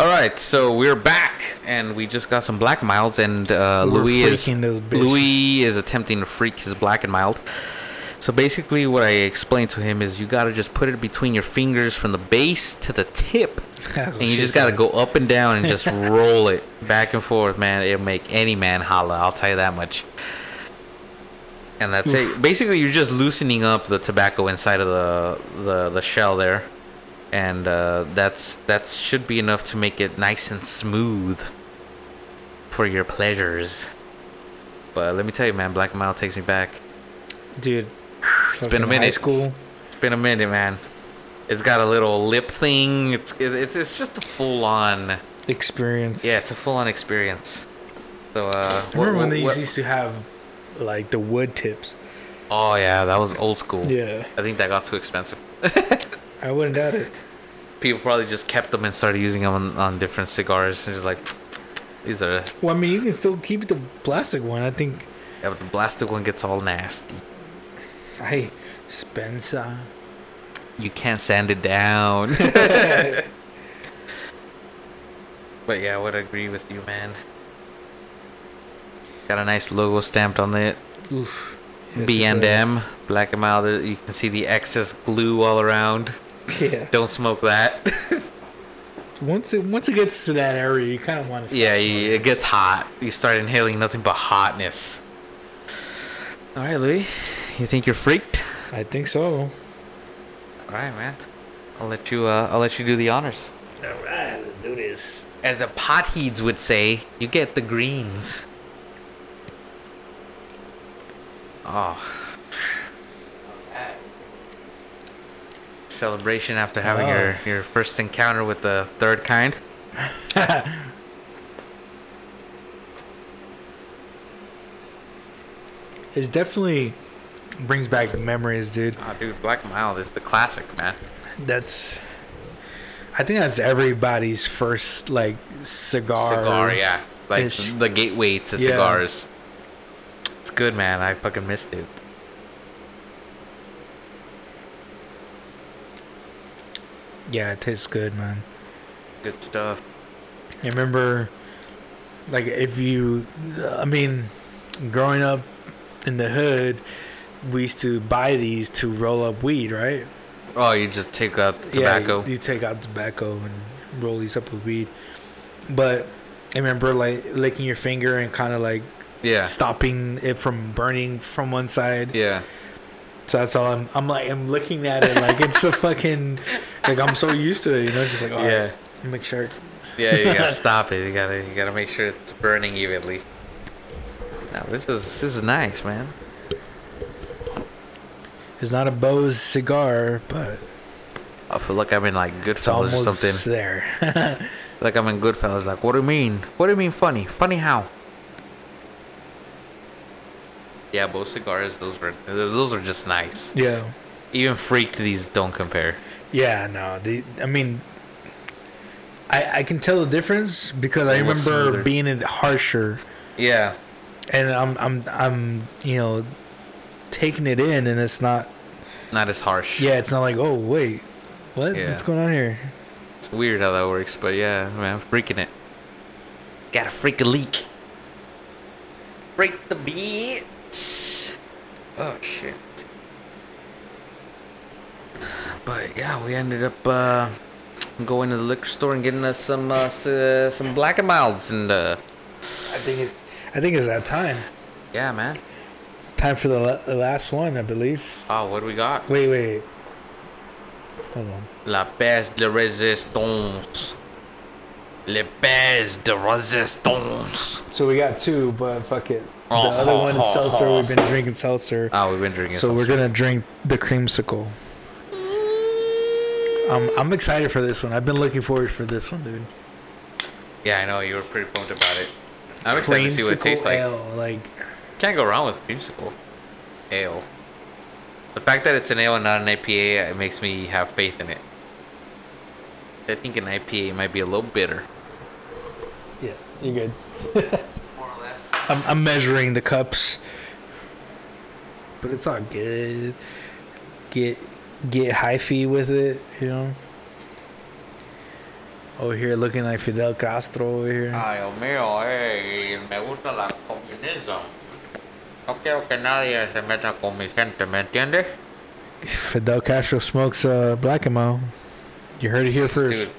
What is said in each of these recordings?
All right, so we're back, and we just got some black and milds, and uh, We're Louis is freaking those bitches. Louis is attempting to freak his black and mild. So basically, what I explained to him is you gotta just put it between your fingers from the base to the tip, That's what and you she just gotta said. go up and down and just roll it back and forth, man. It'll make any man holla. I'll tell you that much. And that's it. Basically, you're just loosening up the tobacco inside of the the, the shell there, and uh, that's that should be enough to make it nice and smooth for your pleasures. But let me tell you, man, Black Mild takes me back. dude. It's been a High minute. school. It's been a minute, man. It's got a little lip thing. It's it, it's it's just a full on. experience. Yeah, it's a full on experience. So uh, I remember what- when they what- used to have like the wood tips. Oh yeah, that was old school. Yeah, I think that got too expensive. I wouldn't doubt it. People probably just kept them and started using them on, on different cigars and just like these are. Well, I mean, you can still keep the plastic one. I think. Yeah, but the plastic one gets all nasty. Hey, Spencer. You can't sand it down. but yeah, I would agree with you, man. Got a nice logo stamped on it. Oof. Yes, B and M, black and mild. You can see the excess glue all around. Yeah. Don't smoke that. Once it once it gets to that area, you kind of want to. yeah, you, it gets hot. You start inhaling nothing but hotness. All right, Louis. You think you're freaked? I think so. All right, man. I'll let you. Uh, I'll let you do the honors. All right, let's do this. As the potheads would say, you get the greens. Oh. Celebration after having Oh. your, your first encounter with the third kind. It's definitely brings back memories, dude. Oh, dude, Black Mild is the classic, man. That's. I think that's everybody's first like cigar. Cigar, yeah. Like ish. the gateway to Yeah. cigars. It's good, man. I fucking missed it. Yeah, it tastes good, man. Good stuff. I remember, like, if you, I mean, growing up in the hood, we used to buy these to roll up weed, right? Oh, you just take out the Yeah, tobacco. you, you take out tobacco and roll these up with weed. But I remember, like, licking your finger and kind of like Yeah. stopping it from burning from one side. Yeah. So that's all I'm. I'm like, I'm looking at it like it's a fucking, like I'm so used to it, you know, just like, oh, Yeah. make sure. Yeah, you gotta stop it. You gotta you gotta make sure it's burning evenly. Now this is this is nice, man. It's not a Bose cigar, but I feel like I'm in like Goodfellas or almost something. there. Like I'm in Goodfellas. Like, what do you mean? What do you mean funny? Funny how? Yeah, both cigars. Those were those are just nice. yeah, Even freaked these don't compare. yeah, no. The I mean, I I can tell the difference because I remember smoother. being it harsher, Yeah. and I'm I'm I'm you know taking it in, and it's not. Not as harsh. Yeah, it's not like oh wait, what Yeah. what's going on here? It's weird how that works, but yeah, man, I'm freaking it. Gotta freak a leak. Break the Oh shit. But yeah, we ended up uh, going to the liquor store and getting us some uh, s- uh, some black and milds and uh, I think it's I think it's that time. yeah, man. It's time for the, la- the last one, I believe. Oh, what do we got? Wait, wait. Hold on. La pièce de résistance. Le pièce de résistance. So we got two, but fuck it. The Oh, other one is ho, seltzer. We've been drinking seltzer. Oh, we've been drinking. Ah, so we're gonna drink the creamsicle. I'm I'm excited for this one. I've been looking forward for this one, dude. Yeah, I know you were pretty pumped about it. I'm excited to see what it tastes like. ale, like Can't go wrong with creamsicle ale. The fact that it's an ale and not an IPA, it makes me have faith in it. I think an IPA might be a little bitter. yeah, you're good. More or less. I'm I'm measuring the cups, but it's all good. Get get hyphy with it, you know. Over here looking like Fidel Castro over here. Ay, Dios mío, eh, me gusta la comunismo. No quiero que nadie se meta con mi gente, ¿me entiendes? Fidel Castro smokes uh, black and. You heard it here first. Dude,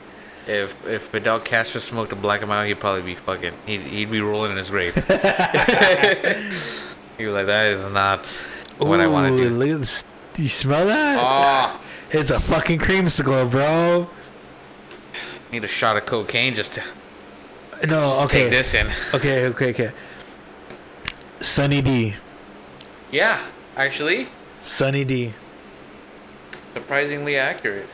if if Fidel Castro smoked a black mild, he'd probably be fucking. He'd, he'd be rolling in his grave. he'd be like, that is not what I want to do. Look at this. Do You smell that? Oh, It's a fucking creamsicle, bro. need a shot of cocaine just to No, just okay. take this in. Okay, okay, okay. Sunny D. Yeah, actually, Sunny D. surprisingly accurate.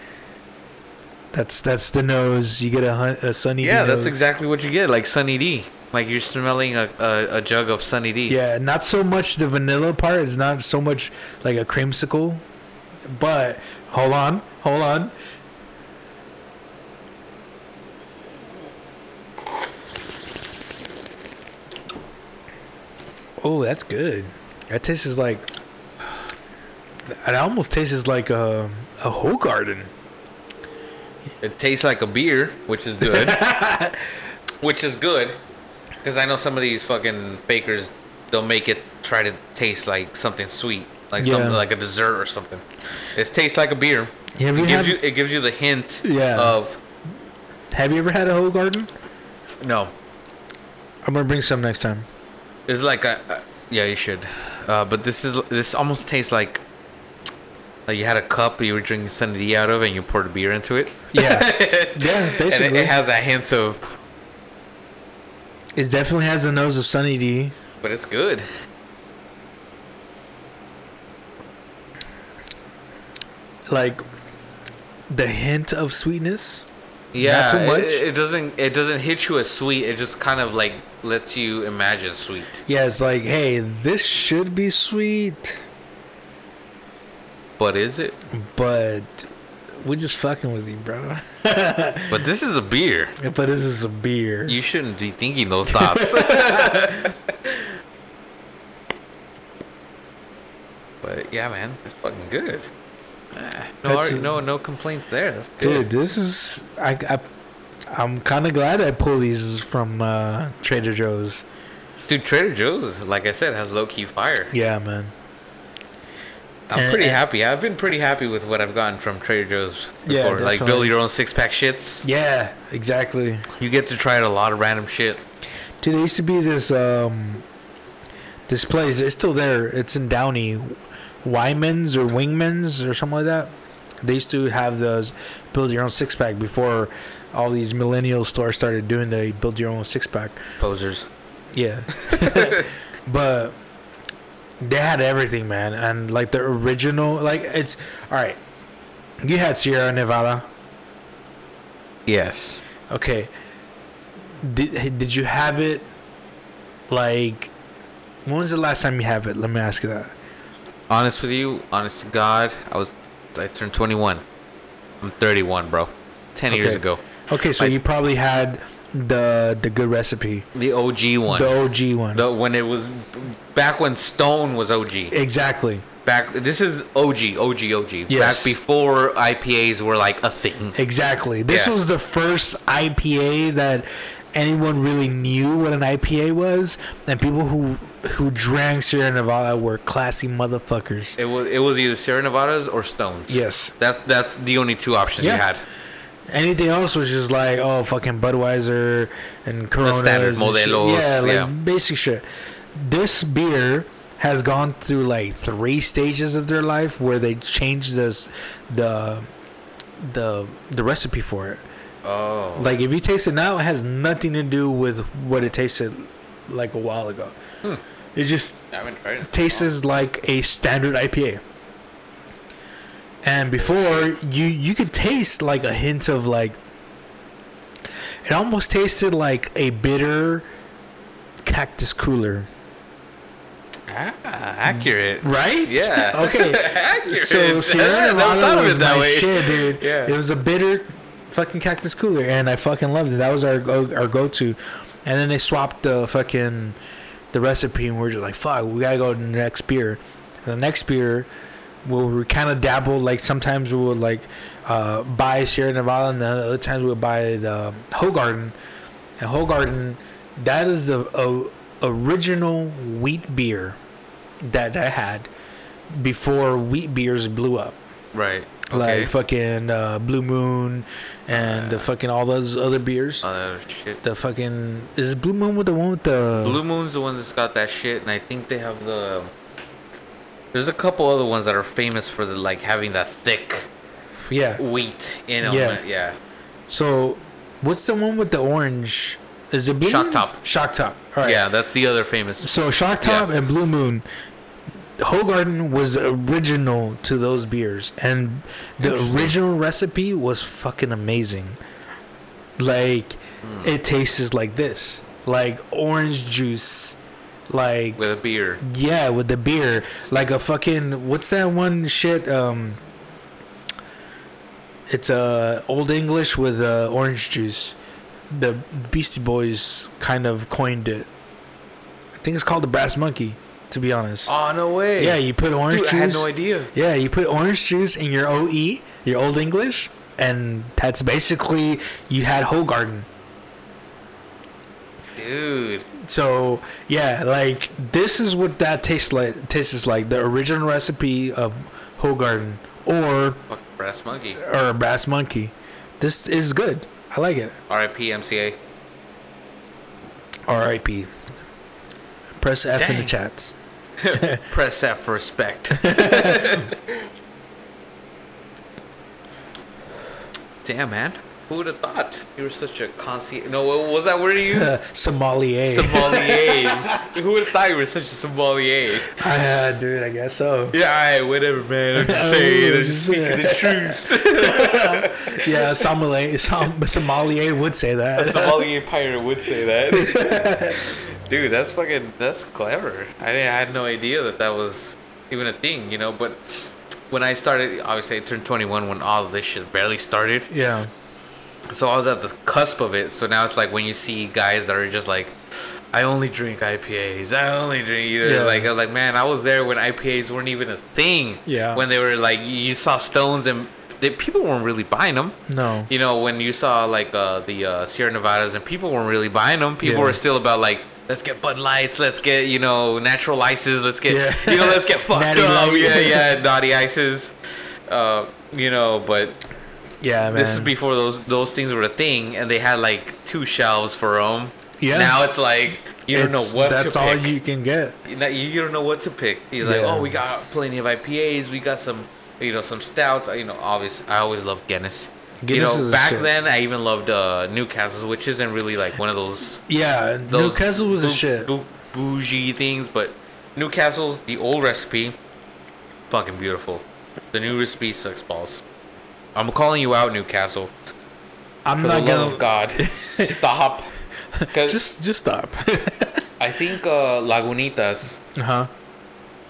That's that's the nose. You get a, a Sunny Yeah, D. that's exactly what you get, like Sunny D. Like you're smelling a, a, a jug of Sunny D. Yeah, not so much the vanilla part. It's not so much like a creamsicle. But hold on, hold on. Oh, that's good. That tastes like. It almost tastes like a a Hoegaarden. It tastes like a beer, which is good. which is good. Because I know some of these fucking fakers, they'll make it try to taste like something sweet. Like Yeah. something like a dessert or something. It tastes like a beer. It gives have- you it gives you the hint Yeah. of Have you ever had a Hoegaarden? no. I'm gonna bring some next time. It's like a, uh, yeah, you should. Uh, but this is this almost tastes like like you had a cup you were drinking Sunny D out of, and you poured beer into it. Yeah, yeah. And it, Basically, it has a hint of, it definitely has the nose of Sunny D. but it's good. like the hint of sweetness. Yeah, too much? It, it doesn't it doesn't hit you as sweet. It just kind of like lets you imagine sweet. Yeah, it's like, hey, this should be sweet, But is it? but we're just fucking with you, bro. But this is a beer. but this is a beer. You shouldn't be thinking those thoughts. but yeah, man, it's fucking good. Ah, No, ar- no, no complaints there. That's good. Dude, this is I, I I'm kind of glad I pulled these from uh, Trader Joe's. Dude, Trader Joe's, like I said, has low key fire. Yeah, man. I'm And- pretty and- happy. I've been pretty happy with what I've gotten from Trader Joe's Yeah, before. like build your own six pack shits. Yeah, exactly. You get to try a lot of random shit. Dude, there used to be this um this place. It's still there. It's in Downey, Wyman's or Wingman's or something like that. They used to have those build your own six pack before all these millennial stores started doing the build your own six pack. Posers. Yeah, but they had everything, man, and like the original, like it's all right. You had Sierra Nevada. Yes. Okay. Did did you have it like when was the last time you have it? Let me ask you that. Honest with you, honest to God, I was I turned 21. I'm 31, bro. 10 years ago. Okay, so Like- you probably had the the good recipe. The OG one. The OG one. The- when it was back when Stone was OG. exactly. Back this is OG, OG, OG. Yes. Back before IPAs were like a thing. Exactly. This Yeah. was the first IPA that anyone really knew what an IPA was, and people who who drank Sierra Nevada were classy motherfuckers. It was it was either Sierra Nevadas or Stones. Yes. That's that's the only two options Yeah. you had. Anything else was just like, oh, fucking Budweiser and Coronas. standard modelos, Yeah, like yeah. basic shit. This beer has gone through like three stages of their life where they changed this, the, the, the recipe for it. Oh. Like if you taste it now, it has nothing to do with what it tasted like a while ago. Hmm. It just it. tastes like a standard IPA. And before you you could taste like a hint of like it almost tasted like a bitter cactus cooler. Ah, accurate. Right? Yeah. Okay. accurate. So Sierra Nevada was my way. shit, dude. Yeah. It was a bitter fucking cactus cooler, and I fucking loved it. That was our go, our go to. And then they swapped the fucking the recipe, and we are just like, fuck, we gotta go to the next beer. And the next beer where we kind of dabble. Like sometimes we would like uh, buy Sierra Nevada, and then other times we would buy the Hoegaarden. And Hoegaarden, that is the uh, original wheat beer that I had before wheat beers blew up. Right. Okay. Like fucking uh, Blue Moon and the fucking all those other beers. Uh, shit. The fucking is Blue Moon with the one with the Blue Moon's the one that's got that shit, and I think they have the. There's a couple other ones that are famous for the like having that thick yeah. wheat in them. Yeah. Yeah. So, what's the one with the orange? Is it Blue Shock Moon? Top. Shock Top. All right. Yeah, that's the other famous. So Shock Top Yeah. and Blue Moon, Hoegaarden was original to those beers, and the original recipe was fucking amazing. Like, Hmm. it tastes like this, like orange juice, like With a beer. yeah, with the beer, like a fucking what's that one shit? Um, it's uh, old English with uh, orange juice. The Beastie Boys kind of coined it. I think it's called the Brass Monkey. To be honest, Oh no way. yeah, you put orange Dude, juice. I had no idea. Yeah, you put orange juice in your OE, your Old English, and that's basically you had Hoegaarden. Dude. So yeah, like this is what that tastes like. Tastes like the original recipe of Hoegaarden or Fuck brass monkey. or Brass Monkey. This is good. I like it. R.I.P. MCA. R.I.P. Press F in the chats. Press F for respect. Damn, man. Who would have thought you were such a concierge? No, what was that word you used? Sommelier. sommelier. Who would have thought you were such a sommelier? Ah, dude, I guess so. Yeah, alright, whatever, man. I'm just saying. I'm just speaking the truth. Yeah, sommelier, som, sommelier would say that. A sommelier pirate would say that. Dude, that's fucking. That's clever. I, didn't, I had no idea that that was even a thing, you know. But when I started, obviously, I turned 21 when all this shit barely started. Yeah. So I was at the cusp of it. So now it's like when you see guys that are just like, I only drink IPAs. I only drink, you know, Yeah. like I was like, man, I was there when IPAs weren't even a thing. Yeah. When they were like, you saw Stones and they, people weren't really buying them. No. You know, when you saw like uh, the uh, Sierra Nevadas and people weren't really buying them. People Yeah. were still about like, let's get Bud Lights, let's get you know natural ices, let's get Yeah. you know, let's get fucked up, yeah, yeah, naughty ices. Uh, you know, but Yeah, man. this is before those those things were a thing, and they had like two shelves for them. Yeah. Now it's like you don't know what That's all you can get. You, you don't know what to pick. You're like, Yeah. oh, we got plenty of IPAs. We got some, you know, some stouts. You know, obviously, I always loved Guinness. you Guinness know, is a back then I even loved uh, Newcastle, which isn't really like one of those. Yeah, those Newcastle was a shit. bou- bougie things, but Newcastle's the old recipe, fucking beautiful. The new recipe sucks balls. I'm calling you out, Newcastle. I'm For not the love gonna of God, stop. 'Cause just just stop. I think uh, Lagunitas uh huh.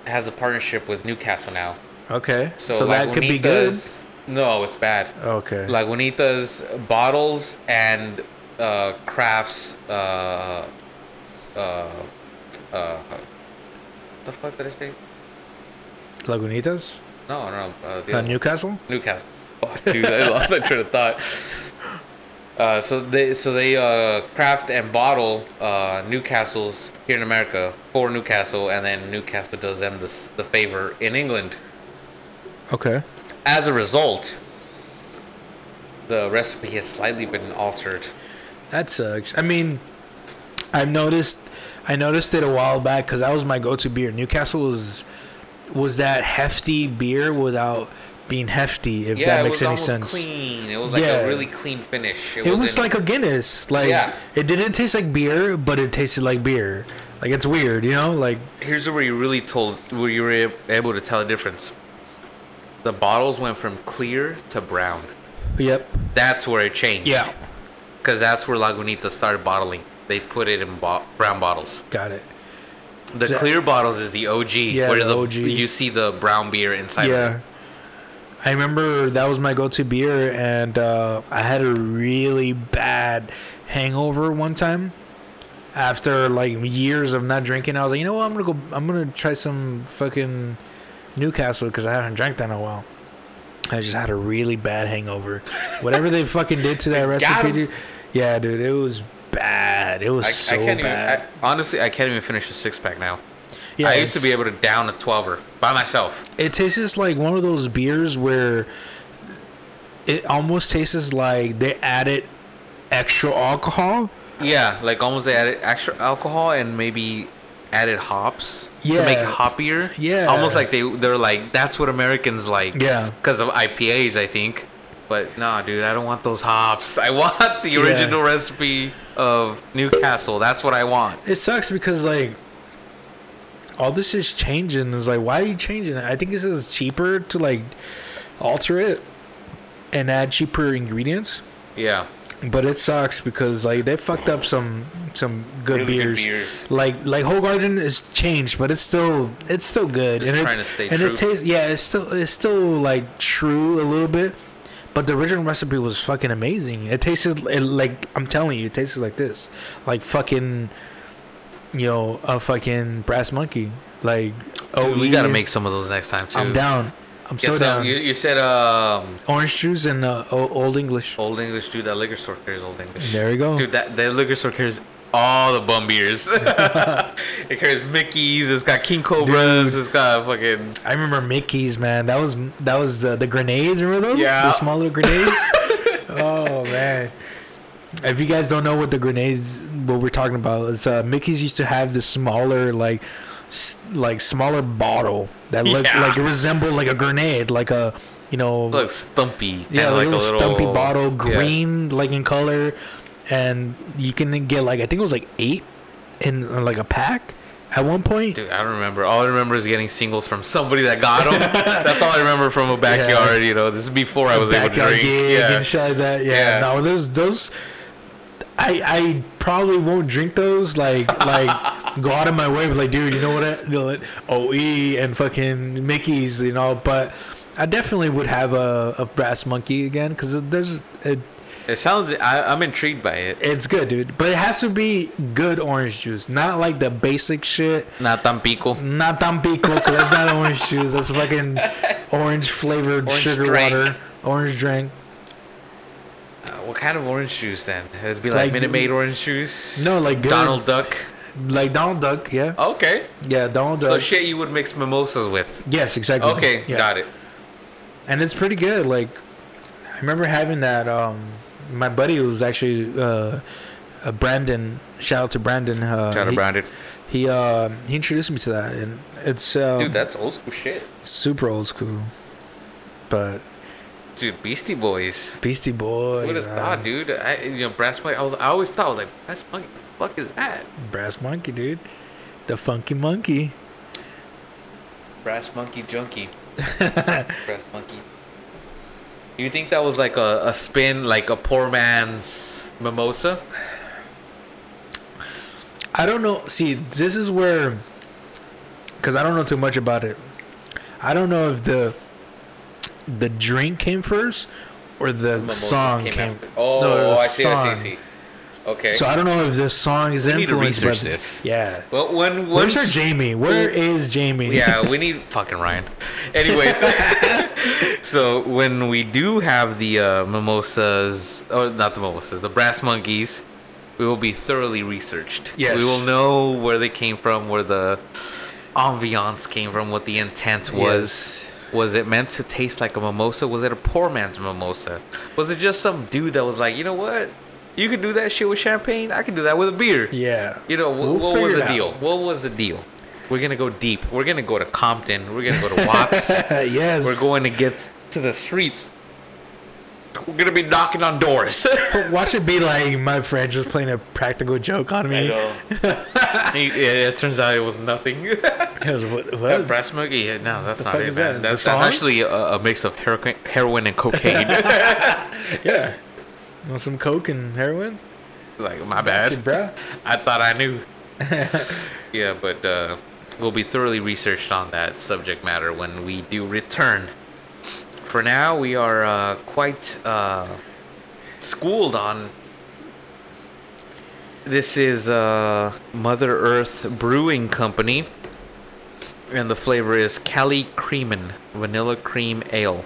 has a partnership with Newcastle now. Okay. So, So, that could be good. Lagunitas- No, it's bad. Okay. Lagunitas bottles and uh, crafts. Uh, uh, uh, the fuck did I say? Lagunitas. No, no, uh, the Uh, other- Newcastle. Newcastle. Fuck, dude, I lost my train of thought. Uh, so they so they uh, craft and bottle uh, Newcastle's here in America for Newcastle, and then Newcastle does them the, the favor in England. Okay. As a result, the recipe has slightly been altered. That sucks. I mean, I've noticed. I noticed it a while back because that was my go-to beer. Newcastle was was that hefty beer without being hefty. If yeah, that it makes was any sense. clean. It was like Yeah. a really clean finish. It was wasn't- like a Guinness. Like Yeah. it didn't taste like beer, but it tasted like beer. Like it's weird, you know? Like here's where you really told where you were able to tell the difference. The bottles went from clear to brown. yep. That's where it changed. Yeah. Because that's where Lagunitas started bottling. They put it in bo- brown bottles. Got it. The that- clear bottles is the OG. Yeah, where the the, OG. you see the brown beer inside. yeah. Of it. I remember that was my go-to beer, and uh, I had a really bad hangover one time. After like years of not drinking, I was like, you know what? I'm gonna go. I'm gonna try some fucking Newcastle because I haven't drank that in a while. I just had a really bad hangover. Whatever they fucking did to that recipe, dude. Yeah, dude, it was bad. It was I, so I can't bad. even. I, honestly, I can't even finish a six pack now. Yeah, I used to be able to down a twelver by myself. It tastes like one of those beers where it almost tastes like they added extra alcohol. Yeah, like almost they added extra alcohol and maybe added hops to make it hoppier. Yeah. almost like they they're like that's what Americans like. Yeah. because of IPAs, I think. But nah, dude, I don't want those hops. I want the Yeah. original recipe of Newcastle. That's what I want. It sucks because like all this is changing. Is like why are you changing it? I think this is cheaper to like alter it and add cheaper ingredients. Yeah, But it sucks because like they fucked up some some good Really good beers. beers. Like like Hoegaarden is changed, but it's still it's still good. Just and trying it, to stay and true. it tastes yeah, it's still it's still like true a little bit. But the original recipe was fucking amazing. It tasted it, like I'm telling you, it tasted like this, like fucking, you know, a fucking brass monkey. Like oh, Dude, we gotta make some of those next time too. I'm down. I'm so down. You, you said um, Orange juice and uh, Old English. Old English, dude. That liquor store carries Old English. There you go. Dude, that that liquor store carries all the bum beers. it carries Mickey's. It's got King Cobras. It's got fucking. I remember Mickey's, man. That was that was uh, the grenades. Remember those? Yeah. The small little grenades. oh man. If you guys don't know what the grenades, what we're talking about, is uh, Mickey's used to have this smaller, like, s- like smaller bottle that looked Yeah. like it resembled like a grenade, like a, you know, Looks stumpy. yeah, like a little, stumpy bottle, yeah. green, like in color, and you can get like I think it was like eight in uh, like a pack at one point. Dude, I don't remember. All I remember is getting singles from somebody that got them. That's all I remember from a backyard. You know, this is before I was able to backyard drink. Yeah. and shit like that. Yeah, Yeah. no, those those. I I probably won't drink those. Like like go out of my way, but like, dude, you know what? I, OE and fucking Mickey's, you know. But I definitely would have a, a brass monkey again because there's it, It sounds. I, I'm intrigued by it. it's good, dude. But it has to be good orange juice, not like the basic shit. Not Tampico. Not Tampico, because that's not orange juice. That's fucking orange flavored Orange sugar drink. water, orange drink. What kind of orange juice then? It'd be like, Like- Minute Maid orange juice. No, like good- Donald Duck. Like Donald Duck, yeah. Okay. Yeah, Donald Duck. So shit you would mix mimosas with. yes, exactly. Okay, yeah. got it. And it's pretty good. Like, I remember having that. Um, my buddy was actually uh, uh, Brandon. Shout out to Brandon. Uh, Shout out he, Brandon. He uh, he introduced me to that, and it's uh, Dude, that's old school shit. super old school. But Dude, Beastie Boys. Beastie Boys, Who would have uh, thought, dude? I, you know, Brass Monkey. I was. I always thought, I was like, Brass Monkey. What the fuck is that? Brass Monkey, dude, the Funky Monkey. Brass Monkey Junkie. Brass Monkey. You think that was like a, a spin, like a poor man's mimosa? I don't know. See, this is where, because I don't know too much about it. I don't know if the the drink came first or the Mimosas song came. after. Oh, no, the I see, I see, I see. Okay. So I don't know if this song is We need to influenced by research the- this. Yeah. well, when Where's our Jamie? Where is Jamie? yeah, we need fucking Ryan. Anyways, so when we do have the uh, mimosas, or not the mimosas, the brass monkeys, we will be thoroughly researched. Yes. we will know where they came from, where the ambiance came from, what the intent was. Was it meant to taste like a mimosa? Was it a poor man's mimosa? Was it just some dude that was like, you know what? You could do that shit with champagne. I can do that with a beer. Yeah. You know, We'll what was the deal? What was the deal? We're gonna go deep. We're gonna go to Compton. We're gonna go to Watts. yes. We're going to get to the streets. We're gonna be knocking on doors. Watch it be like my friend just playing a practical joke on me. He- yeah, it turns out it was nothing. He was, what? That what? brass monkey? Yeah, no, that's not fuck it, is man. that? That's, that's actually a, a mix of heroin, heroin and cocaine. Yeah. You want some coke and heroin? like, my Shit, bad. bruh. I thought I knew. yeah, but uh, we'll be thoroughly researched on that subject matter when we do return. For now, we are uh, quite uh, schooled on. This is uh, Mother Earth Brewing Company. and the flavor is Cali Creamin' Vanilla Cream Ale.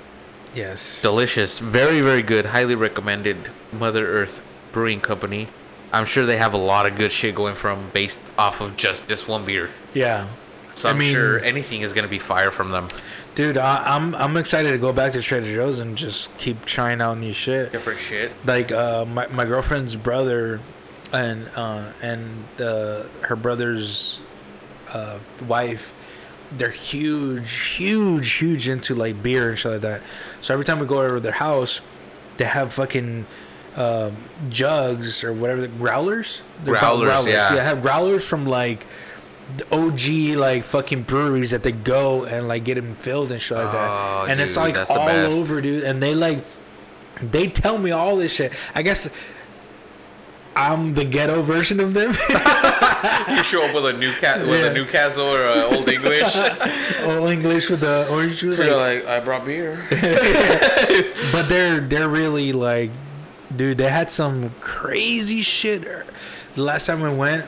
Yes. Delicious, very very good. Highly recommended. Mother Earth Brewing Company. I'm sure they have a lot of good shit going from based off of just this one beer. Yeah. So I I'm mean- sure anything is gonna be fire from them. Dude, I, I'm I'm excited to go back to Trader Joe's and just keep trying out new shit. Different shit. Like uh, my my girlfriend's brother, and uh, and uh, her brother's uh, wife, they're huge, huge, huge into like beer and shit like that. So every time we go over to their house, they have fucking um, jugs or whatever, the growlers. They're called Growlers, yeah. yeah, have growlers from like OG like fucking breweries that they go and like get them filled and shit like Oh, that. And it's like all over, dude. And they like they tell me all this shit. I guess I'm the ghetto version of them. You show up with a new cat with Yeah. a Newcastle or a Old English. All English with the orange juice. You're Like, like, I brought beer. but they're they're really like, dude. They had some crazy shit. The last time we went,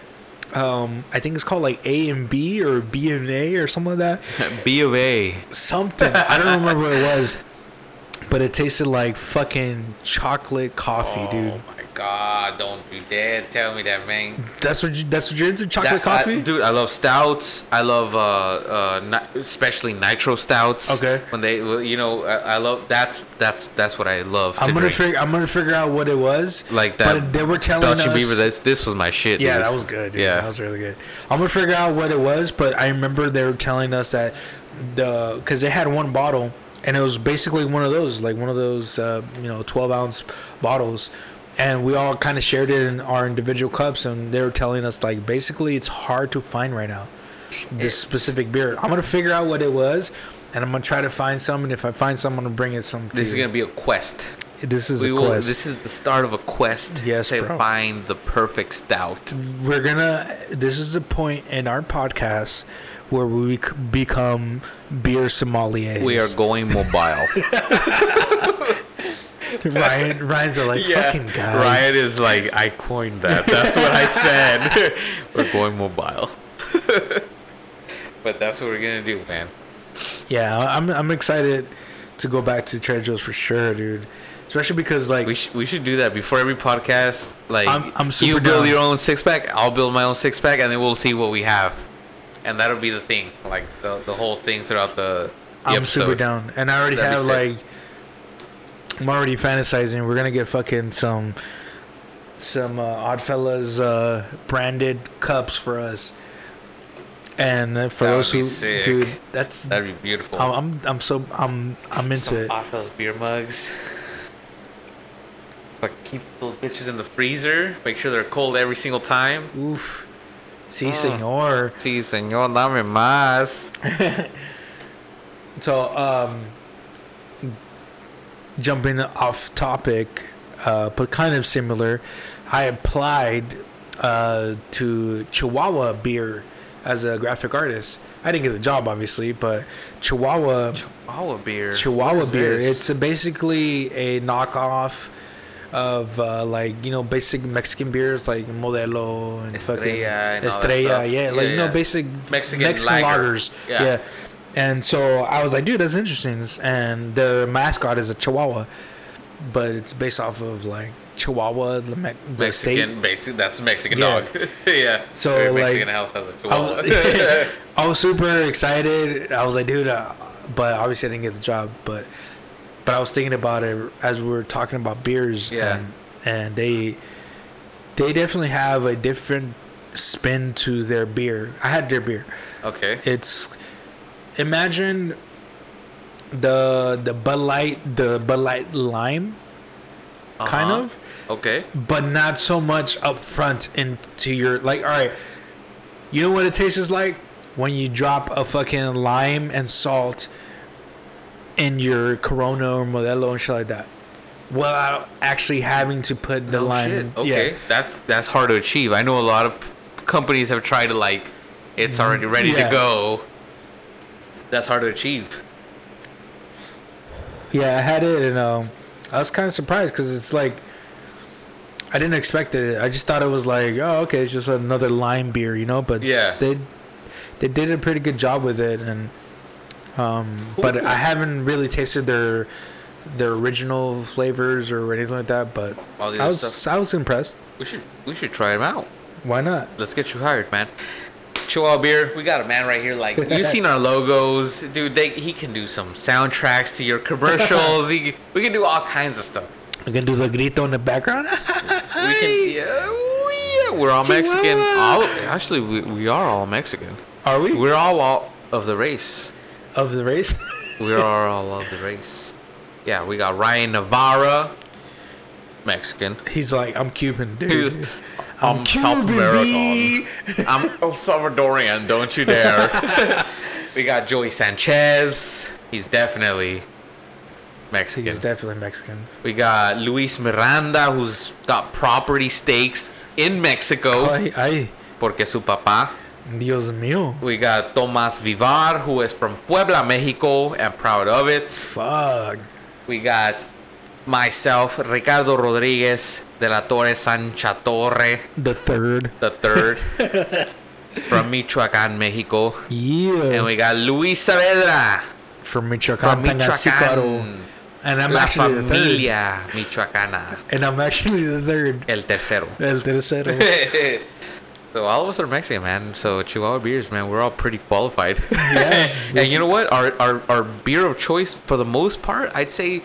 um, I think it's called like A and B or B and A or something like that. B of A. Something I don't remember what it was, but it tasted like fucking chocolate coffee, dude. Oh my god! Don't you dare tell me that, man. That's what you, that's what you're into, chocolate That- I- coffee. dude. I love stouts. I love uh, uh, ni- especially nitro stouts. Okay. When they, you know, I, I love that's that's that's what I love. To I'm gonna figure. I'm gonna figure out what it was. like that. But they were telling Dutch us. Beaver. This this was my shit. yeah, dude. that was good. Dude. Yeah. that was really good. I'm gonna figure out what it was, but I remember they were telling us that the because they had one bottle and it was basically one of those, like one of those, uh, you know, 12 ounce bottles. And we all kind of shared it in our individual cups, and they were telling us like basically it's hard to find right now this specific beer. I'm gonna figure out what it was, and I'm gonna try to find some. And if I find some, I'm gonna bring it some. To This is you. gonna be a quest. This is We a will, quest. this is the start of a quest Yes, to bro. find the perfect stout. we're gonna this is a point in our podcast where we become beer sommeliers We are going mobile. ryan ryan's are like fucking guys Ryan is like, I coined that. That's what I said. we're going mobile. but that's what we're gonna do, man. yeah i'm i'm excited to go back to trader joe's for sure dude especially because like We should we should do that before every podcast. Like, I'm- I'm you super build down. your own six pack. I'll build my own six pack, and then we'll see what we have. And that'll be the thing, like the the whole thing throughout the. the i'm episode. super down and i already That'd have like i'm already fantasizing we're gonna get fucking some some uh, oddfellas uh branded cups for us and for That those who sick. dude that's That'd be beautiful. I'm, I'm I'm so I'm I'm into Some it. Oddfellas beer mugs. But keep those bitches in the freezer. Make sure they're cold every single time. Oof. Si, Oh. senor. Sí, señor, dame más. So, um, jumping off topic, uh, but kind of similar, I applied uh, to Chihuahua beer as a graphic artist. I didn't get the job, obviously, but Chihuahua Chihuahua beer. Chihuahua beer. this? It's basically a knockoff of uh, like you know basic Mexican beers like Modelo and fucking Estrella and Estrella. Yeah, like Yeah, you know basic Mexican Mexican lager. lagers. Yeah. Yeah. And so I was like, dude, that's interesting. And their mascot is a Chihuahua, but it's based off of like Chihuahua, the, Me- the state. Mexican, basic. That's a Mexican Yeah. dog. yeah. So, Every like, Mexican house has a I Chihuahua. was, I was super excited. I was like, dude, uh, but obviously I didn't get the job. But but I was thinking about it as we were talking about beers. Yeah. And, and they they definitely have a different spin to their beer. I had their beer. okay. It's imagine the the Bud Light the Bud Light lime kind Uh-huh. of Okay. but not so much up front into your like all right you know what it tastes like when you drop a fucking lime and salt in your corona or modelo and shit like that without actually having to put the No lime shit. in. Okay. yeah That's that's hard to achieve. I know a lot of companies have tried to like, it's already ready Yeah. to go. That's hard to achieve. yeah i had it and um i was kind of surprised because it's like i didn't expect it i just thought it was like oh okay it's just another lime beer you know but Yeah. they they did a pretty good job with it, and um, but I haven't really tasted their their original flavors or anything like that. But I was stuff. I was impressed. We should we should try them out. Why not? Let's get you hired, man. Chihuahua beer. We got a man right here. Like you've seen our logos, dude. They he can do some soundtracks to your commercials. he, we can do all kinds of stuff. We can do the grito in the background. We can. Yeah, we, yeah, we're all Mexican. All, actually, we, we are all Mexican. Are we We're all, all of the race. of the race? We are all of the race. Yeah, we got Ryan Navarra, Mexican. He's like, I'm Cuban, dude. Dude, I'm, I'm Cuban. South B. I'm El Salvadorian, don't you dare. we got Joey Sanchez. He's definitely Mexican. He's definitely Mexican. we got Luis Miranda, who's got property stakes in Mexico, Ay, ay, porque su papá. Dios mío. We got Tomas Vivar, who is from Puebla, Mexico, and proud of it. Fuck. We got myself, Ricardo Rodriguez de la Torre Sancha Torre, The third. the third, from Michoacan, Mexico. Yeah. And we got Luis Saavedra from Michoacan. from. Michoacan. And I'm La actually the third. Michoacana. And I'm actually the third. El tercero. El tercero. so all of us are Mexican, man. So Chihuahua beers, man, we're all pretty qualified. Yeah. and you know what? Our, our our beer of choice, for the most part, I'd say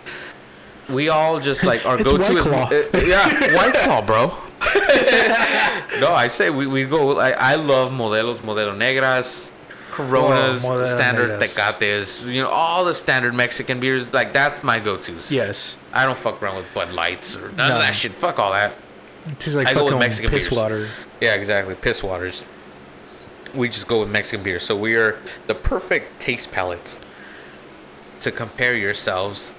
we all just like our go-to is Claw. uh, yeah, White Claw, bro. no, I say we, we go. I, I love Modelos, Modelo Negras, Coronas, Oh, Modelo standard Negras. Tecates. You know all the standard Mexican beers. Like that's my go-tos. yes. I don't fuck around with Bud Lights or none No. of that shit. Fuck all that. It tastes like I go with fucking Mexican piss beers. water. Yeah, exactly. Piss waters. We just go with Mexican beer. So we are the perfect taste palates to compare yourselves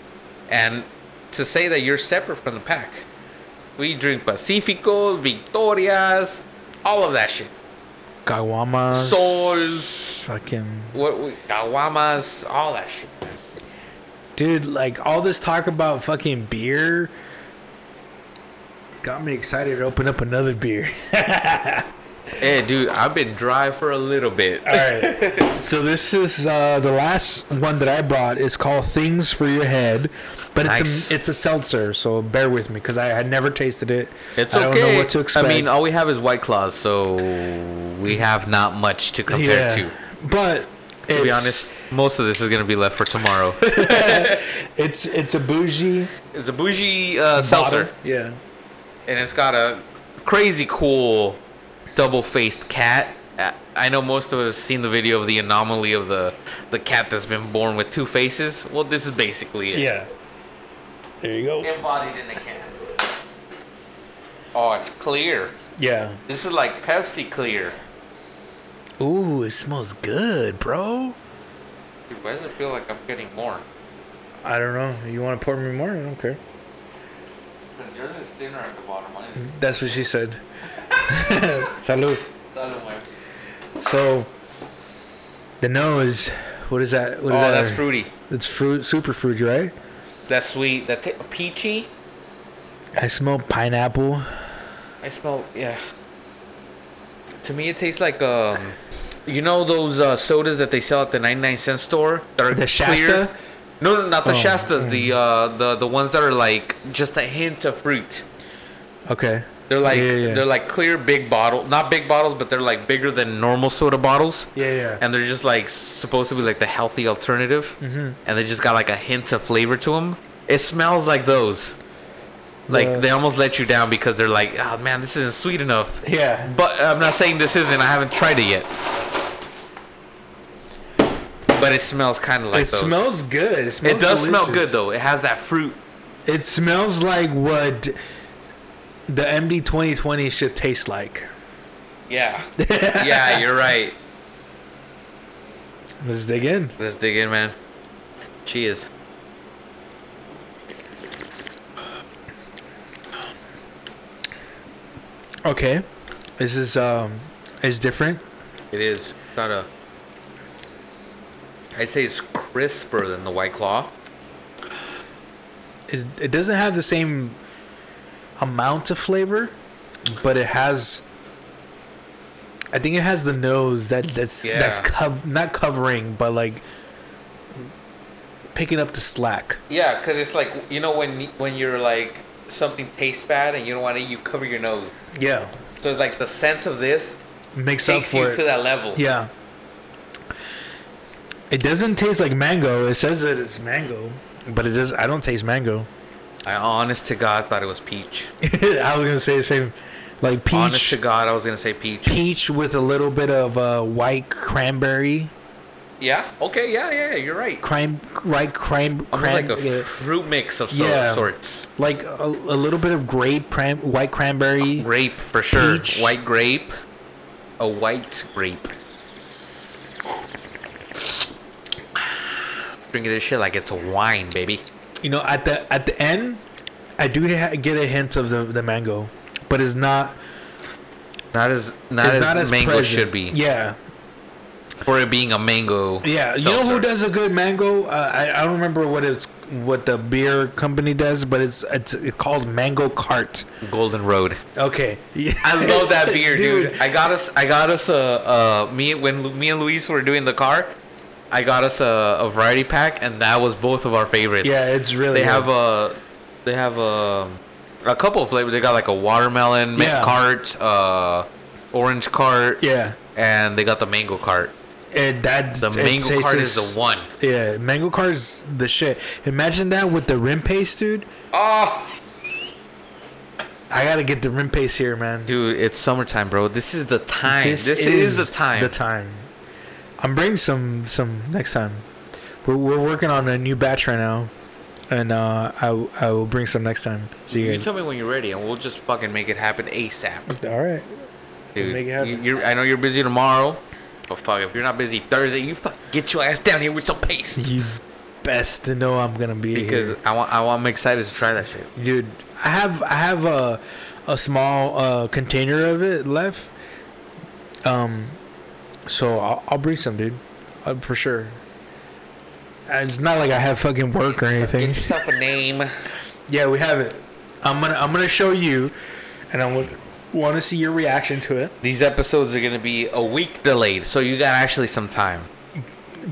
and to say that you're separate from the pack. We drink Pacifico, Victorias, all of that shit. Caguamas. Sols, Fucking. what, we- Caguamas, all that shit. Dude, like all this talk about fucking beer. It's got me excited to open up another beer. Hey, dude, I've been dry for a little bit. All right. so this is uh, the last one that I brought. It's called Things for Your Head, but it's a it's a seltzer. So bear with me because I had never tasted it. It's I don't okay. know what to expect. I mean, all we have is White Claws, so we have not much to compare to. But To be honest, most of this is gonna be left for tomorrow. it's it's a bougie it's a bougie uh, seltzer. Yeah. and it's got a crazy cool double-faced cat. I know most of us have seen the video of the anomaly of the the cat that's been born with two faces. Well, this is basically it. Yeah. There you go. Embodied in a can. Oh, it's clear. Yeah. This is like Pepsi clear. Ooh, it smells good, bro. Dude, why does it feel like I'm getting more? I don't know. You want to pour me more? I don't care. Yours is thinner at the bottom. That's what she said. Salud. Salud, man. So, the nose. What is that? What Oh, that? that's fruity. It's fruit, super fruity, right? That's sweet. That ta peachy. I smell pineapple. I smell yeah. To me, it tastes like um, you know those uh, sodas that they sell at the ninety nine cent store. That are The Shasta? No, no, not the Oh, Shastas. The uh, the the ones that are like just a hint of fruit. Okay. They're like Yeah, yeah. they're like clear big bottle, not big bottles, but they're like bigger than normal soda bottles. Yeah, yeah. And they're just like supposed to be like the healthy alternative, mm-hmm. and they just got like a hint of flavor to them. It smells like those. Like Yeah. they almost let you down because they're like, oh man, this isn't sweet enough. yeah. But I'm not saying this isn't. I haven't tried it yet. But it smells kind of like it those. smells good. It smells It does smell good though. It has that fruit. It smells like what the MD 2020 should taste like. Yeah. yeah, you're right. Let's dig in. Let's dig in, man. Cheers. Okay. This is um is different. It is. It's got a. I'd say it's crisper than the White Claw. Is it doesn't have the same amount of flavor, but it has I think it has the nose that that's that's cov- not covering, but like picking up the slack. Yeah, because it's like you know when when you're like something tastes bad and you don't want to you cover your nose. Yeah, So it's like the sense of this makes up for you it. to that level. Yeah. It doesn't taste like mango. It says that it's mango, but it does. I don't taste mango. I honest to God thought it was peach. I was gonna say the same, like peach, Honest to God, I was gonna say peach. peach with a little bit of uh, white cranberry, Yeah. Okay. Yeah. Yeah. You're right. crime, white cran, Almost cran, like a uh, fruit mix of Yeah. sorts. like a, a little bit of grape, cran, white cranberry. Grape for sure. Peach. White grape. A white grape. Drinking this shit like it's a wine, baby. You know, at the at the end, I do ha- get a hint of the the mango, but it's not. Not as not, as, not as mango present. should be. Yeah, For it being a mango. Yeah, you know who does a good mango? Uh, I, I don't remember what it's what the beer company does, but it's it's, it's called Mango Cart. Golden Road. Okay, yeah. I love that beer, dude. I got us. I got us a. Uh, me when me and Luis were doing the car, I got us a, a variety pack, and that was both of our favorites. Yeah, it's really They good. have a. They have a. A couple of flavors. They got like a watermelon mint Yeah. cart, uh, orange cart, Yeah, and they got the mango cart. and that The mango cart as- is the one. Yeah, Mango Cart is the shit. Imagine that with the rim paste, dude. Oh, I gotta get the rim paste here, man. dude, it's summertime, bro. This is the time. This, is, the time. The time. I'm bringing some some next time. We're we're working on a new batch right now, and uh, I I will bring some next time. So you You guys. tell me when you're ready, and we'll just fucking make it happen ASAP. All right. Dude, make it happen. you, are I know you're busy tomorrow, but fuck, if you're not busy Thursday, you fuck get your ass down here with some pace. You best to know I'm gonna be Because here. I want, I want, I'm excited to try that shit. dude. I have I have a a small uh, container of it left. Um, so I'll, I'll bring some, dude, uh, for sure. Uh, It's not like I have fucking work or anything. Get yourself a name. Yeah, we have it. I'm gonna I'm gonna show you, and I want want to see your reaction to it. These episodes are gonna be a week delayed, so you got actually some time.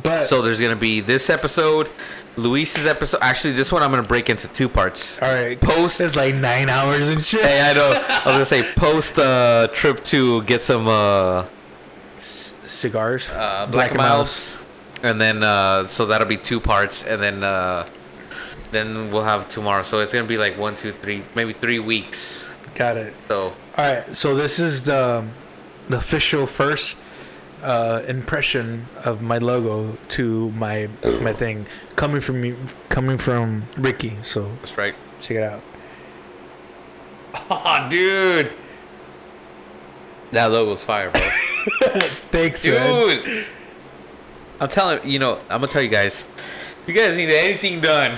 But So there's gonna be this episode, Luis's episode. Actually, this one I'm gonna break into two parts. all right, Post. It's like nine hours and shit. Hey, I know. I was gonna say post uh, trip to get some uh, Cigars. uh, Black, and Milds, and then uh, so that'll be two parts, and then uh, then we'll have tomorrow. So it's gonna be like one, two, three, maybe three weeks. Got it. So All right, so this is the the official first uh, impression of my logo to my my thing coming from me, coming from Ricky. So that's right. check it out. Oh, dude, that logo's fire, bro. Thanks, man. dude. I'm telling you know, I'm gonna tell you guys. You guys need anything done,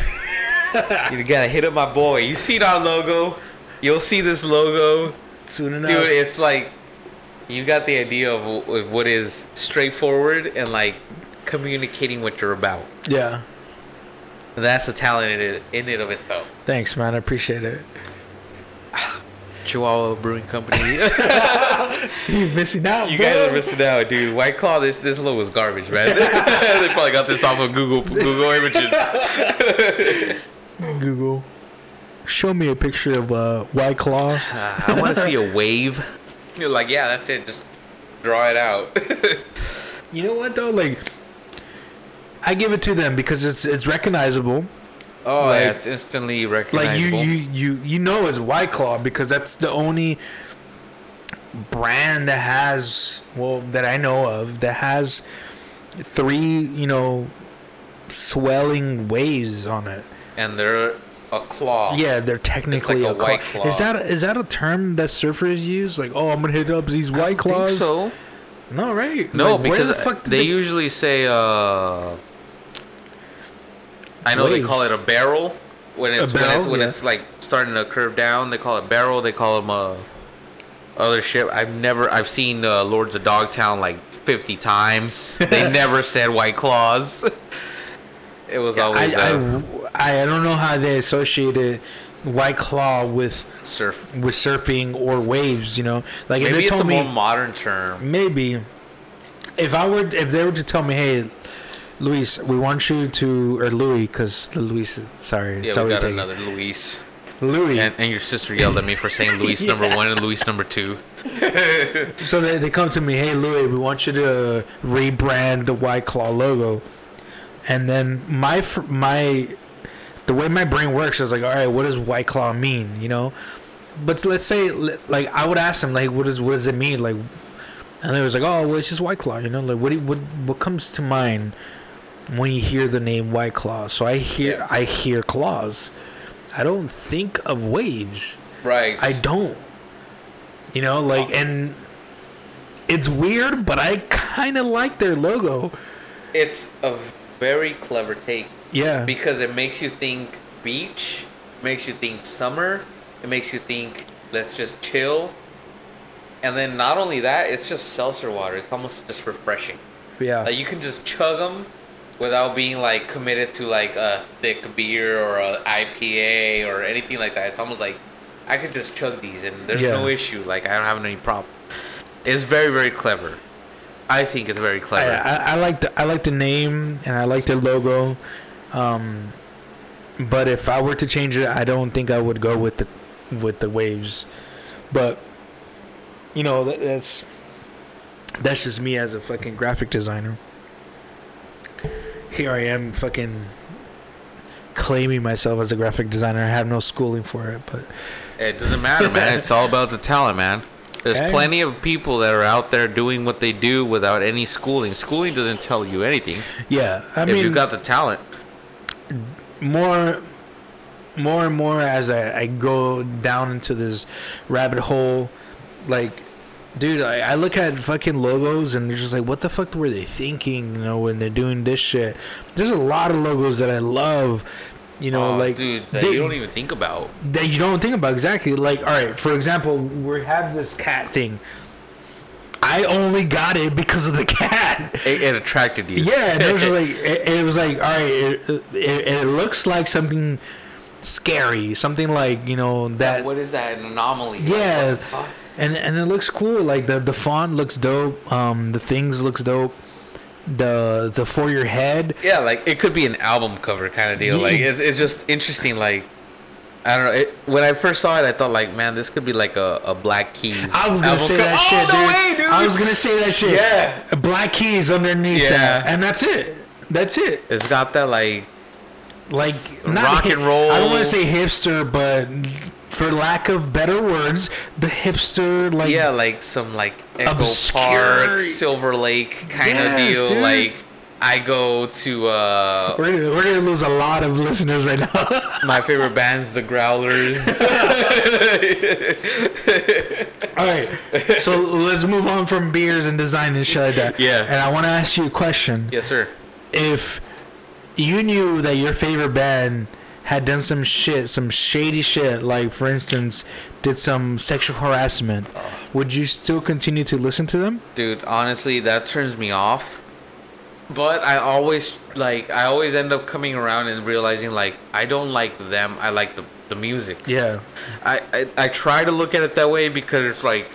you gotta hit up my boy. You see our logo? You'll see this logo. Soon enough, dude it's like you got the idea of of what is straightforward and like communicating what you're about yeah. and that's the talent in it, in it of itself Thanks, man. I appreciate it. chihuahua brewing company You're missing out. you bro. guys are missing out dude white claw this this logo was garbage man they probably got this off of google google images Google. Show me a picture of uh, White Claw. Uh, i want to see a wave you're like yeah that's it just draw it out You know what though? Like, I give it to them because it's it's recognizable. Oh Like- yeah it's instantly recognizable. Like you you you you know it's White Claw because that's the only brand that has well that I know of that has three you know swelling waves on it. and they're a claw Yeah, they're technically a a, claw. White Claw. Is that is that a term that surfers use? Like, oh, I'm gonna hit up these White Claws. so No, right? No, Like, where because the fuck did they, usually say. uh I know they call it a barrel when it's when barrel, it's when yeah. it's like starting to curve down. They call it barrel. They call them uh, other ship. I've never I've seen uh, Lords of Dogtown like fifty times. They never said White Claws. it was always. I, uh, I, I don't know how they associated White Claw with Surf. with surfing or waves. You know, like if they it's a told me more modern term. maybe if I were if they were to tell me, hey, Luis, we want you to or Louis, because Luis, sorry, it's Yeah, we got another Luis. Louis. And, and your sister yelled at me for saying Luis number one and Luis number two. So they, they come to me, hey Louis, we want you to rebrand the White Claw logo, and then my my the way my brain works is like, all right, what does White Claw mean? You know, but let's say like I would ask them like, what does what does it mean? Like, and they was like, oh, well, it's just White Claw. You know, like what do what what comes to mind when you hear the name White Claw? So I hear Yeah. I hear claws. I don't think of waves. Right. I don't. You know, like, and it's weird, but I kind of like their logo. it's a very clever take Yeah. because it makes you think beach, makes you think summer, it makes you think let's just chill. And then not only that, it's just seltzer water. It's almost just refreshing. yeah. Like you can just chug them without being like committed to like a thick beer or a IPA or anything like that. It's almost like I could just chug these and there's Yeah. no issue. Like I don't have any problem. It's very very clever. I think it's very clever. I, I like the I like the name and I like the logo, um, but if I were to change it, I don't think I would go with the with the waves. But you know that, that's that's just me as a fucking graphic designer. Here I am, fucking claiming myself as a graphic designer. I have no schooling for it, but It doesn't matter, man. It's all about the talent, man. There's Hey. plenty of people that are out there doing what they do without any schooling. Schooling doesn't tell you anything. yeah, I if mean, you got the talent, more more and more as I, I go down into this rabbit hole like dude I, I look at fucking logos and they're just like what the fuck were they thinking you know when they're doing this shit there's a lot of logos that i love you know oh, like dude, that they- you don't even think about. that you don't think about exactly like all right for example we have this cat thing i only got it because of the cat It, it attracted you. yeah, and it was like it, it was like all right. It, it, it looks like something scary, something like you know that. what is that? An anomaly? Yeah, fuck? And and it looks cool. Like the the font looks dope. Um, the things looks dope. The the for your head. Yeah, like it could be an album cover kind of deal. Yeah. Like it's, it's just interesting. Like I don't know. It, when I first saw it, I thought like, man, this could be like a, a Black Keys. I was gonna album say that oh, shit, no dude. way, dude. I was gonna say that shit. Yeah. Black keys underneath Yeah. that, and that's it. That's it. It's got that like Like Rock and roll. I don't want to say hipster, but for lack of better words, the hipster like yeah, like some like Echo Obscure- Park, Silver Lake kind of deal. dude. Like I go to uh We're gonna, we're gonna lose a lot of listeners right now. my favorite bands, the Growlers. All right, so let's move on from beers and design and shit like that. Yeah. And I want to ask you a question. yes, sir. If you knew that your favorite band had done some shit, some shady shit, like for instance, did some sexual harassment, would you still continue to listen to them? dude honestly that turns me off. But i always like i always end up coming around and realizing like i don't like them. I like the, the music. Yeah. I, I i try to look at it that way because it's like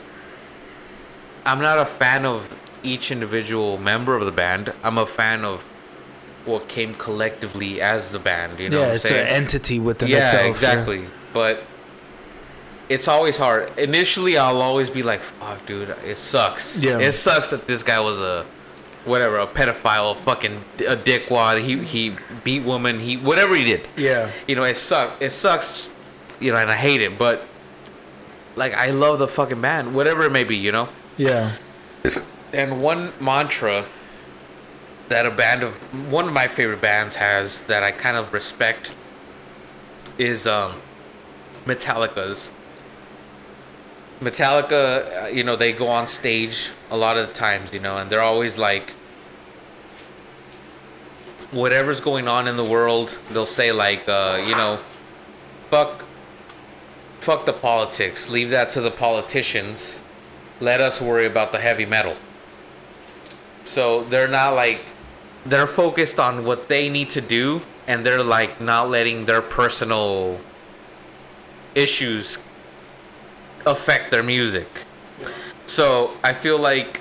i'm not a fan of each individual member of the band. I'm a fan of what came collectively as the band you know what yeah, I'm it's saying? an entity within yeah, itself. exactly. But it's always hard. Initially, I'll always be like, "Fuck, dude, it sucks. Yeah. it sucks that this guy was a whatever, a pedophile, a fucking a dickwad. He he beat woman. He whatever he did. Yeah. You know, it sucks. It sucks. You know, and I hate it. But like, I love the fucking band, whatever it may be. You know. Yeah. And one mantra that a band of one of my favorite bands has that I kind of respect is um, Metallica's. Metallica, uh, you know, they go on stage a lot of times, you know, and they're always like, whatever's going on in the world, they'll say like, uh, you know, fuck, fuck the politics, leave that to the politicians. Let us worry about the heavy metal. So they're not like they're focused on what they need to do and they're like not letting their personal issues affect their music. So I feel like,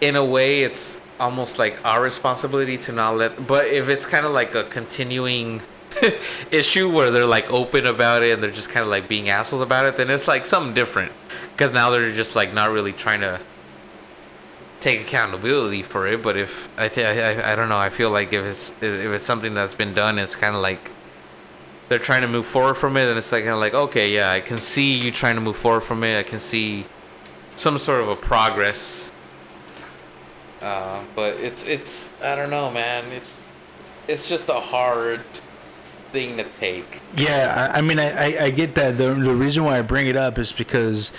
in a way, it's almost like our responsibility to not let. But if it's kind of like a continuing issue where they're like open about it and they're just kind of like being assholes about it, then it's like something different. Because now they're just like not really trying to take accountability for it. But if I, th- I, I don't know, I feel like if it's if it's something that's been done, it's kind of like they're trying to move forward from it, and it's like kind of like okay, yeah, I can see you trying to move forward from it. I can see some sort of a progress. Uh, but it's it's I don't know, man. It's it's just a hard thing to take. Yeah, I, I mean, I, I, get that. The, the reason why I bring it up is because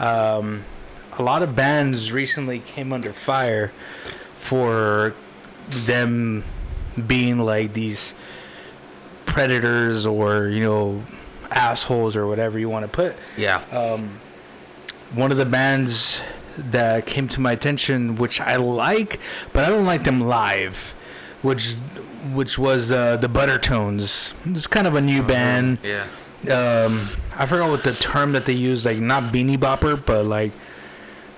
um, a lot of bands recently came under fire for them being like these predators or, you know, assholes or whatever you want to put. Yeah. Um, one of the bands that came to my attention, which I like, but I don't like them live, which which was uh, the Buttertones. It's kind of a new band. yeah. Um, I forgot what the term that they use, like not beanie bopper, but like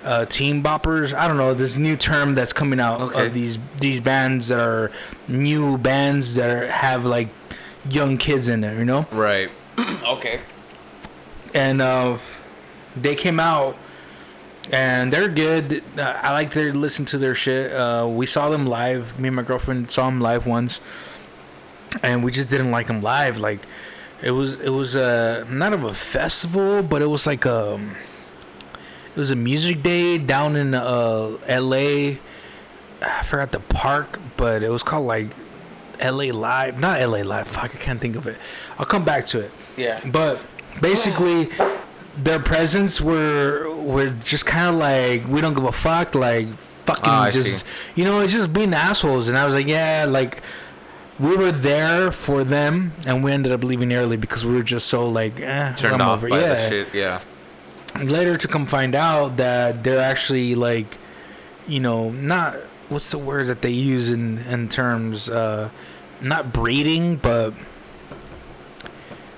uh, team boppers. I don't know this new term that's coming out Okay. of these these bands that are new bands that are, have like young kids in there, you know. Right. okay. and uh, they came out and they're good. I like to listen to their shit. Uh, we saw them live. Me and my girlfriend saw them live once, and we just didn't like them live. Like it was it was uh, not of a festival, but it was like a it was a music day down in uh, L.A. I forgot the park, but it was called like L.A. Live, not L.A. Live. Fuck, I can't think of it. I'll come back to it. Yeah. But basically, their presence were were just kind of like we don't give a fuck, like fucking I just see. you know, it's just being assholes. And I was like, yeah, like we were there for them, and we ended up leaving early because we were just so like eh, Turned off over. by yeah. the shit. Yeah. Later to come find out that they're actually like, you know, not what's the word that they use in in terms uh not breeding but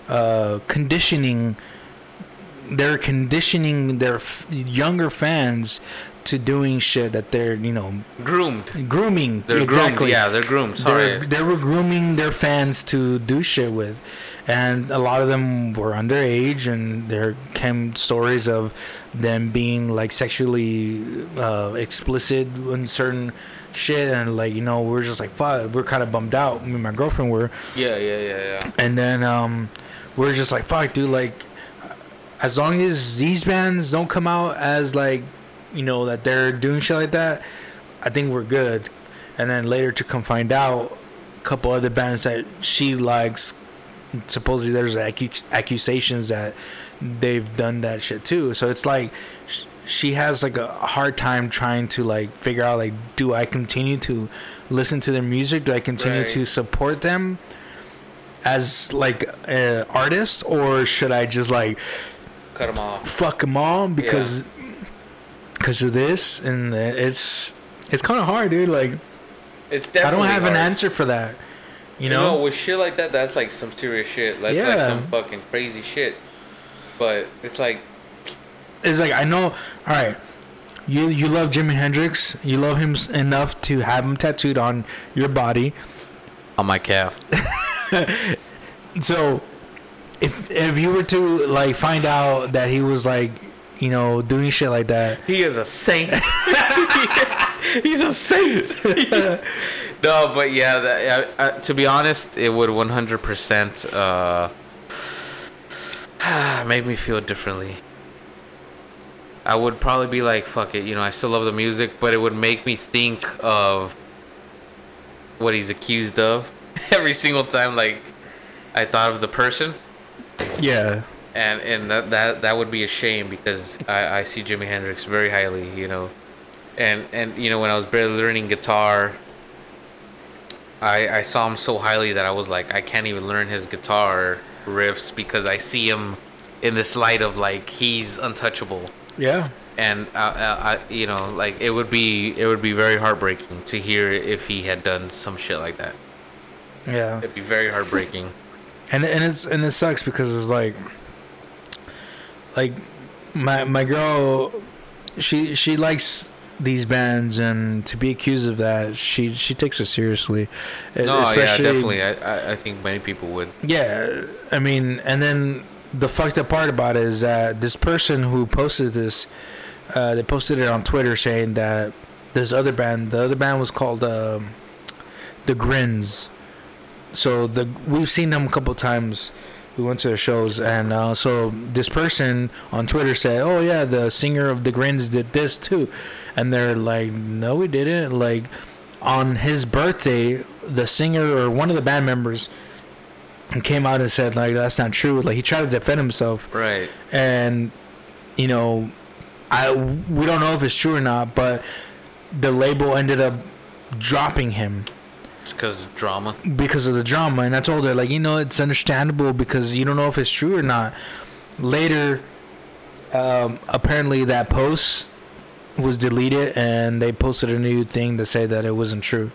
uh conditioning they're conditioning their f- younger fans to doing shit that they're you know Groomed. grooming They're exactly groomed. Yeah, they're groomed. Sorry. they're, they were grooming their fans to do shit with and a lot of them were underage and there came stories of them being like sexually uh, explicit in certain shit. And like you know we're just like fuck we're kind of bummed out. Me and my girlfriend were. Yeah, yeah, yeah, yeah. and then um we're just like fuck dude like as long as these bands don't come out as like you know that they're doing shit like that i think we're good. And then later to come find out a couple other bands that she likes supposedly there's accu- accusations that they've done that shit too. So it's like she has like a hard time trying to like figure out like do i continue to listen to their music? Do i continue Right. to support them as like an artist or should i just like Cut them off. fuck them all because because of this? And it's it's kind of hard dude like It's i don't have an answer for that you You know know, with shit like that, that's like some serious shit. That's like Yeah. some fucking crazy shit. But it's like, it's like i know all right you you love jimi hendrix you love him enough to have him tattooed on your body on my calf. so if if you were to like find out that he was like you know doing shit like that He is a saint. He's a saint. no, but yeah, that, uh, uh, to be honest, it would 100% uh, make me feel differently. I would probably be like, fuck it, you know, I still love the music, but it would make me think of what he's accused of every single time, like, I thought of the person. Yeah. And and that that that would be a shame because I, I see Jimi Hendrix very highly, you know, and and you know when I was barely learning guitar, I I saw him so highly that I was like I can't even learn his guitar riffs because I see him in this light of like he's untouchable, yeah and I, I, I you know like it would be it would be very heartbreaking to hear if he had done some shit like that. yeah It'd be very heartbreaking. and and it's and it sucks because it's like like my my girl, she she likes these bands, and to be accused of that, she she takes it seriously. No, yeah, definitely. I, I think many people would. Yeah, I mean, and then the fucked up part about it is that this person who posted this, uh, they posted it on Twitter saying that this other band, the other band was called um, the Grins. So the we've seen them a couple times. We went to their shows, and uh, so this person on Twitter said, "Oh yeah, the singer of the Grins did this too," and they're like, "No, we didn't." Like on his birthday, the singer or one of the band members came out and said like that's not true. Like he tried to defend himself, Right. and you know, I we don't know if it's true or not, but the label ended up dropping him Because drama. because of the drama and i told her like you know it's understandable because you don't know if it's true or not later um, apparently that post was deleted and they posted a new thing to say that it wasn't true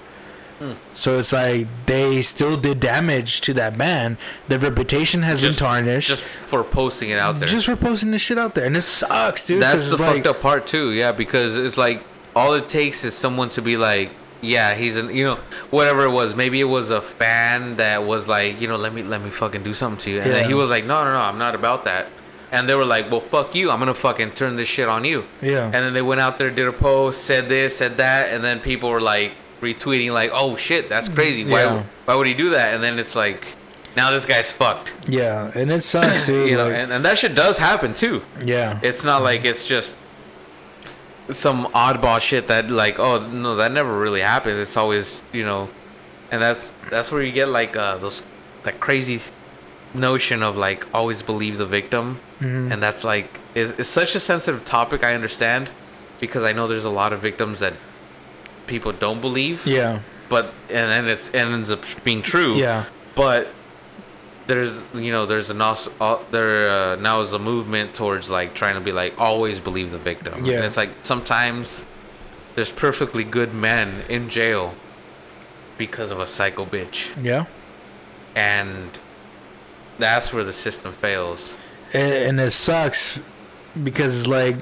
Hmm. so it's like they still did damage to that band their reputation has Just- been tarnished Just for posting it out there. just for posting this shit out there and it sucks dude. That's the it's like, fucked up part too, yeah, because it's like all it takes is someone to be like, yeah, he's an you know, whatever it was. Maybe it was a fan that was like, you know, let me let me fucking do something to you. And then he was like, No, no, no, I'm not about that. And they were like, Well fuck you, I'm gonna fucking turn this shit on you. Yeah. And then they went out there, did a post, said this, said that, and then people were like retweeting like, Oh shit, that's crazy. Why Yeah. why would he do that? And then it's like now this guy's fucked. yeah and it sucks dude You know, and, and that shit does happen too. yeah It's not like it's just some oddball shit that like oh no that never really happens. It's always you know, and that's that's where you get like uh, those that crazy notion of like always believe the victim, Mhm. and that's like is it's such a sensitive topic. I understand because I know there's a lot of victims that people don't believe, yeah but and then it's it ends up being true yeah but there's you know there's an also uh, there uh, now is a movement towards like trying to be like always believe the victim Yeah. and it's like sometimes there's perfectly good men in jail because of a psycho bitch yeah and that's where the system fails and, and it sucks because like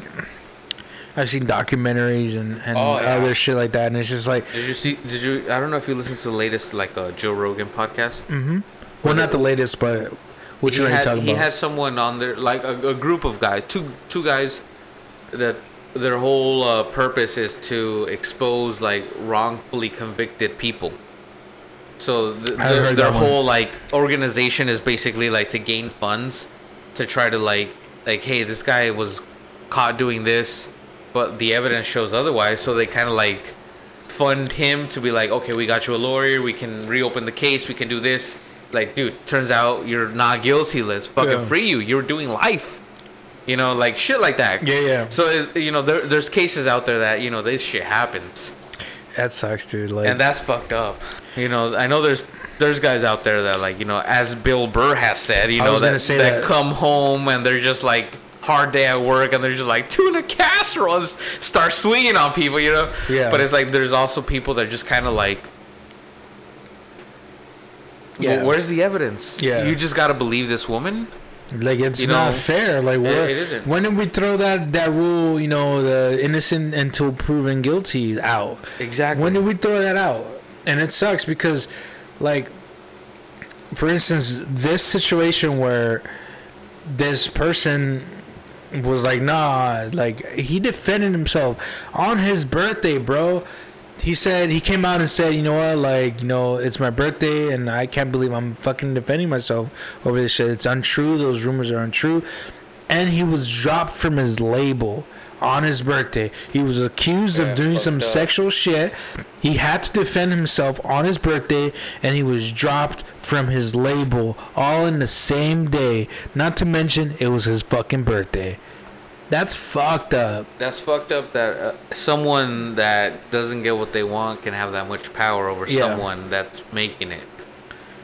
I've seen documentaries and, and Oh, yeah. other shit like that, and it's just like, did you see did you i don't know if you listened to the latest like uh, joe rogan podcast mm-hmm. Well, not the latest, but which he one are you had, talking he about? He had someone on there like a, a group of guys two two guys that their whole uh, purpose is to expose like wrongfully convicted people. So th- their, their that one. whole like organization is basically like to gain funds to try to like like hey this guy was caught doing this but the evidence shows otherwise. So they kind of like fund him to be like okay we got you a lawyer. We can reopen the case. We can do this like dude turns out you're not guilty let's fucking Yeah. free you you're doing life you know like shit like that Yeah, yeah. so you know there, there's cases out there that you know this shit happens that sucks, dude. Like, and that's fucked up. You know, I know there's there's guys out there that like you know, as Bill Burr has said, you know, that, that that. come home and they're just like hard day at work and they're just like tuna casserole and start swinging on people, you know. Yeah. But it's like there's also people that just kind of like. Yeah. Yeah. where's the evidence? Yeah. You just gotta believe this woman. like it's you not know, fair. Like, what? it. When did we throw that that rule? You know, the innocent until proven guilty out. Exactly. When did we throw that out? And it sucks because, like, for instance, this situation where this person was like, nah, like, he defended himself on his birthday, bro. He said, he came out and said, you know what, like, you know, it's my birthday and I can't believe I'm fucking defending myself over this shit. It's untrue. Those rumors are untrue. And he was dropped from his label on his birthday. He was accused Yeah, of doing some up. sexual shit. He had to defend himself on his birthday, and he was dropped from his label all in the same day. Not to mention, it was his fucking birthday. That's fucked up. That's fucked up that uh, someone that doesn't get what they want can have that much power over Yeah. someone that's making it.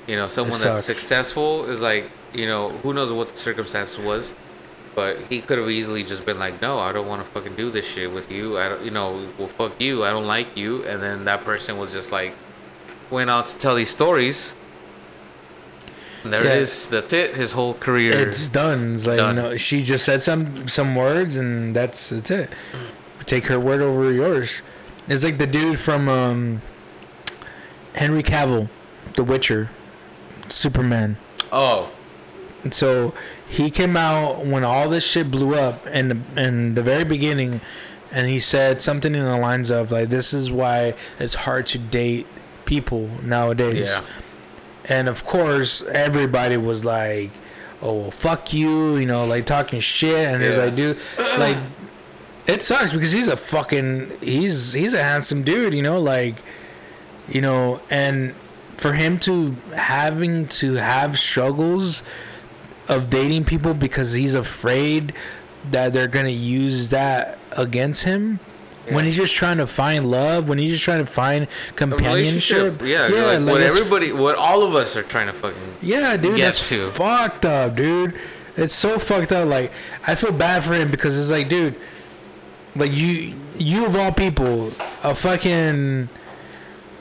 You know, someone that's successful is like, you know, who knows what the circumstances was, but he could have easily just been like, no, I don't want to fucking do this shit with you. I don't, you know, well, fuck you. I don't like you. And then that person was just like, went out to tell these stories. And there it is. That's it. His whole career. It's done. It's like Done. she just said some some words, and that's that's it. Take her word over yours. It's like the dude from um, Henry Cavill, The Witcher, Superman. oh, And so he came out when all this shit blew up in the, in the very beginning, and he said something in the lines of like, "This is why it's hard to date people nowadays." yeah. And of course, everybody was like, "Oh, well, fuck you," you know, like talking shit. And as like, dude, like, it sucks because he's a fucking he's he's a handsome dude, you know, like, you know, and for him to having to have struggles of dating people because he's afraid that they're gonna use that against him. When he's just trying to find love, when he's just trying to find companionship, yeah, Yeah. like, what everybody, what all of us are trying to fucking. yeah, dude, get that's to. fucked up, dude. It's so fucked up. Like, I feel bad for him because it's like, dude, like you, you of all people, a fucking,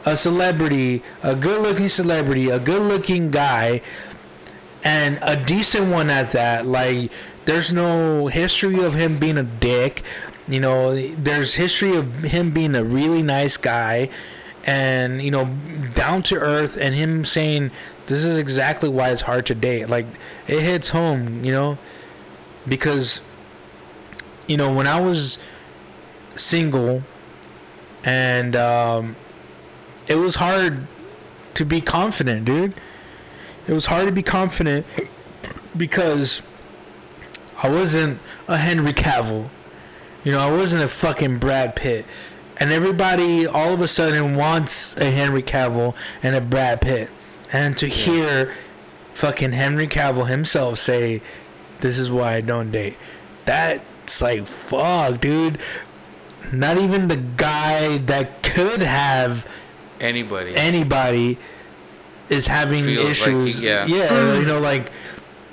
a celebrity, a good-looking celebrity, a good-looking guy, and a decent one at that. Like, there's no history of him being a dick. You know, there's history of him being a really nice guy and, you know, down to earth and him saying this is exactly why it's hard to date. Like it hits home, you know, because you know, when I was single and um it was hard to be confident, dude. It was hard to be confident because I wasn't a Henry Cavill. You know, I wasn't a fucking Brad Pitt. And everybody all of a sudden wants a Henry Cavill and a Brad Pitt. And to hear fucking Henry Cavill himself say, This is why I don't date. That's like, fuck, dude. Not even the guy that could have Anybody. anybody is having Feels like issues. he- yeah. yeah, you know, like,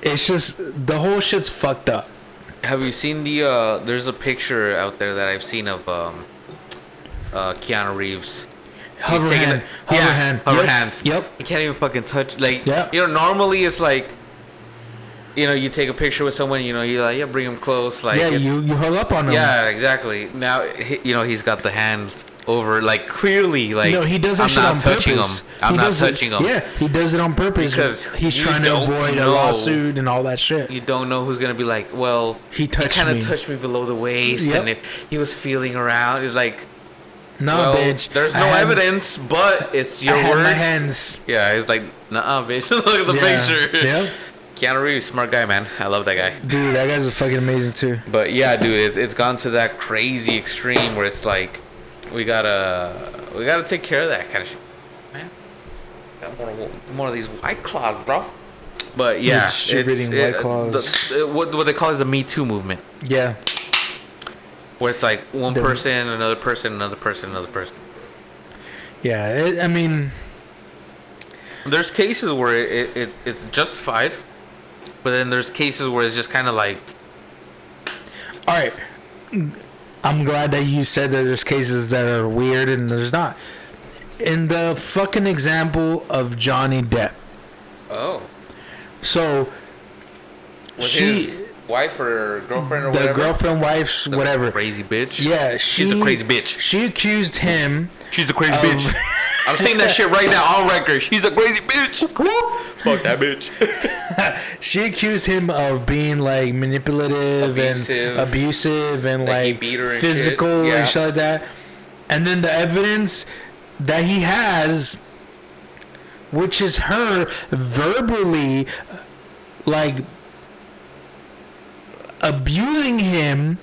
it's just, the whole shit's fucked up. Have you seen the? uh There's a picture out there that I've seen of um, uh, Keanu Reeves. Hover taking hand. a- Hover yeah, hand. Hover Yep. hand. Yep. He can't even fucking touch. Like, Yeah. you know, normally it's like, you know, you take a picture with someone, you know, you like, yeah, bring him close, like, yeah, you, you hung up on him. yeah, exactly. Now, you know, he's got the hand over, like, clearly, like, no, he does that I'm shit not on touching purpose. him. I'm He not does it- touching him. Yeah, he does it on purpose Because he's trying to avoid a lawsuit and all that shit. You don't know who's gonna be like, well, He touched kind of touched me below the waist, Yep. and if he was feeling around, it's like, no, well, bitch. there's I no had- evidence, but it's your I had words. my hands. Yeah, he's like, nah, bitch. Look at the Yeah. picture. Yep. Keanu Reeves, smart guy, man. I love that guy. Dude, that guy's fucking amazing too. But yeah, dude, it's it's gone to that crazy extreme where it's like, we gotta we gotta take care of that kind of shit, man. Got more more of these white claws, bro. But yeah, Distributing it's- White it- Claws. the- what what they call is a Me Too movement, Yeah. where it's like one The- person, another person, another person, another person. Yeah, it, I mean, There's cases where it, it, it it's justified, but then there's cases where it's just kind of like, all right. I'm glad that you said that there's cases that are weird and there's not. In the fucking example of Johnny Depp. oh, So, with she, his wife or girlfriend or the whatever. girlfriend, wife's, The whatever. Crazy bitch. Yeah, she, she's a crazy bitch. She accused him. She's a crazy bitch. I'm saying that shit right now on record. She's a crazy bitch. Fuck that bitch. She accused him of being like manipulative Abusive. and abusive and Like, he like beat her and physical shit. Yeah. and shit like that. And then the evidence that he has, which is her verbally like abusing him,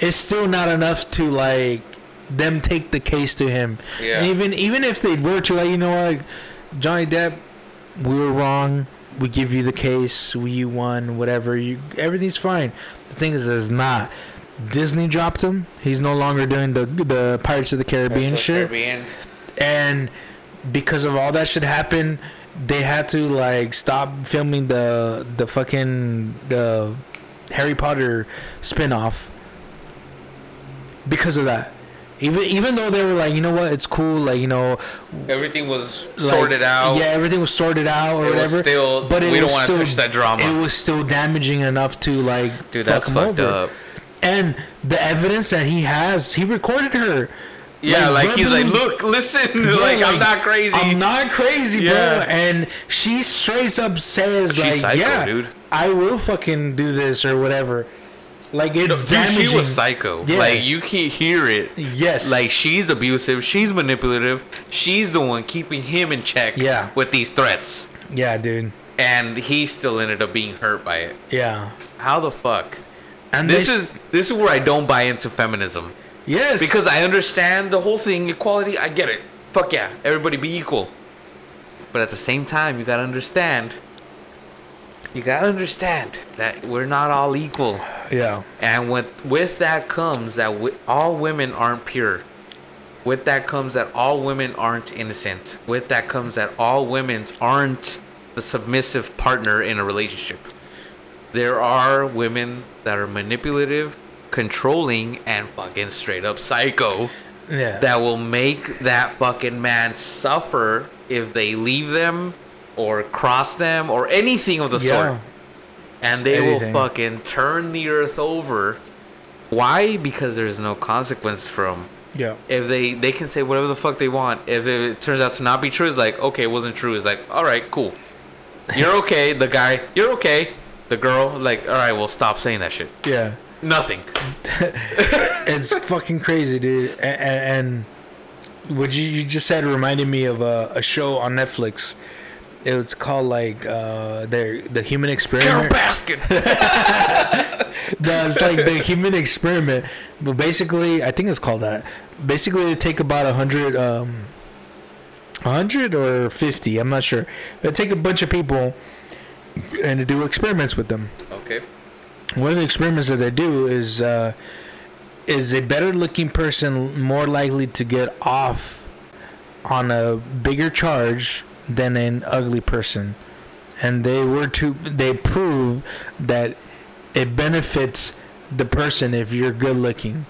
is still not enough to like them take the case to him. Yeah. And even even if they were to like, you know what, Johnny Depp, we were wrong. We give you the case. We you won. Whatever. You everything's fine. The thing is, it's not. Disney dropped him. He's no longer doing the the Pirates of the Caribbean shit. Caribbean. And because of all that shit happen, they had to like stop filming the the fucking the Harry Potter spin-off because of that. Even even though they were like, you know what, it's cool, like you know, Everything was like, sorted out. Yeah, everything was sorted out or It whatever. still- but it we don't was wanna still- touch that drama. It was still damaging enough to like Dude, fuck that's him fucked over. up. And the evidence that he has, he recorded her. Yeah, like, he's like, look, listen, Yeah, like, I'm not crazy. I'm not crazy, Yeah. bro. And she straight up says, She's like, psycho, yeah, dude. I will fucking do this or whatever. Like it's Dude, damaging. she was psycho. Yeah. Like you can hear it. Yes. Like she's abusive. She's manipulative. She's the one keeping him in check. Yeah. With these threats, yeah, dude. and he still ended up being hurt by it. Yeah. How the fuck? And This they- is this is where I don't buy into feminism yes because I understand the whole thing, equality. I get it. Fuck yeah, everybody be equal. But at the same time, you gotta understand. You gotta understand that we're not all equal. yeah And with with that comes that wi- all women aren't pure. With that comes that all women aren't innocent. With that comes that all women aren't the submissive partner in a relationship. There are women that are manipulative, controlling, and fucking straight up psycho yeah that will make that fucking man suffer if they leave them or cross them or anything of the yeah sort and they anything. will fucking turn the earth over. Why? Because there's no consequence from. yeah If they they can say whatever the fuck they want. If it turns out to not be true, it's like okay, it wasn't true. It's like all right, cool. You're okay. The guy, you're okay. The girl, like all right, well, stop saying that shit. yeah Nothing. it's fucking crazy dude and, and what you, you just said reminded me of a, a show on netflix it's called like uh the the human Carole experiment Baskin. No, it's like the human experiment. But basically, I think it's called that. Basically, they take about a hundred, um, a hundred or fifty. I'm not sure. They take a bunch of people and they do experiments with them. okay. One of the experiments that they do is uh, is a better looking person more likely to get off on a bigger charge than an ugly person, and they were to they prove that it benefits the person if you're good looking.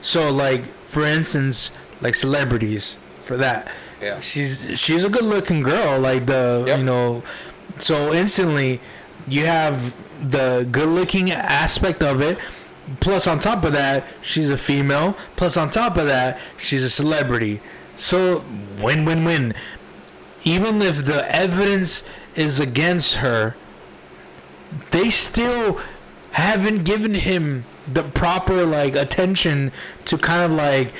So, like for instance, like celebrities for that. Yeah. She's she's a good looking girl, like the Yep. you know. So instantly, you have the good looking aspect of it. Plus, on top of that, she's a female. Plus, on top of that, she's a celebrity. So, win win win. Even if the evidence is against her, they still haven't given him the proper like attention to kind of like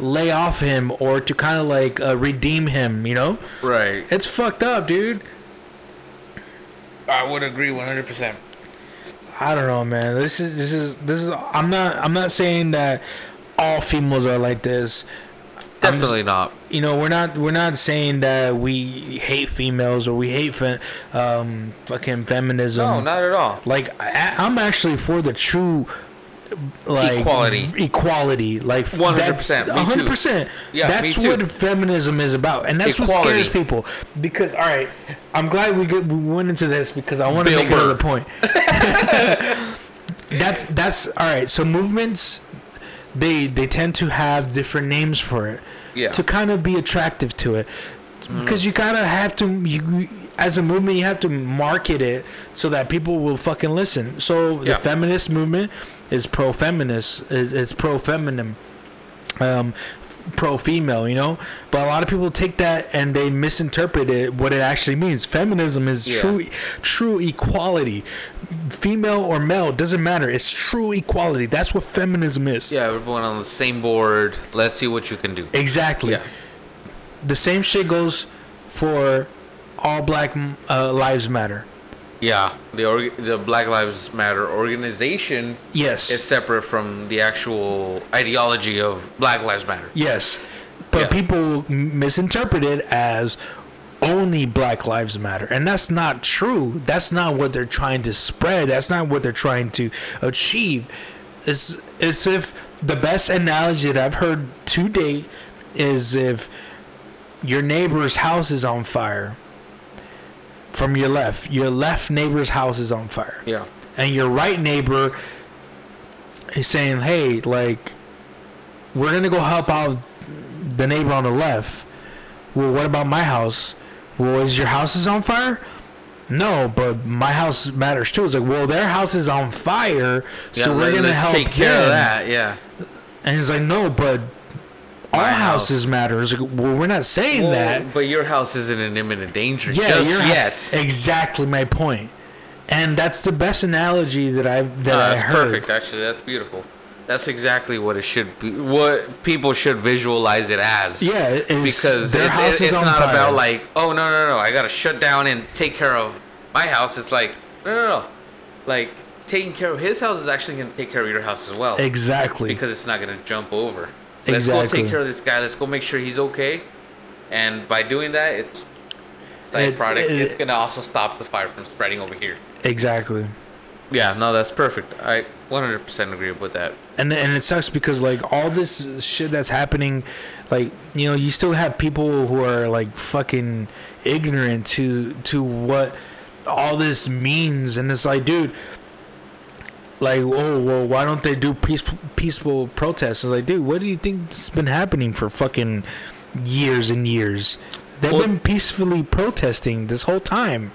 lay off him or to kind of like uh, redeem him you know Right. it's fucked up dude I would agree 100%. i don't know man this is this is this is i'm not i'm not saying that all females are like this I'm just- Definitely not. you know we're not we're not saying that we hate females or we hate fe- um fucking feminism No, not at all. like I, I'm actually for the true like Equality. equality like 100%, that's 100% Yeah, that's me too. what feminism is about and that's what scares people because all right i'm glad we, get, we went into this because i want to make Burr. another point that's that's all right so movements they they tend to have different names for it Yeah. to kind of be attractive to it. Because you kind of have to you as a movement you have to market it so that people will fucking listen. So the feminist movement is pro-feminist is, is pro-feminine. Um pro-female you know but a lot of people take that and they misinterpret it what it actually means feminism is Yeah. true true equality female or male doesn't matter it's true equality that's what feminism is Yeah, everyone on the same board. Let's see what you can do. exactly Yeah. the same shit goes for all black uh, lives matter Yeah, the org- the Black Lives Matter organization yes. is separate from the actual ideology of Black Lives Matter. yes but Yeah. people misinterpret it as only black lives matter and that's not true. That's not what they're trying to spread. That's not what they're trying to achieve. It's it's if the best analogy that i've heard to date is if your neighbor's house is on fire from your left your left neighbor's house is on fire Yeah. and your right neighbor is saying, "Hey, like, we're gonna go help out the neighbor on the left. Well, what about my house? Well, is your house is on fire? No, but my house matters too. It's like, well, their house is on fire, so Yeah, we're gonna help take care of that. Yeah. And he's like, no, but all house. houses matter. It's like, well, we're not saying Well, that. But your house isn't in imminent danger Yeah, just yet. exactly my point. And that's the best analogy that I that No, I that's heard. perfect. Actually, that's beautiful. That's exactly what it should be. What people should visualize it as. Yeah, it is because their it's, house it- is it's on not fire. about like, oh no no no, I gotta shut down and take care of my house. It's like, no no no, like taking care of his house is actually gonna take care of your house as well exactly. because it's not gonna jump over. Let's go take care of this guy. Let's go make sure he's okay. And by doing that, it's side It- product. it- it's gonna also stop the fire from spreading over here. exactly. Yeah, no, that's perfect. I 100% agree with that. and and it sucks because like all this shit that's happening like you know you still have people who are like fucking ignorant to to what all this means and it's like dude like oh well why don't they do peaceful peaceful protests? It's like dude what do you think has been happening for fucking years and years? They've Well- been peacefully protesting this whole time.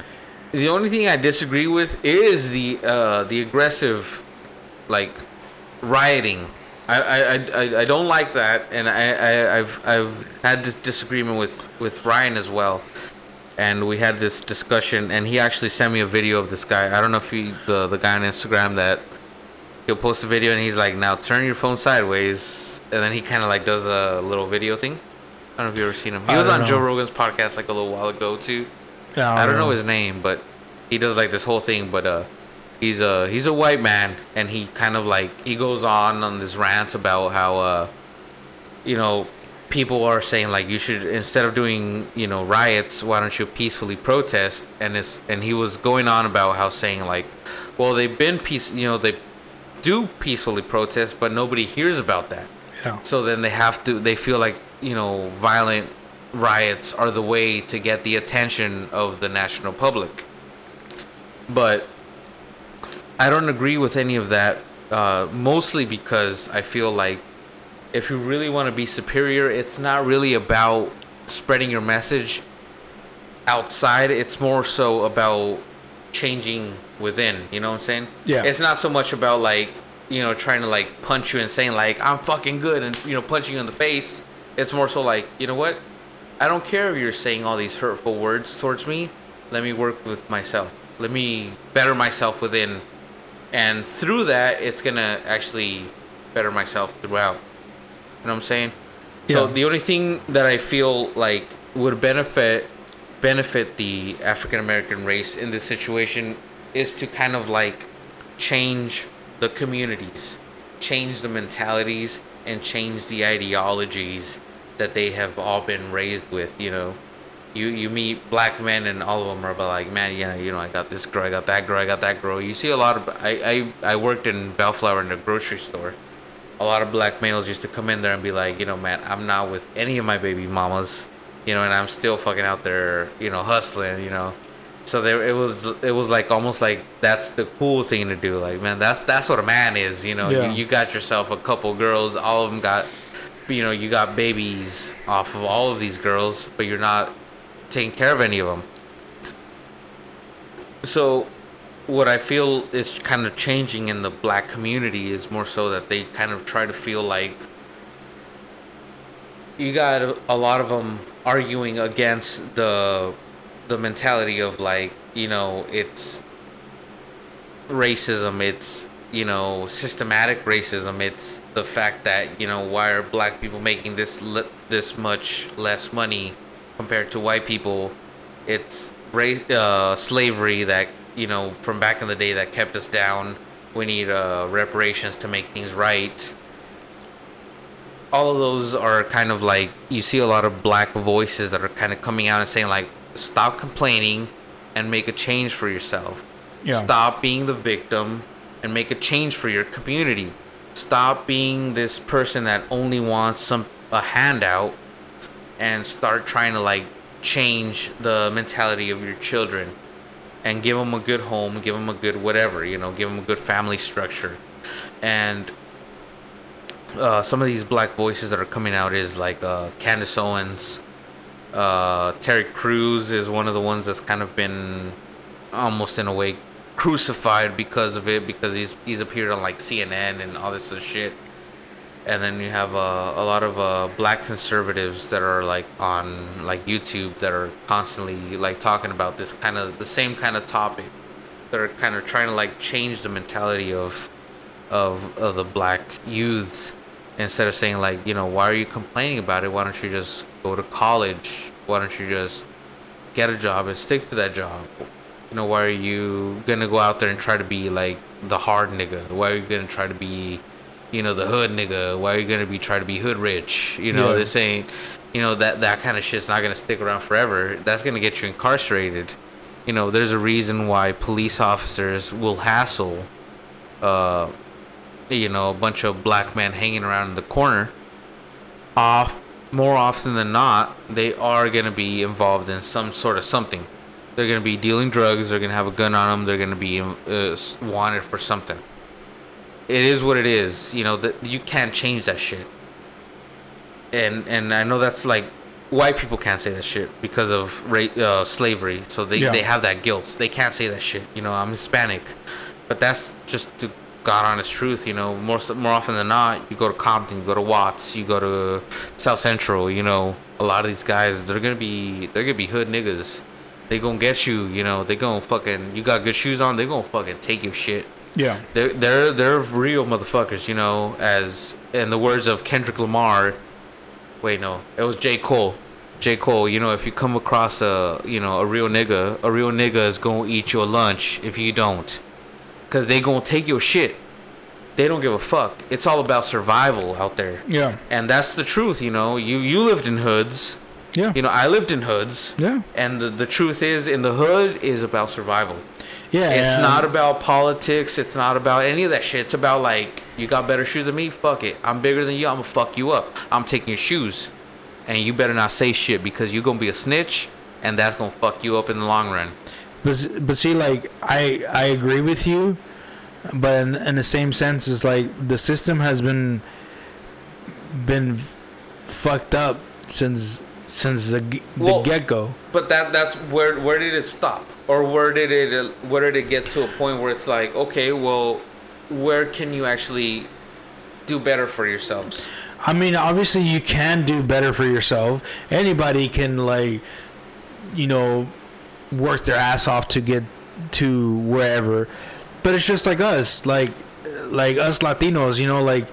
The only thing I disagree with is the uh, the aggressive, like, rioting. I, I, I, I don't like that, and I, I I've I've had this disagreement with with Ryan as well, and we had this discussion, and he actually sent me a video of this guy. I don't know if he the the guy on Instagram that he'll post a video and he's like, now turn your phone sideways, and then he kind of like does a little video thing. I don't know if you've ever seen him. He I was don't on Joe. Rogan's podcast like a little while ago too. yeah, I don't know his name, but he does like this whole thing. But uh, he's a he's a white man, and he kind of like he goes on on this rant about how uh, you know, people are saying like you should instead of doing you know riots, why don't you peacefully protest? And it's and he was going on about how saying like, well they've been peace, you know they do peacefully protest, but nobody hears about that. yeah. So then they have to. They feel like you know violent riots are the way to get the attention of the national public. But I don't agree with any of that. Uh, mostly because I feel like if you really want to be superior, it's not really about spreading your message outside. It's more so about changing within. You know what I'm saying? Yeah. It's not so much about like you know trying to like punch you and saying like I'm fucking good and you know punching you in the face. It's more so like you know what? I don't care if you're saying all these hurtful words towards me. Let me work with myself. Let me better myself within, and through that, it's gonna actually better myself throughout. You know what I'm saying? So the only thing that I feel like would benefit benefit the African American race in this situation is to kind of like change the communities, change the mentalities, and change the ideologies that they have all been raised with. You know, you you meet black men and all of them are like, man, yeah, you know, I got this girl, I got that girl, I got that girl. You see a lot of I I, I worked in Bellflower in a grocery store. A lot of black males used to come in there and be like, you know, man, I'm not with any of my baby mamas, you know, and I'm still fucking out there, you know, hustling, you know. So there, it was, it was like almost like that's the cool thing to do. Like, man, that's that's what a man is, you know. Yeah. You, you got yourself a couple girls, all of them got, you know, you got babies off of all of these girls, but you're not taking care of any of them. So, what I feel is kind of changing in the black community is more so that they kind of try to feel like you got a lot of them arguing against the the mentality of like you know it's racism it's you know systematic racism it's the fact that you know why are black people making this this much less money compared to white people? It's race uh, slavery that you know from back in the day that kept us down. We need uh, reparations to make things right. All of those are kind of like you see a lot of black voices that are kind of coming out and saying like stop complaining and make a change for yourself. Yeah. stop being the victim and make a change for your community. Stop being this person that only wants some a handout and start trying to like change the mentality of your children and give them a good home give them a good whatever you know give them a good family structure and uh, some of these black voices that are coming out is like uh, Candace Owens, uh, Terry Crews is one of the ones that's kind of been almost in a way crucified because of it because he's he's appeared on like CNN and all this sort of shit. And then you have uh, a lot of uh, black conservatives that are like on like YouTube that are constantly like talking about this kind of the same kind of topic. That are kind of trying to like change the mentality of of of the black youths. Instead of saying like you know why are you complaining about it? Why don't you just go to college? Why don't you just get a job and stick to that job? You know why are you gonna go out there and try to be like the hard nigga? Why are you gonna try to be you know the hood nigga why are you gonna be trying to be hood rich you know Yeah. this ain't you know that that kind of shit's not gonna stick around forever that's gonna get you incarcerated you know there's a reason why police officers will hassle uh you know, a bunch of black men hanging around in the corner, off more often than not, they are gonna be involved in some sort of something. They're gonna be dealing drugs. They're gonna have a gun on them. They're gonna be uh, wanted for something. It is what it is. You know that you can't change that shit. And and I know that's like white people can't say that shit because of ra- uh, slavery. So they, Yeah. they have that guilt. They can't say that shit. You know, I'm Hispanic, but that's just the god honest truth. You know, more more often than not, you go to Compton, you go to Watts, you go to South Central. You know, a lot of these guys they're gonna be they're gonna be hood niggas. They gonna get you. You know, they gonna fucking you got good shoes on. They gonna fucking take your shit. Yeah. They're they're they're real motherfuckers, you know. As in the words of Kendrick Lamar, wait no, it was J Cole. J Cole, you know, if you come across a you know a real nigga, a real nigga is gonna eat your lunch if you don't, cause they gonna take your shit. They don't give a fuck. It's all about survival out there, Yeah. and that's the truth. You know, you you lived in hoods. Yeah. You know, I lived in hoods. Yeah. And the, the truth is, in the hood, is about survival. Yeah. It's not about politics. It's not about any of that shit. It's about like you got better shoes than me. Fuck it. I'm bigger than you. I'm gonna fuck you up. I'm taking your shoes, and you better not say shit because you're gonna be a snitch, and that's gonna fuck you up in the long run. But but see, like I I agree with you, but in, in the same sense, it's like the system has been been fucked up since since the the Well- get go. But that that's where where did it stop, or where did it where did it get to a point where it's like, okay, well, where can you actually do better for yourselves? I mean, obviously, you can do better for yourself. Anybody can like, you know, work their ass off to get to wherever. But it's just like us, like, like us Latinos. You know, like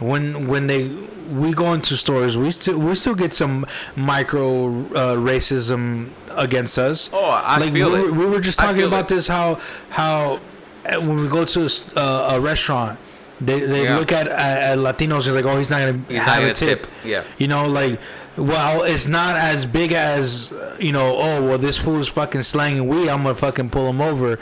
when when they we go into stores, we still we still get some micro uh, racism against us. Oh, I like feel we, it. were- we were just talking about it. this how how uh, when we go to a, uh, a restaurant they, they Yeah. look at, at, at Latinos and like oh he's not gonna He's not have gonna a tip. tip. Yeah. you know like well it's not as big as you know oh well this fool is fucking slanging weed I'm gonna fucking pull him over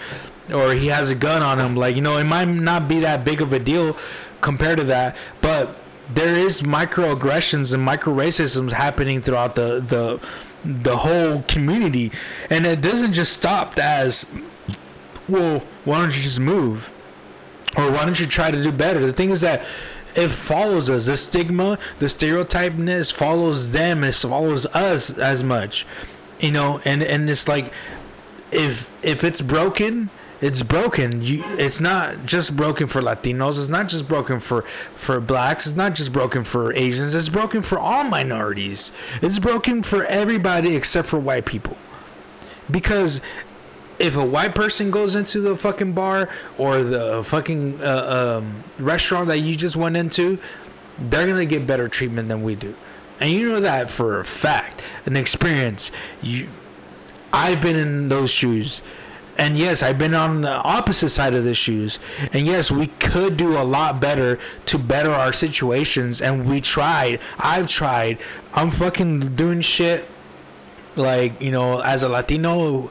or he has a gun on him like you know it might not be that big of a deal compared to that but there is microaggressions and micro racisms happening throughout the the the whole community. And it doesn't just stop as well why don't you just move? Or why don't you try to do better? The thing is that it follows us. The stigma the stereotypeness follows them. It follows us as much you know? And and it's like if if it's broken it's broken. You it's not just broken for latinos. It's not just broken for for blacks. It's not just broken for asians. It's broken for all minorities. It's broken for everybody except for white people. Because if a white person goes into the fucking bar or the fucking uh, um, restaurant that you just went into, they're gonna get better treatment than we do, and you know that for a fact, an experience. You, I've been in those shoes. And yes, I've been on the opposite side of the shoes. And yes, we could do a lot better to better our situations. And we tried. I've tried. I'm fucking doing shit like you know as a latino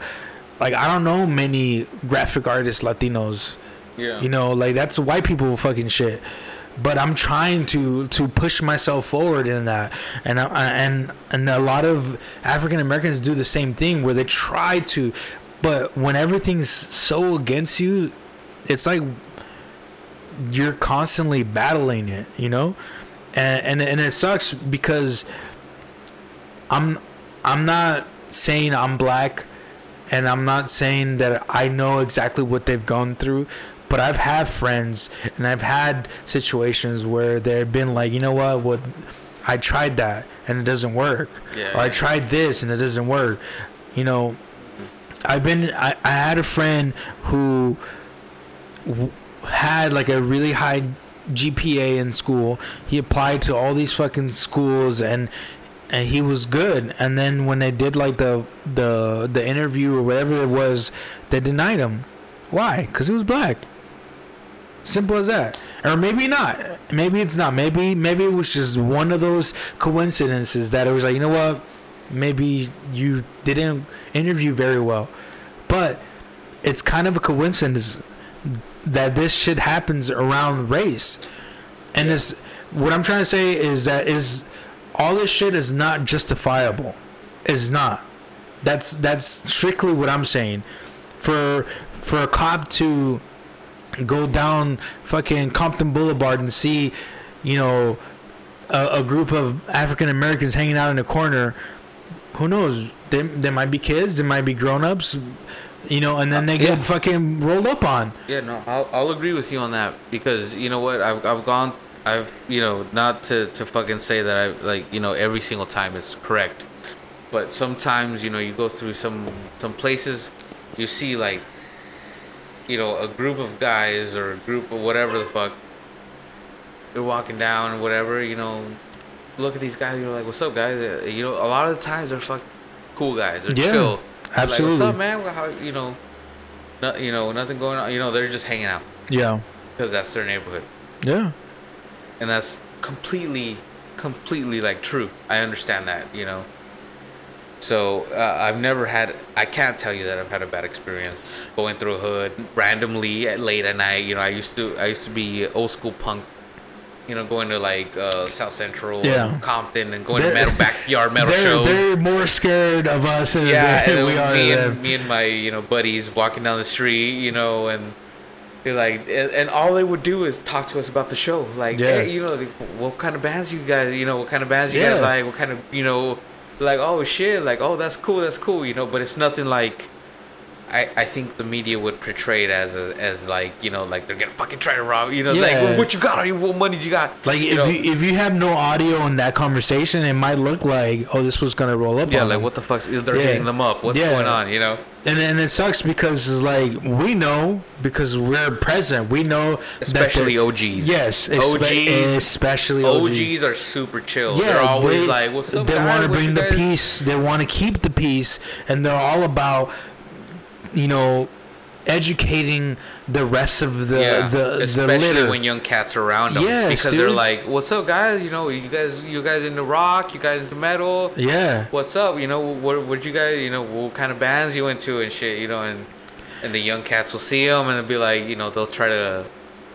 like i don't know many graphic artists latinos Yeah. you know like that's white people fucking shit but i'm trying to to push myself forward in that and I, and and a lot of african americans do the same thing where they try to but when everything's so against you it's like you're constantly battling it you know? And and and it sucks because I'm I'm not saying I'm black and I'm not saying that I know exactly what they've gone through, but I've had friends and I've had situations where they've been like, you know what, what I tried that and it doesn't work, Yeah, or I tried this and it doesn't work. You know, I've been I, I had a friend who had like a really high GPA in school. He applied to all these fucking schools and and he was good. And then when they did like the the the interview or whatever it was, they denied him. Why? Because he was black. Simple as that. Or maybe not. Maybe it's not. Maybe maybe it was just one of those coincidences that it was like, you know what? Maybe you didn't interview very well. But it's kind of a coincidence that this shit happens around race. And this what I'm trying to say is that is all this shit is not justifiable. It's not. That's that's strictly what I'm saying. For for a cop to go down fucking Compton Boulevard and see, you know, a, a group of African Americans hanging out in a corner. Who knows? They, there might be kids, there might be grown ups, you know, and then they get Yeah. fucking rolled up on. Yeah, no, I'll, I'll agree with you on that because you know what I've I've gone I've you know not to to fucking say that I like you know every single time is correct, but sometimes you know you go through some some places, you see like, you know a group of guys or a group of whatever the fuck. They're walking down or whatever you know, look at these guys. You're like, what's up, guys? Uh, You know, a lot of the times they're fuck cool guys. They're Yeah, chill. They're Like, absolutely. what's up, man? How you know? No, you know, nothing going on. You know, they're just hanging out Yeah. because that's their neighborhood, Yeah. and that's completely, completely like true. I understand that, you know. So uh, I've never had. I can't tell you that I've had a bad experience going through a hood randomly at late at night. You know, I used to. I used to be old school punk. You know, going to like uh, South Central, Yeah. Compton, and going to They're- metal backyard metal they're, shows. they're more scared of us than yeah, than and we are me and me and my you know buddies walking down the street, you know, and they're like, and, and all they would do is talk to us about the show, like, Yeah. hey, you know, like, what kind of bands you guys, you know, what kind of bands you Yeah. guys like, what kind of, you know, like, oh shit, like, oh that's cool, that's cool, you know, but it's nothing like. I, I think the media would portray it as a, as like you know like they're gonna fucking try to rob you know like Yeah. what you got you what money you got Like you if know? you if you have no audio in that conversation, it might look like oh this was gonna roll up. yeah like them. what the fuck's they're Yeah. hitting them up what's Yeah. going on you know and and it sucks because it's like we know because we're present. We know especially that OGs Yes, OGs especially OGs. OGs are super chill. Yeah, they're always they, like, "What's up, They want to bring the guys-" peace. They want to keep the peace, and they're all about, you know, educating the rest of the yeah, the the especially litter. when young cats are around them, Yes, because they're like, "What's up, guys? You know, you guys, you guys into rock? You guys into metal? yeah, What's up? You know, what, what you guys, you know, what kind of bands you into and shit? You know, and and the young cats will see them and they'll be like, you know, they'll try to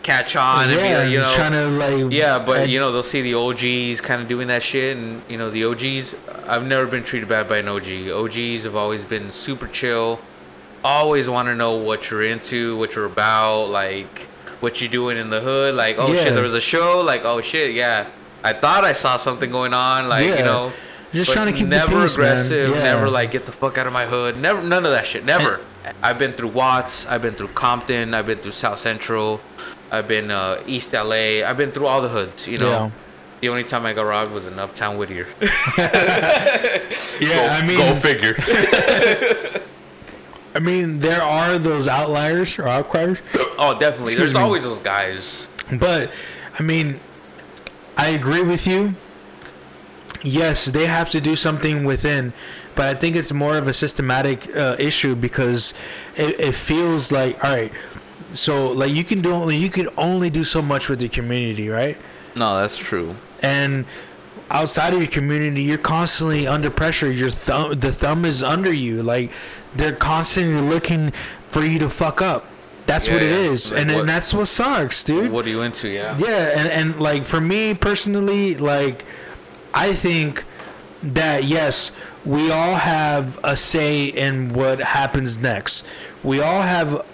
catch on and be yeah, like, you know, trying to like Yeah, but you know they'll see the OGs kind of doing that shit, and you know the OGs. I've never been treated bad by an OG. OGs have always been super chill. Always want to know what you're into, what you're about, like what you're doing in the hood. Like, oh Yeah. shit, there was a show. Like, oh shit, yeah. I thought I saw something going on. Like, Yeah. you know, Just trying to keep the never peace, aggressive. Yeah. Never like get the fuck out of my hood. Never, none of that shit. Never. I've been through Watts. I've been through Compton. I've been through South Central. I've been uh, East LA. I've been through all the hoods. You know. The only time I got robbed was in Uptown Whittier. yeah. I mean, go figure. I mean, there are those outliers or outcriers, oh, definitely. Excuse There's me. always those guys. but I mean, I agree with you. Yes, they have to do something within, but I think it's more of a systematic uh, issue because it, it feels like all right. So like you can do only you can only do so much with the community, right? No, that's true. and outside of your community you're constantly under pressure your thumb the thumb is under you like they're constantly looking for you to fuck up that's Yeah, what it yeah. is Like and, what- and that's what sucks dude What are you into? Yeah. yeah and, and like for me personally like i think that yes we all have a say in what happens next we all have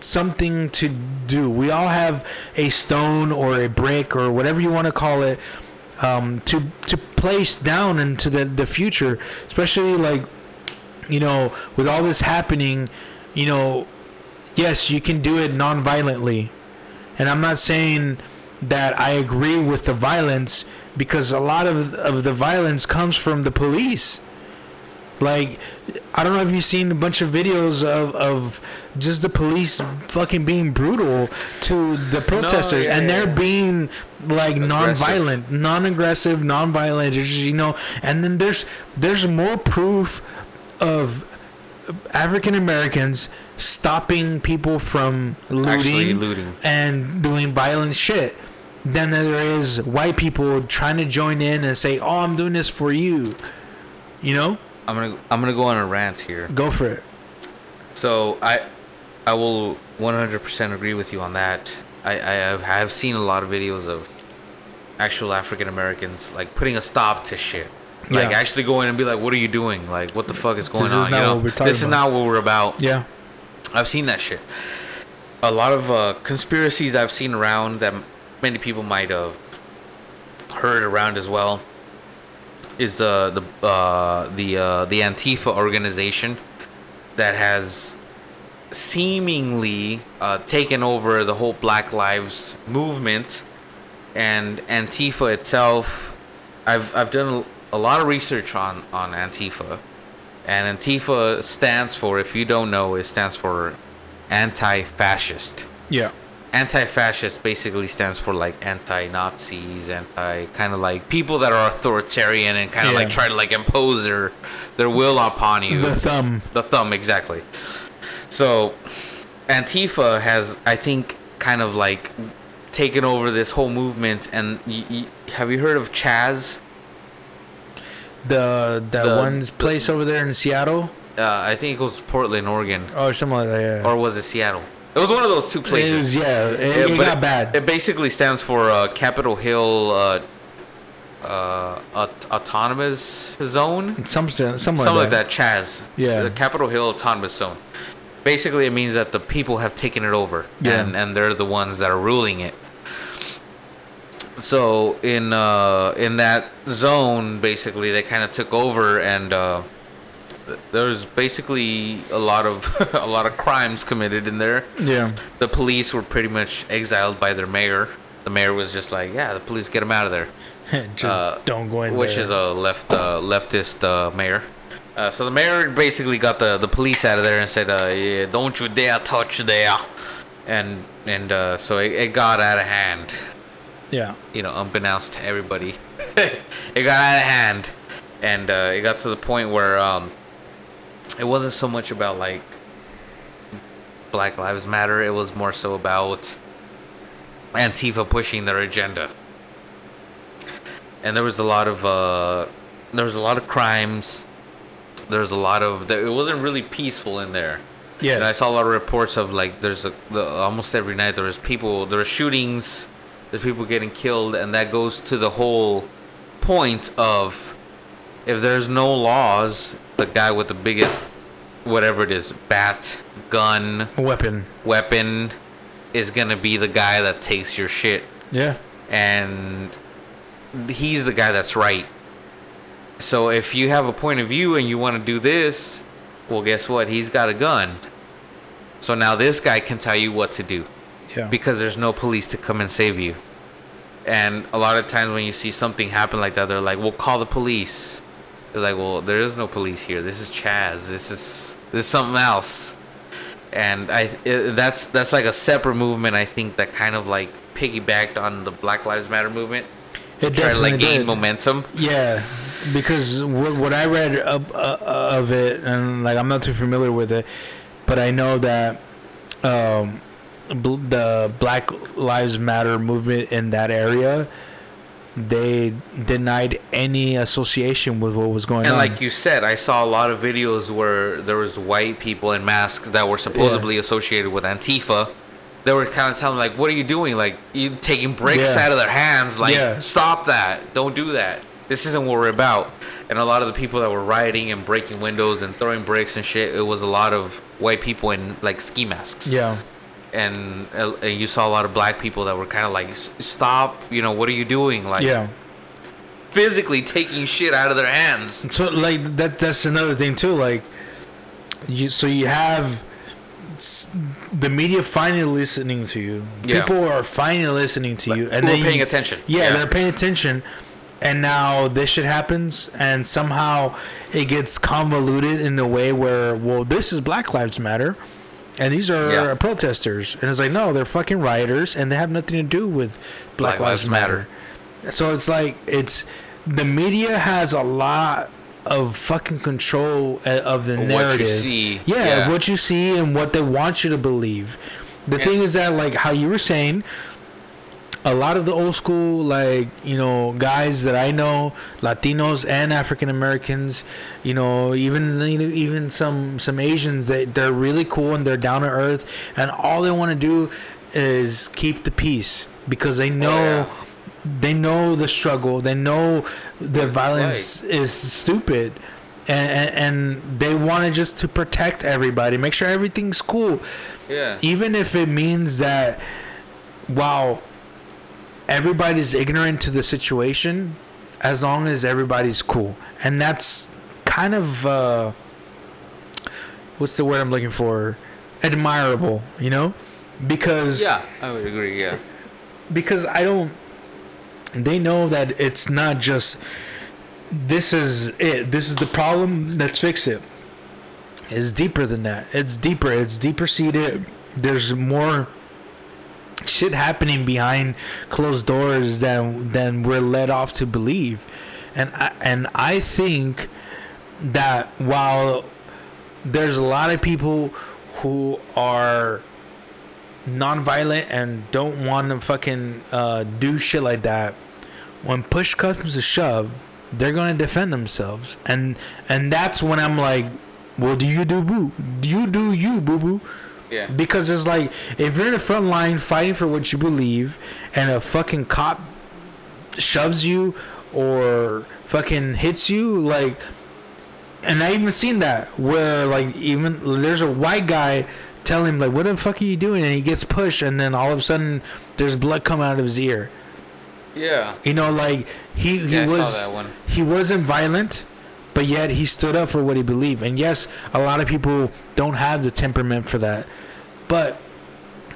something to do we all have a stone or a brick or whatever you want to call it um, to to place down into the the future, especially like you know with all this happening, you know, yes, you can do it non-violently, and I'm not saying that I agree with the violence because a lot of of the violence comes from the police. Like, I don't know if you've seen a bunch of videos of, of just the police fucking being brutal to the protesters, yeah, and they're yeah. being like non-violent, non-aggressive, non-violent. You know, and then there's there's more proof of African Americans stopping people from looting, looting. and doing violent shit than there is white people trying to join in and say, "Oh, I'm doing this for you." You know, I'm gonna I'm gonna go on a rant here. go for it. So I I will 100% agree with you on that. I I have, I have seen a lot of videos of actual African Americans like putting a stop to shit. Like Yeah. actually going and be like, "What are you doing? Like, what the fuck is going is on?" not you know, what we're talking this is not what we're about. Yeah, I've seen that shit. A lot of uh, conspiracies I've seen around that many people might have heard around as well is the the uh, the uh, the Antifa organization that has seemingly uh, taken over the whole Black Lives movement and Antifa itself. I've I've done a lot of research on on Antifa, and Antifa stands for, if you don't know, it stands for anti-fascist. yeah, Anti-fascist basically stands for like anti-Nazis, anti kind of like people that are authoritarian and kind of Yeah. like try to like impose their their will upon you. the thumb. The thumb, exactly. So, Antifa has, I think, kind of like taken over this whole movement. And y- y- have you heard of Chaz? The the, The- one the- place over there in Seattle Uh, I think it goes Portland, Oregon, or something like that. Yeah. or was it Seattle? It was one of those two it places. was, yeah, it, Yeah, it got bad. It basically stands for uh, Capitol Hill uh, uh, aut- Autonomous Zone. something, something, something like that. that. Chaz. Yeah. Capitol Hill Autonomous Zone. Basically, it means that the people have taken it over, Yeah. and and they're the ones that are ruling it. So in uh, in that zone, basically, they kind of took over, and uh, th- there's basically a lot of a lot of crimes committed in there. Yeah, The police were pretty much exiled by their mayor. The mayor was just like, "Yeah, the police get them out of there." just uh, don't go in which there. is a left uh, leftist uh, mayor. Uh, so the mayor basically got the, the police out of there and said, uh, yeah, "Don't you dare touch there," and and uh, so it, it got out of hand. Yeah, You know, unbeknownst to everybody, it got out of hand, and uh, it got to the point where um, it wasn't so much about like Black Lives Matter. It was more so about Antifa pushing their agenda. And there was a lot of uh, there was a lot of crimes. There was a lot of it wasn't really peaceful in there. yeah. And I saw a lot of reports of like there's a the, almost every night there was people there were shootings, there's people getting killed, and that goes to the whole point of if there's no laws, the guy with the biggest whatever it is, bat, gun, weapon. weapon is gonna be the guy that takes your shit Yeah, and he's the guy that's right. So if you have a point of view and you want to do this, well, guess what? He's got a gun. So now this guy can tell you what to do yeah. because there's no police to come and save you. And a lot of times when you see something happen like that, they're like, "Well, call the police." They're like, "Well, there is no police here. This is Chaz. This is this is something else." And I it, that's that's like a separate movement. I think that kind of like piggybacked on the Black Lives Matter movement. it Try to like gain did. momentum. Yeah, because what, what I read of, uh, of it, and like I'm not too familiar with it, but I know that um, the Black Lives Matter movement in that area, they denied any association with what was going And on. And like you said, I saw a lot of videos where there was white people in masks that were supposedly associated with Antifa. They were kind of telling like, "What are you doing? Like you taking bricks Yeah. out of their hands? Like Yeah. stop that! Don't do that. This isn't what we're about." And a lot of the people that were rioting and breaking windows and throwing bricks and shit, it was a lot of white people in like ski masks. yeah, And, uh, and you saw a lot of black people that were kind of like, "Stop! You know, what are you doing?" Like, yeah, physically taking shit out of their hands. So like that that's another thing too. Like you so you have the media finally listening to you. Yeah. People are finally listening to you, and they're paying you- attention. Yeah, Yeah. they're paying attention. And now this shit happens, and somehow it gets convoluted in a way where, well, this is Black Lives Matter, and these are Yeah. protesters, and it's like, no, they're fucking rioters, and they have nothing to do with Black, Black Lives, Lives Matter. So it's like it's the media has a lot of fucking control uh, of the Of what you narrative. see, Yeah, yeah. of what you see and what they want you to believe. The Yeah. thing is that like how you were saying, a lot of the old school like you know guys that I know, Latinos and African Americans, you know even even some some Asians that they're really cool and they're down to earth and all they want to do is keep the peace because they oh, know yeah. they know the struggle they know the it's violence is stupid and, and, and they want to just to protect everybody make sure everything's cool Yeah. even if it means that while everybody's ignorant to the situation as long as everybody's cool and that's kind of uh what's the word i'm looking for admirable you know because Yeah, I would agree. Yeah. because I don't. They know that it's not just. This is it. This is the problem. Let's fix it. It's deeper than that. It's deeper. It's deeper seated. There's more shit happening behind closed doors than than we're led off to believe, and I, and I think that while there's a lot of people who are non-violent and don't want to fucking uh, do shit like that when push comes to shove they're to defend themselves. And and that's when i'm like well do you do boo? Do you do you boo boo Yeah. because it's like if you're in the front line fighting for what you believe and a fucking cop shoves you or fucking hits you like and I even seen that where like even there's a white guy telling him like what the fuck are you doing and he gets pushed and then all of a sudden there's blood coming out of his ear Yeah. you know like he he Yeah, was he wasn't violent but yet he stood up for what he believed. And yes a lot of people don't have the temperament for that. But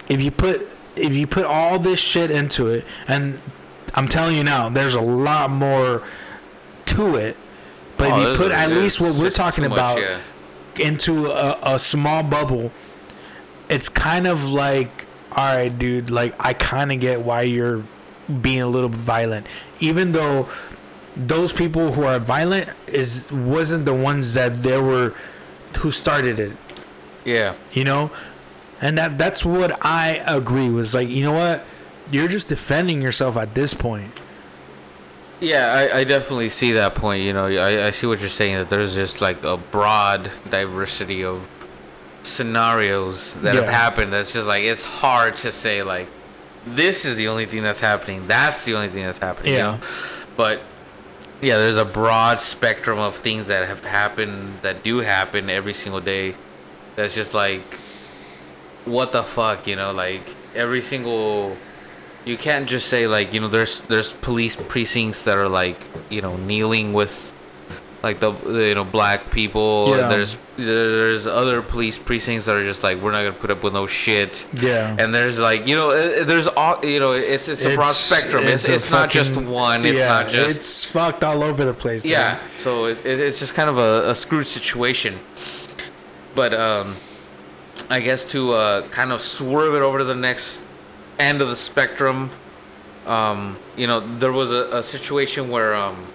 if you put if you put all this shit into it and i'm telling you now there's a lot more to it. But Oh, if you put at least what we're talking much, about yeah. into a, a small bubble it's kind of like all right dude like i kind of get why you're being a little violent. Even though those people who are violent is wasn't the ones that they were who started it Yeah. you know and that that's what i agree was like you know what you're just defending yourself at this point Yeah, I, I definitely see that point. You know, I, I see what you're saying that there's just like a broad diversity of scenarios that have happened. That's just like it's hard to say like this is the only thing that's happening. That's the only thing that's happening. You Yeah. know? But yeah, there's a broad spectrum of things that have happened that do happen every single day. That's just like what the fuck, you know, like every single you can't just say like you know there's there's police precincts that are like you know kneeling with like the you know black people Yeah. there's there's other police precincts that are just like we're not gonna put up with no shit yeah and there's like you know there's all you know it's it's a broad spectrum it's a it's, not just one it's yeah, not just it's fucked all over the place dude. yeah so it, it, it's just kind of a, a screwed situation but um i guess to uh kind of swerve it over to the next end of the spectrum um you know there was a, a situation where um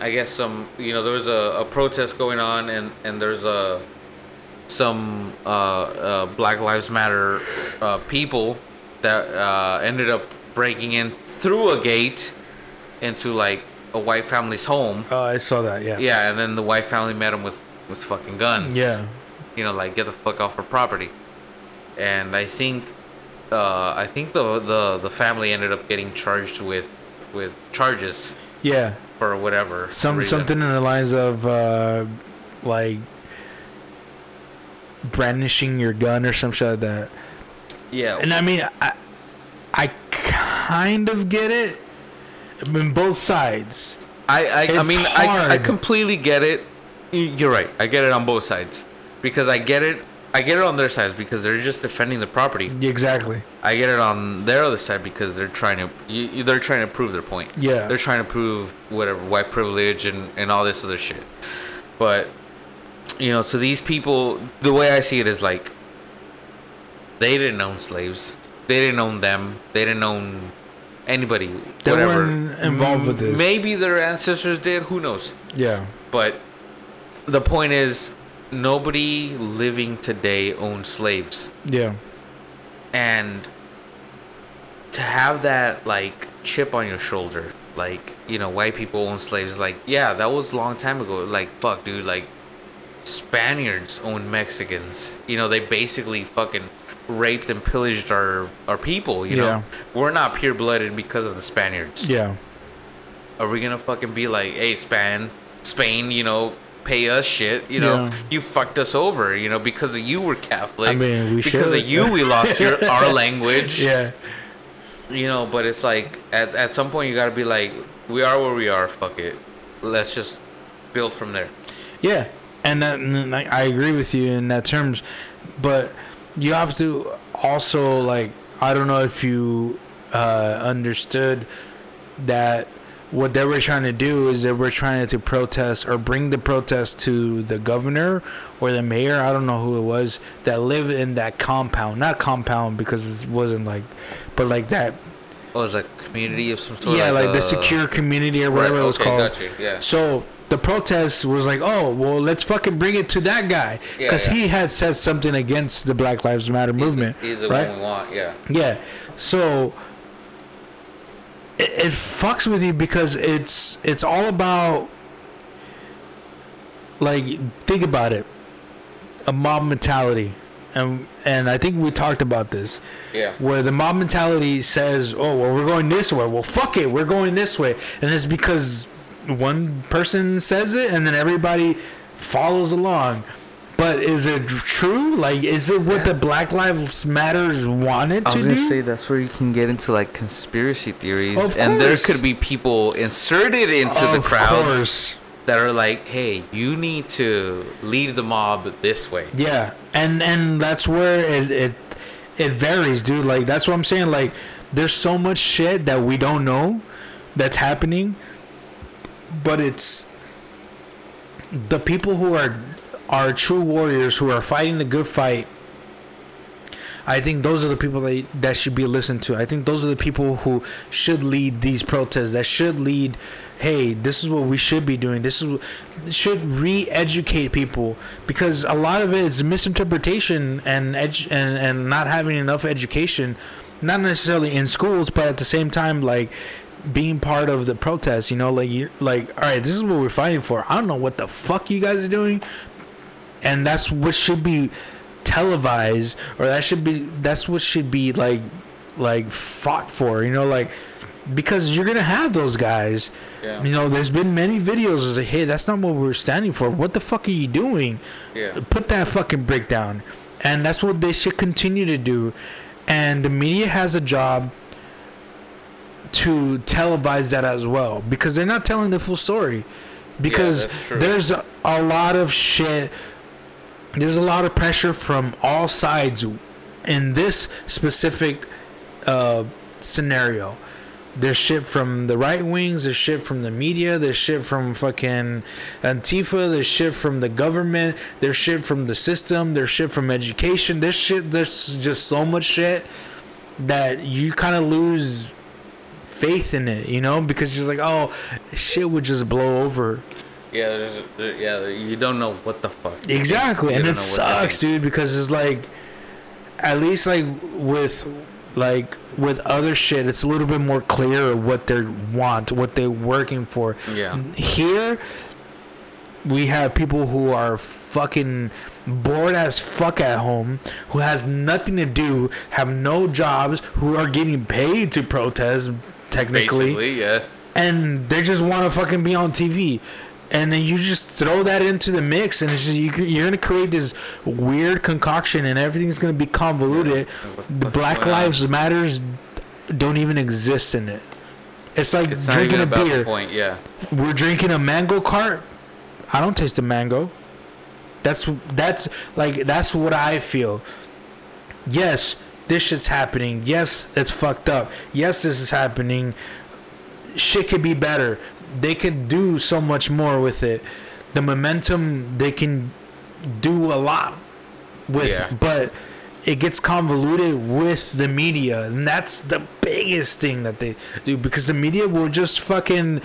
i guess some you know there was a, a protest going on and and there's a some uh, uh black lives matter uh people that uh ended up breaking in through a gate into like a white family's home. Oh i saw that yeah. Yeah, and then the white family met him with with fucking guns. yeah. You know, like get the fuck off our property. And I think, uh, I think the the the family ended up getting charged with with charges. Yeah for whatever. some something in the lines of uh like brandishing your gun or some shit like that Yeah. and i mean i i kind of get it I mean both sides I I, I It's mean I, I completely get it. You're right. I get it on both sides because I get it. I get it on their sides because they're just defending the property. exactly. I get it on their other side because they're trying to you, you- they're trying to prove their point. Yeah. They're trying to prove whatever white privilege and and all this other shit. But you know, so these people, the way I see it is like they didn't own slaves. They didn't own them. They didn't own anybody. They whatever. weren't involved with this. Maybe their ancestors did. Who knows? Yeah. But the point is, nobody living today owns slaves Yeah. and to have that like chip on your shoulder like you know white people own slaves like yeah that was a long time ago like fuck dude like spaniards owned mexicans you know they basically fucking raped and pillaged our our people you know Yeah. we're not pure blooded because of the spaniards Yeah. are we gonna fucking be like hey span spain you know pay us shit you know Yeah. you fucked us over you know because of you we're catholic I mean, we because should. of you we lost your our language Yeah. you know but it's like at, at some point you gotta be like we are where we are fuck it let's just build from there Yeah, and that, and I agree with you in that terms, but you have to also like I don't know if you uh, understood that what they were trying to do is they were trying to protest or bring the protest to the governor or the mayor I don't know who it was that lived in that compound not compound because it wasn't like but like that oh it's a community of some sort yeah like the uh, secure community or whatever right, it was called gotcha, yeah so the protest was like, oh, well, let's fucking bring it to that guy because yeah. he had said something against the Black Lives Matter he's the- movement, he's the, right? one we want yeah Yeah. So it, it fucks with you because it's it's all about like think about it, a mob mentality, and and I think we talked about this. Yeah. Where the mob mentality says, "Oh, well, we're going this way. Well, fuck it, we're going this way," and it's because one person says it, and then everybody follows along. But is it true? Like, is it what the Black Lives Matters wanted to do? I was gonna say that's where you can get into like conspiracy theories, Of and there could be people inserted into the Of crowds course. that are like, "Hey, you need to lead the mob this way." Yeah, and and that's where it it it varies, dude. Like that's what I'm saying. Like, there's so much shit that we don't know that's happening, but it's the people who are are true warriors who are fighting the good fight. I think those are the people that that should be listened to. I think those are the people who should lead these protests. That should lead. Hey, this is what we should be doing. This is should re-educate people because a lot of it is misinterpretation and edu- and and not having enough education, not necessarily in schools, but at the same time like being part of the protest. You know, like you like all right, this is what we're fighting for. I don't know what the fuck you guys are doing, and that's what should be televised or that should be that's what should be like like fought for you know like because you're gonna have those guys Yeah. you know there's been many videos of like hey that's not what we're standing for what the fuck are you doing Yeah. put that fucking brick down and that's what they should continue to do and the media has a job to televise that as well because they're not telling the full story because true. there's a, a lot of shit there's a lot of pressure from all sides in this specific uh, scenario there's shit from the right wings, there's shit from the media, there's shit from fucking Antifa, there's shit from the government, there's shit from the system, there's shit from education, there's shit, there's just so much shit that you kind of lose faith in it, you know, because you're like, oh, shit would just blow over. Yeah, there's, there, yeah, you don't know what the fuck. Exactly, and it know what they're sucks, dude, because it's like, at least like with like with other shit, it's a little bit more clear what they want, what they're working for. Yeah. Here, we have people who are fucking bored as fuck at home, who has nothing to do, have no jobs, who are getting paid to protest, technically Basically, yeah. and they just want to fucking be on TV. And then you just throw that into the mix, and it's just, you, you're gonna create this weird concoction, and everything's gonna be convoluted. The Black going on? Lives Matters don't even exist in it. It's like It's drinking a beer. point. Yeah. We're drinking a mango cart. I don't taste the mango. That's that's like that's what I feel. Yes, this shit's happening. Yes, it's fucked up. Yes, this is happening. Shit could be better. They could do so much more with it. The momentum they can do a lot with, Yeah. but it gets convoluted with the media, and that's the biggest thing that they do because the media will just fucking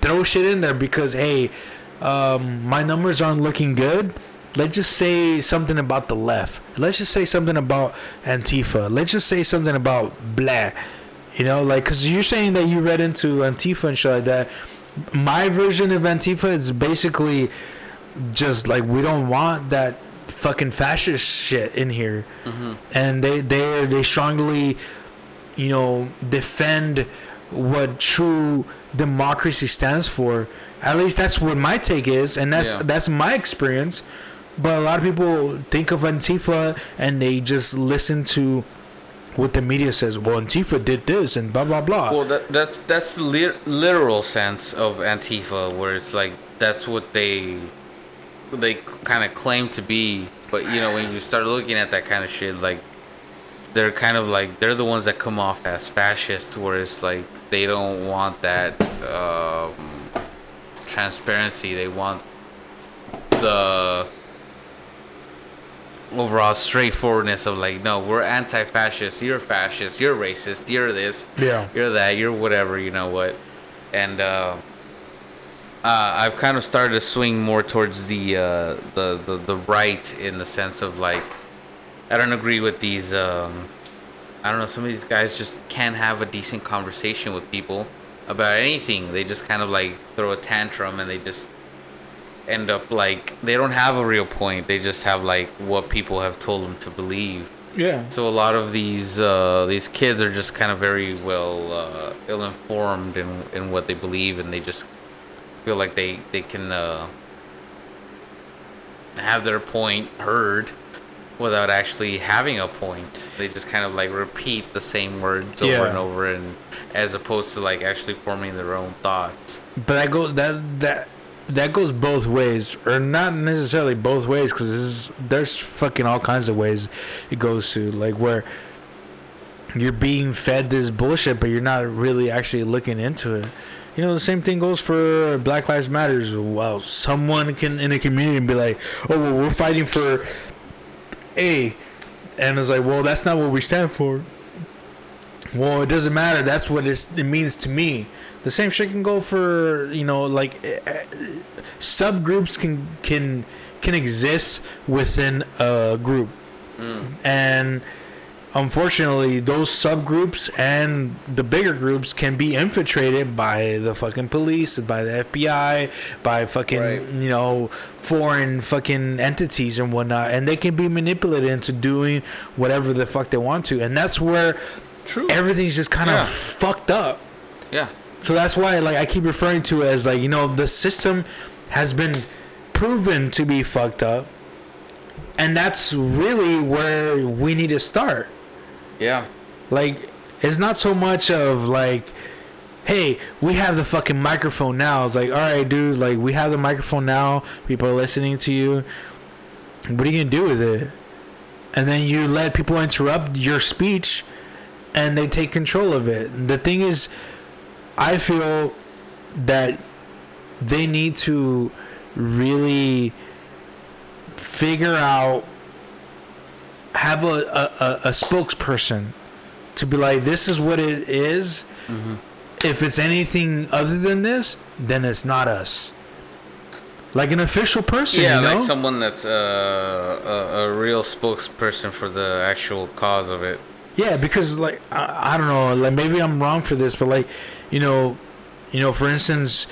throw shit in there because hey, um, my numbers aren't looking good. Let's just say something about the left. Let's just say something about Antifa. Let's just say something about blah. You know, like, because you're saying that you read into Antifa and shit like that. My version of Antifa is basically just like, we don't want that fucking fascist shit in here. Mm-hmm. And they, they, they strongly, you know, defend what true democracy stands for. At least that's what my take is, and that's Yeah. that's my experience. But a lot of people think of Antifa and they just listen to what the media says. Well, Antifa did this and blah blah blah. Well, that, that's that's the lit- literal sense of Antifa, where it's like that's what they they kind of claim to be. But you know, when you start looking at that kind of shit, like they're kind of like they're the ones that come off as fascist, where it's like they don't want that um, transparency. They want the overall straightforwardness of like, no, we're anti-fascist. You're fascist. You're racist. You're this. Yeah. You're that. You're whatever. You know what? And uh, uh, I've kind of started to swing more towards the, uh, the the the right in the sense of like, I don't agree with these. Um, I don't know. Some of these guys just can't have a decent conversation with people about anything. They just kind of like throw a tantrum and they just end up like they don't have a real point. They just have like what people have told them to believe. yeah. So a lot of these uh, these kids are just kind of very well uh, ill informed in in what they believe, and they just feel like they they can uh, have their point heard without actually having a point. They just kind of like repeat the same words over Yeah. and over, and as opposed to like actually forming their own thoughts. But I go that that that goes both ways, or not necessarily both ways, because there's fucking all kinds of ways it goes to, like where you're being fed this bullshit, but you're not really actually looking into it. You know, the same thing goes for Black Lives Matters. Well, someone can in a community be like, "Oh, well, we're fighting for A," and it's like, "Well, that's not what we stand for." Well, it doesn't matter. That's what it means to me. The same shit can go for you know like eh, eh, subgroups can can can exist within a group, and unfortunately, those subgroups and the bigger groups can be infiltrated by the fucking police, by the FBI, by fucking Right. you know foreign fucking entities and whatnot, and they can be manipulated into doing whatever the fuck they want to, and that's where True. everything's just kind of Yeah. fucked up. yeah. So that's why like I keep referring to it as like you know the system has been proven to be fucked up, and that's really where we need to start. Yeah. Like it's not so much of like hey, we have the fucking microphone now. It's like, all right, dude, like we have the microphone now. People are listening to you. What are you gonna do with it? And then you let people interrupt your speech, and they take control of it. The thing is, I feel that they need to really figure out have a, a, a, spokesperson to be like this is what it is. if it's anything other than this then it's not us like an official person Yeah, you know like someone that's uh, a, a real spokesperson for the actual cause of it. Yeah, because like I, I don't know, like maybe I'm wrong for this, but like, you know, you know, for instance,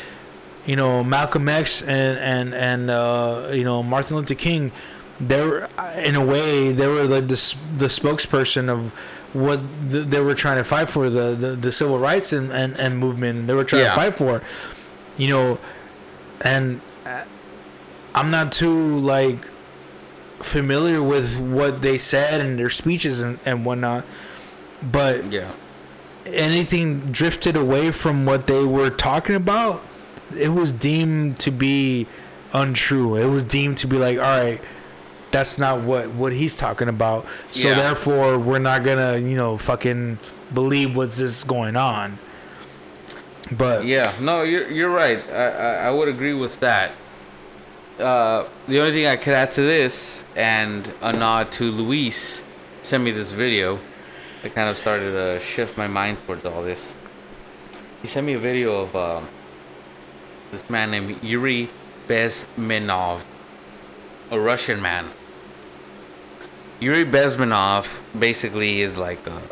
you know, Malcolm X and and and uh, you know Martin Luther King, they're in a way they were like the the spokesperson of what th- they were trying to fight for the the, the civil rights and, and and movement they were trying Yeah. to fight for, you know, and uh, I'm not too like familiar with what they said and their speeches and, and whatnot but Yeah. Anything drifted away from what they were talking about, it was deemed to be untrue. It was deemed to be like, all right, that's not what what he's talking about. So Yeah. therefore, we're not gonna, you know, fucking believe what's this going on. But Yeah, no, you're you're right. I I, I would agree with that. Uh, the only thing I could add to this, and a nod to Luis, sent me this video. That kind of started to shift my mind towards all this. He sent me a video of um, this man named Yuri Bezmenov, a Russian man. Yuri Bezmenov basically is like a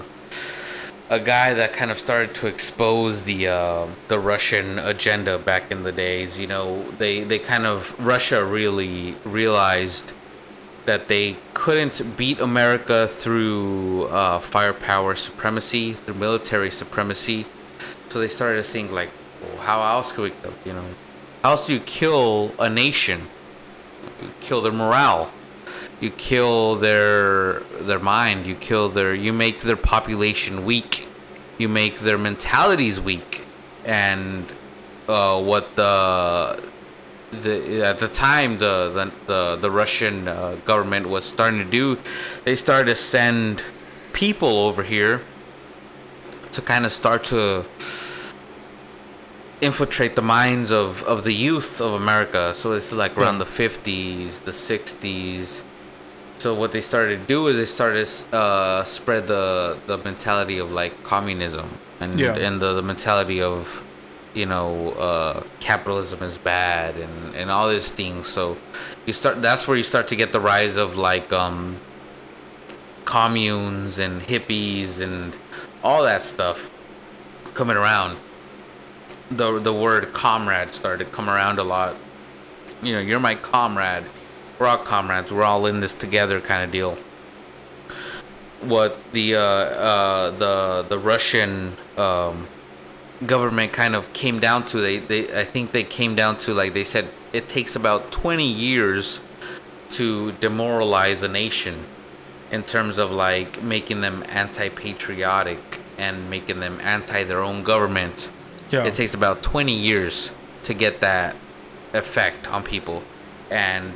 a guy that kind of started to expose the uh, the Russian agenda back in the days. You know, they they kind of Russia really realized that they couldn't beat America through uh, firepower supremacy, through military supremacy. So they started to think like, well, how else could we, you know, how else do you kill a nation? You kill their morale. You kill their their mind. You kill their you make their population weak. You make their mentalities weak. And uh, what the the at the time the the the, the Russian uh, government was starting to do they started to send people over here to kind of start to infiltrate the minds of, of the youth of America. So this is like around the 50s, the 60s. So what they started to do is they started to uh, spread the, the mentality of like communism and Yeah. and the, the mentality of you know uh, capitalism is bad and, and all these things. So you start that's where you start to get the rise of like um, communes and hippies and all that stuff coming around the the word comrade started to come around a lot. You know, you're my comrade. We're all comrades. We're all in this together, kind of deal. What the uh, uh, the the Russian um, government kind of came down to, they, they I think they came down to like they said it takes about 20 years to demoralize a nation in terms of like making them anti-patriotic and making them anti their own government Yeah. it takes about 20 years to get that effect on people and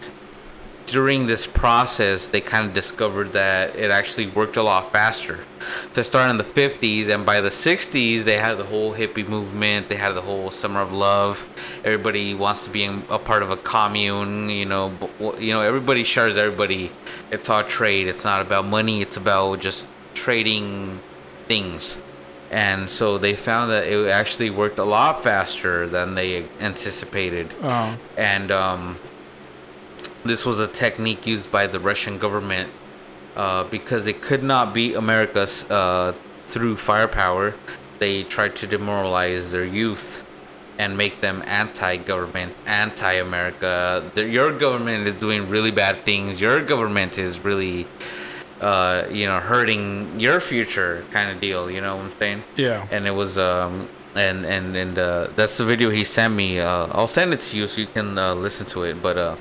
during this process they kind of discovered that it actually worked a lot faster. To start in the 50s and by the 60s they had the whole hippie movement they had the whole summer of love. Everybody wants to be a part of a commune you know you know everybody shares everybody. It's all trade it's not about money it's about just trading things. And so they found that it actually worked a lot faster than they anticipated. Oh. and um, this was a technique used by the Russian government uh, because they could not beat America uh, through firepower. They tried to demoralize their youth and make them anti-government, anti-America. Your government is doing really bad things. Your government is really, uh, you know, hurting your future, kind of deal. You know what I'm saying? Yeah. and it was um and and and uh, that's the video he sent me. Uh, I'll send it to you so you can uh, listen to it. But uh,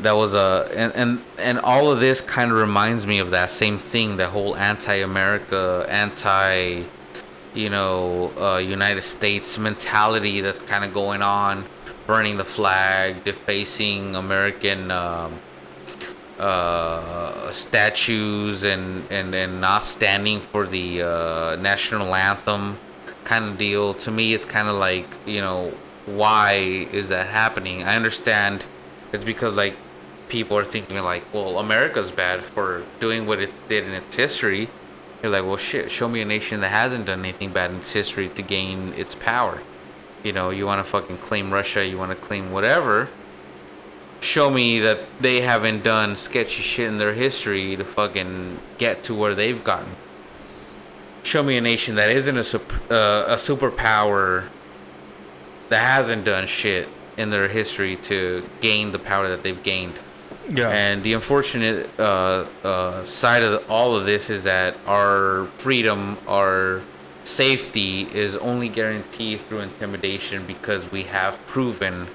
that was uh, and and and all of this kind of reminds me of that same thing. That whole anti-America, anti, you know, uh, United States mentality that's kind of going on, burning the flag, defacing American. Um, uh, statues and, and, and not standing for the uh, national anthem kind of deal. To me, it's kind of like, you know, why is that happening? I understand it's because, like, people are thinking, like, well, America's bad for doing what it did in its history. You're like, well, shit, show me a nation that hasn't done anything bad in its history to gain its power. You know, you want to fucking claim Russia, you want to claim whatever show me that they haven't done sketchy shit in their history to fucking get to where they've gotten. Show me a nation that isn't a sup- uh, a superpower that hasn't done shit in their history to gain the power that they've gained. Yeah. And the unfortunate uh, uh, side of all of this is that our freedom, our safety is only guaranteed through intimidation because we have proven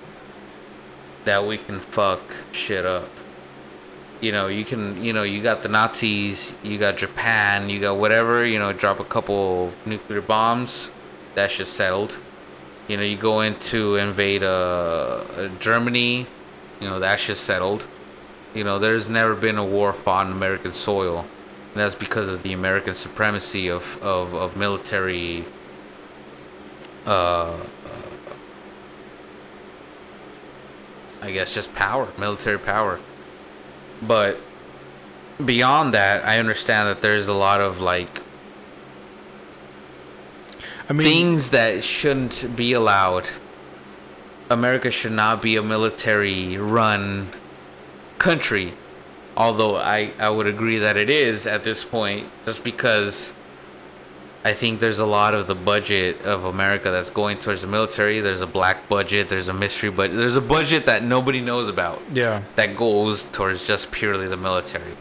that we can fuck shit up. you know, you can, you know, you got the Nazis, you got Japan, you got whatever, you know, drop a couple nuclear bombs, that's just settled. You know, you go in to invade uh, Germany, you know, that's just settled. You know, there's never been a war fought on American soil. And that's because of the American supremacy of, of, of military uh, I guess just power, military power. But beyond that, I understand that there's a lot of like I mean, things that shouldn't be allowed. America should not be a military run country. Although I, I would agree that it is at this point, just because I think there's a lot of the budget of America that's going towards the military. There's a black budget, there's a mystery budget, there's a budget that nobody knows about yeah, that goes towards just purely the military.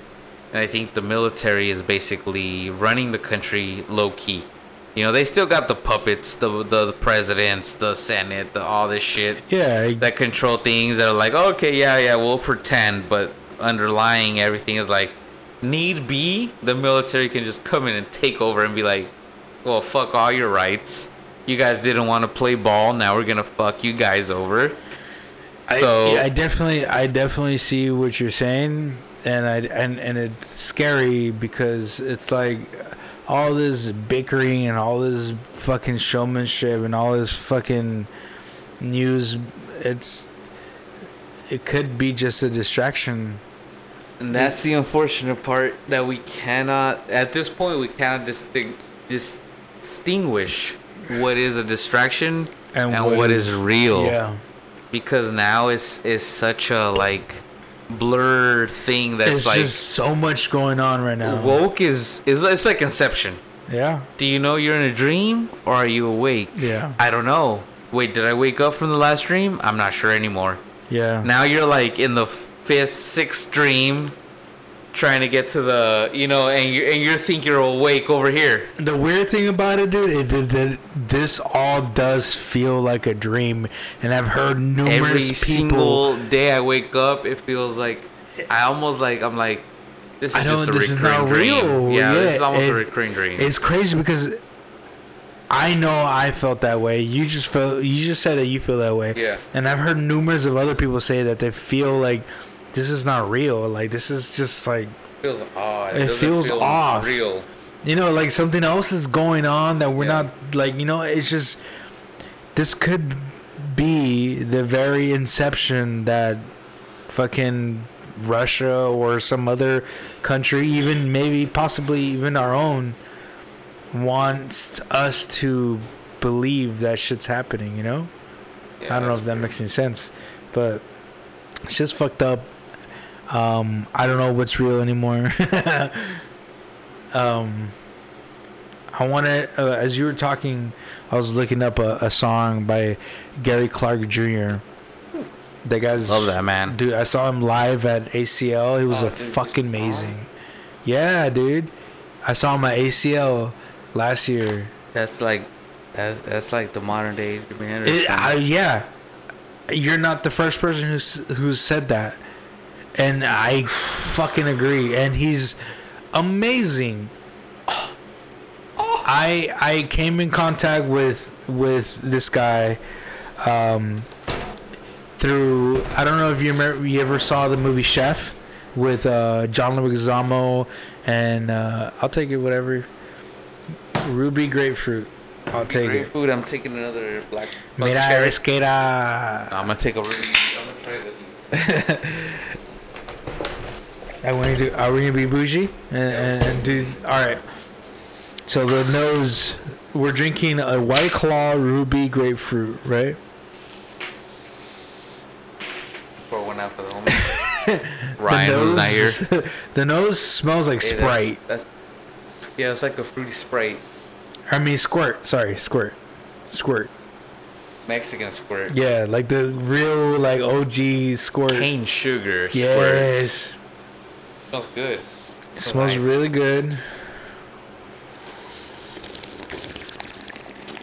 And I think the military is basically running the country low key. You know, they still got the puppets, the the, the presidents, the senate, the all this shit yeah. I- that control things that are like, okay, yeah, yeah, we'll pretend, but underlying everything is like, need be, the military can just come in and take over and be like, well, fuck all your rights. You guys didn't want to play ball. Now we're gonna fuck you guys over. I, So- yeah, I definitely, I definitely see what you're saying, and I and and it's scary because it's like all this bickering and all this fucking showmanship and all this fucking news. It's it could be just a distraction. And that's the unfortunate part that we cannot, at this point, we cannot dis- distinguish what is a distraction and, what is, real. Yeah, Because now it's, it's such a like blurred thing that's it's like just so much going on right now. woke is, is it's like Inception. Yeah, Do you know you're in a dream or are you awake? yeah, I don't know. Wait, did I wake up from the last dream? I'm not sure anymore. yeah. Now you're like in the fifth, sixth dream, trying to get to the, you know, and you and you think you're awake over here. The weird thing about it, dude, it, it, it, this all does feel like a dream, and I've heard Every numerous people. single day I wake up, it feels like I almost like I'm like, this is I don't. just a This is recurring not dream. real. Yeah, this is almost it- a recurring dream. It's crazy because I know I felt that way. You just felt. You just said that you feel that way. Yeah. And I've heard numerous of other people say that they feel like this is not real. Like this is just like feels odd. it doesn't feels feel off. Real. you know, like something else is going on that we're Yeah. not like. You know, it's just this could be the very inception that fucking Russia or some other country, even maybe possibly even our own, wants us to believe that shit's happening. You know, Yeah, I don't know if that makes any sense, but it's just fucked up. Um, I don't know what's real anymore. um, I wanted, uh, as you were talking, I was looking up a, a song by Gary Clark Jr. That guy's Love that man. dude. I saw him live at ACL. He was Oh, a dude, fucking strong. amazing. Yeah, dude. I saw him at ACL last year. That's like, that's that's like the modern day Jimi It, man. I, yeah, you're not the first person who's who's said that, and I fucking agree. And he's amazing. I I came in contact with with this guy um, through I don't know if you remember you ever saw the movie Chef with uh, John Leguizamo and uh, I'll take it whatever Ruby grapefruit. I'll take Great it. I'm taking another black. Mira cherry. I'm gonna take a really. I'm gonna try this. I want to do. Are we gonna be bougie and, and, do? All right. So the nose. We're drinking a White Claw Ruby Grapefruit, right? Pour one out for the homie. Ryan, who's not here. the nose smells like Hey, Sprite. that's- yeah, it's like a fruity Sprite. I mean squirt. Sorry, squirt. Squirt. Mexican squirt. Yeah, like the real like OG squirt. Cane sugar squirts. Smells good. It smells nice. really good.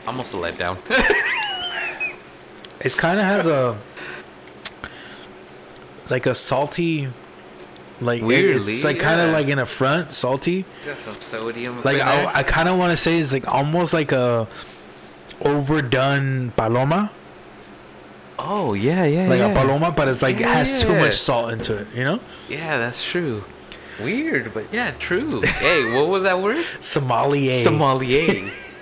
Almost a letdown. It kind of has a like a salty Like Weirdly, it's like kind of yeah. like in a front, salty. Just some sodium. Like. I, I kind of want to say it's like almost like a overdone paloma, oh yeah, yeah, like yeah. a paloma, but it's like it has too Yeah. much salt into it. You know, Yeah, that's true. Weird, but yeah, true. hey, what was that word? sommelier. Sommelier.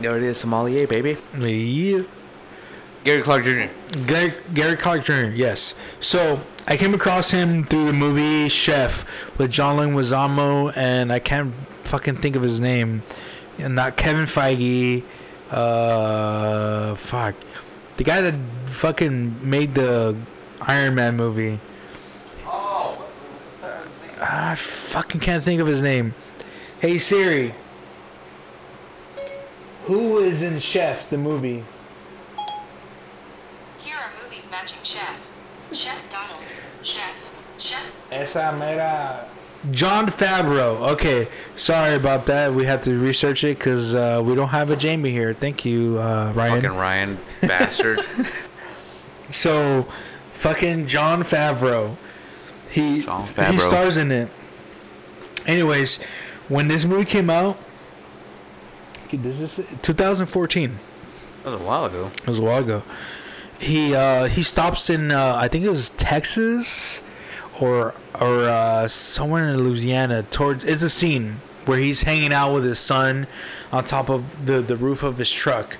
there it is, sommelier, baby. yeah. Gary Clark Jr. Gary, Gary Clark Jr. Yes. So I came across him through the movie Chef with John Leguizamo, and I can't fucking think of his name. And not Kevin Feige. Uh, fuck, the guy that fucking made the Iron Man movie. Oh, I fucking can't think of his name. Hey Siri. Who is in Chef the movie? Here are movies matching Chef. Chef Donald. Chef. Chef. Esa mera. Jon Favreau. Okay, sorry about that. We had to research it because uh, we don't have a Jamie here. Thank you, uh, Ryan. fucking Ryan bastard. So, fucking Jon Favreau. He he stars in it. Anyways, when this movie came out, this is 2014. that was a while ago. It was a while ago. He uh, he stops in uh, I think it was Texas or or uh, somewhere in Louisiana. Towards it's a scene where he's hanging out with his son on top of the the roof of his truck,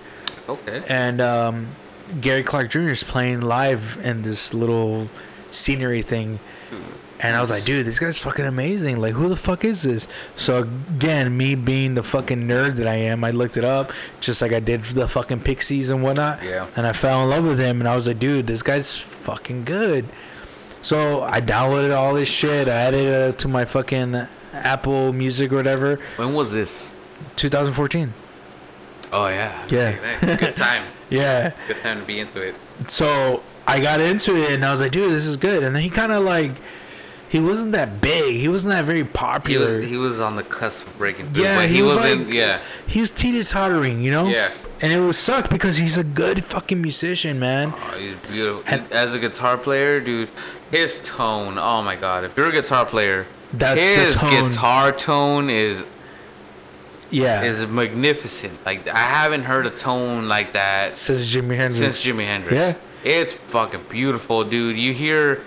Okay. and um, Gary Clark Jr. is playing live in this little scenery thing. And I was like, dude, this guy's fucking amazing. Like, who the fuck is this? So again, me being the fucking nerd that I am, I looked it up, just like I did the fucking Pixies and whatnot. Yeah. And I fell in love with him, and I was like, dude, this guy's fucking good. So I downloaded all this shit. I added it to my fucking Apple Music or whatever. When was this? 2014. Oh yeah. Yeah. Good time. Yeah. Good time to be into it. so I got into it and I was like, dude, this is good. And then he kind of like, he wasn't that big. He wasn't that very He popular. was he was on the cusp of breaking through. yeah, he, he, was like, yeah. he was teeter tottering, you know. Yeah. And it was suck because he's a good fucking musician, man. Oh, he's beautiful. And- As a guitar player, dude, his tone. Oh my god! If you're a guitar player, That's the his tone. guitar tone is Yeah. is magnificent. Like I haven't heard a tone like that Says Jimi Hendrix. since Jimi Hendrix. Yeah. It's fucking beautiful, dude. You hear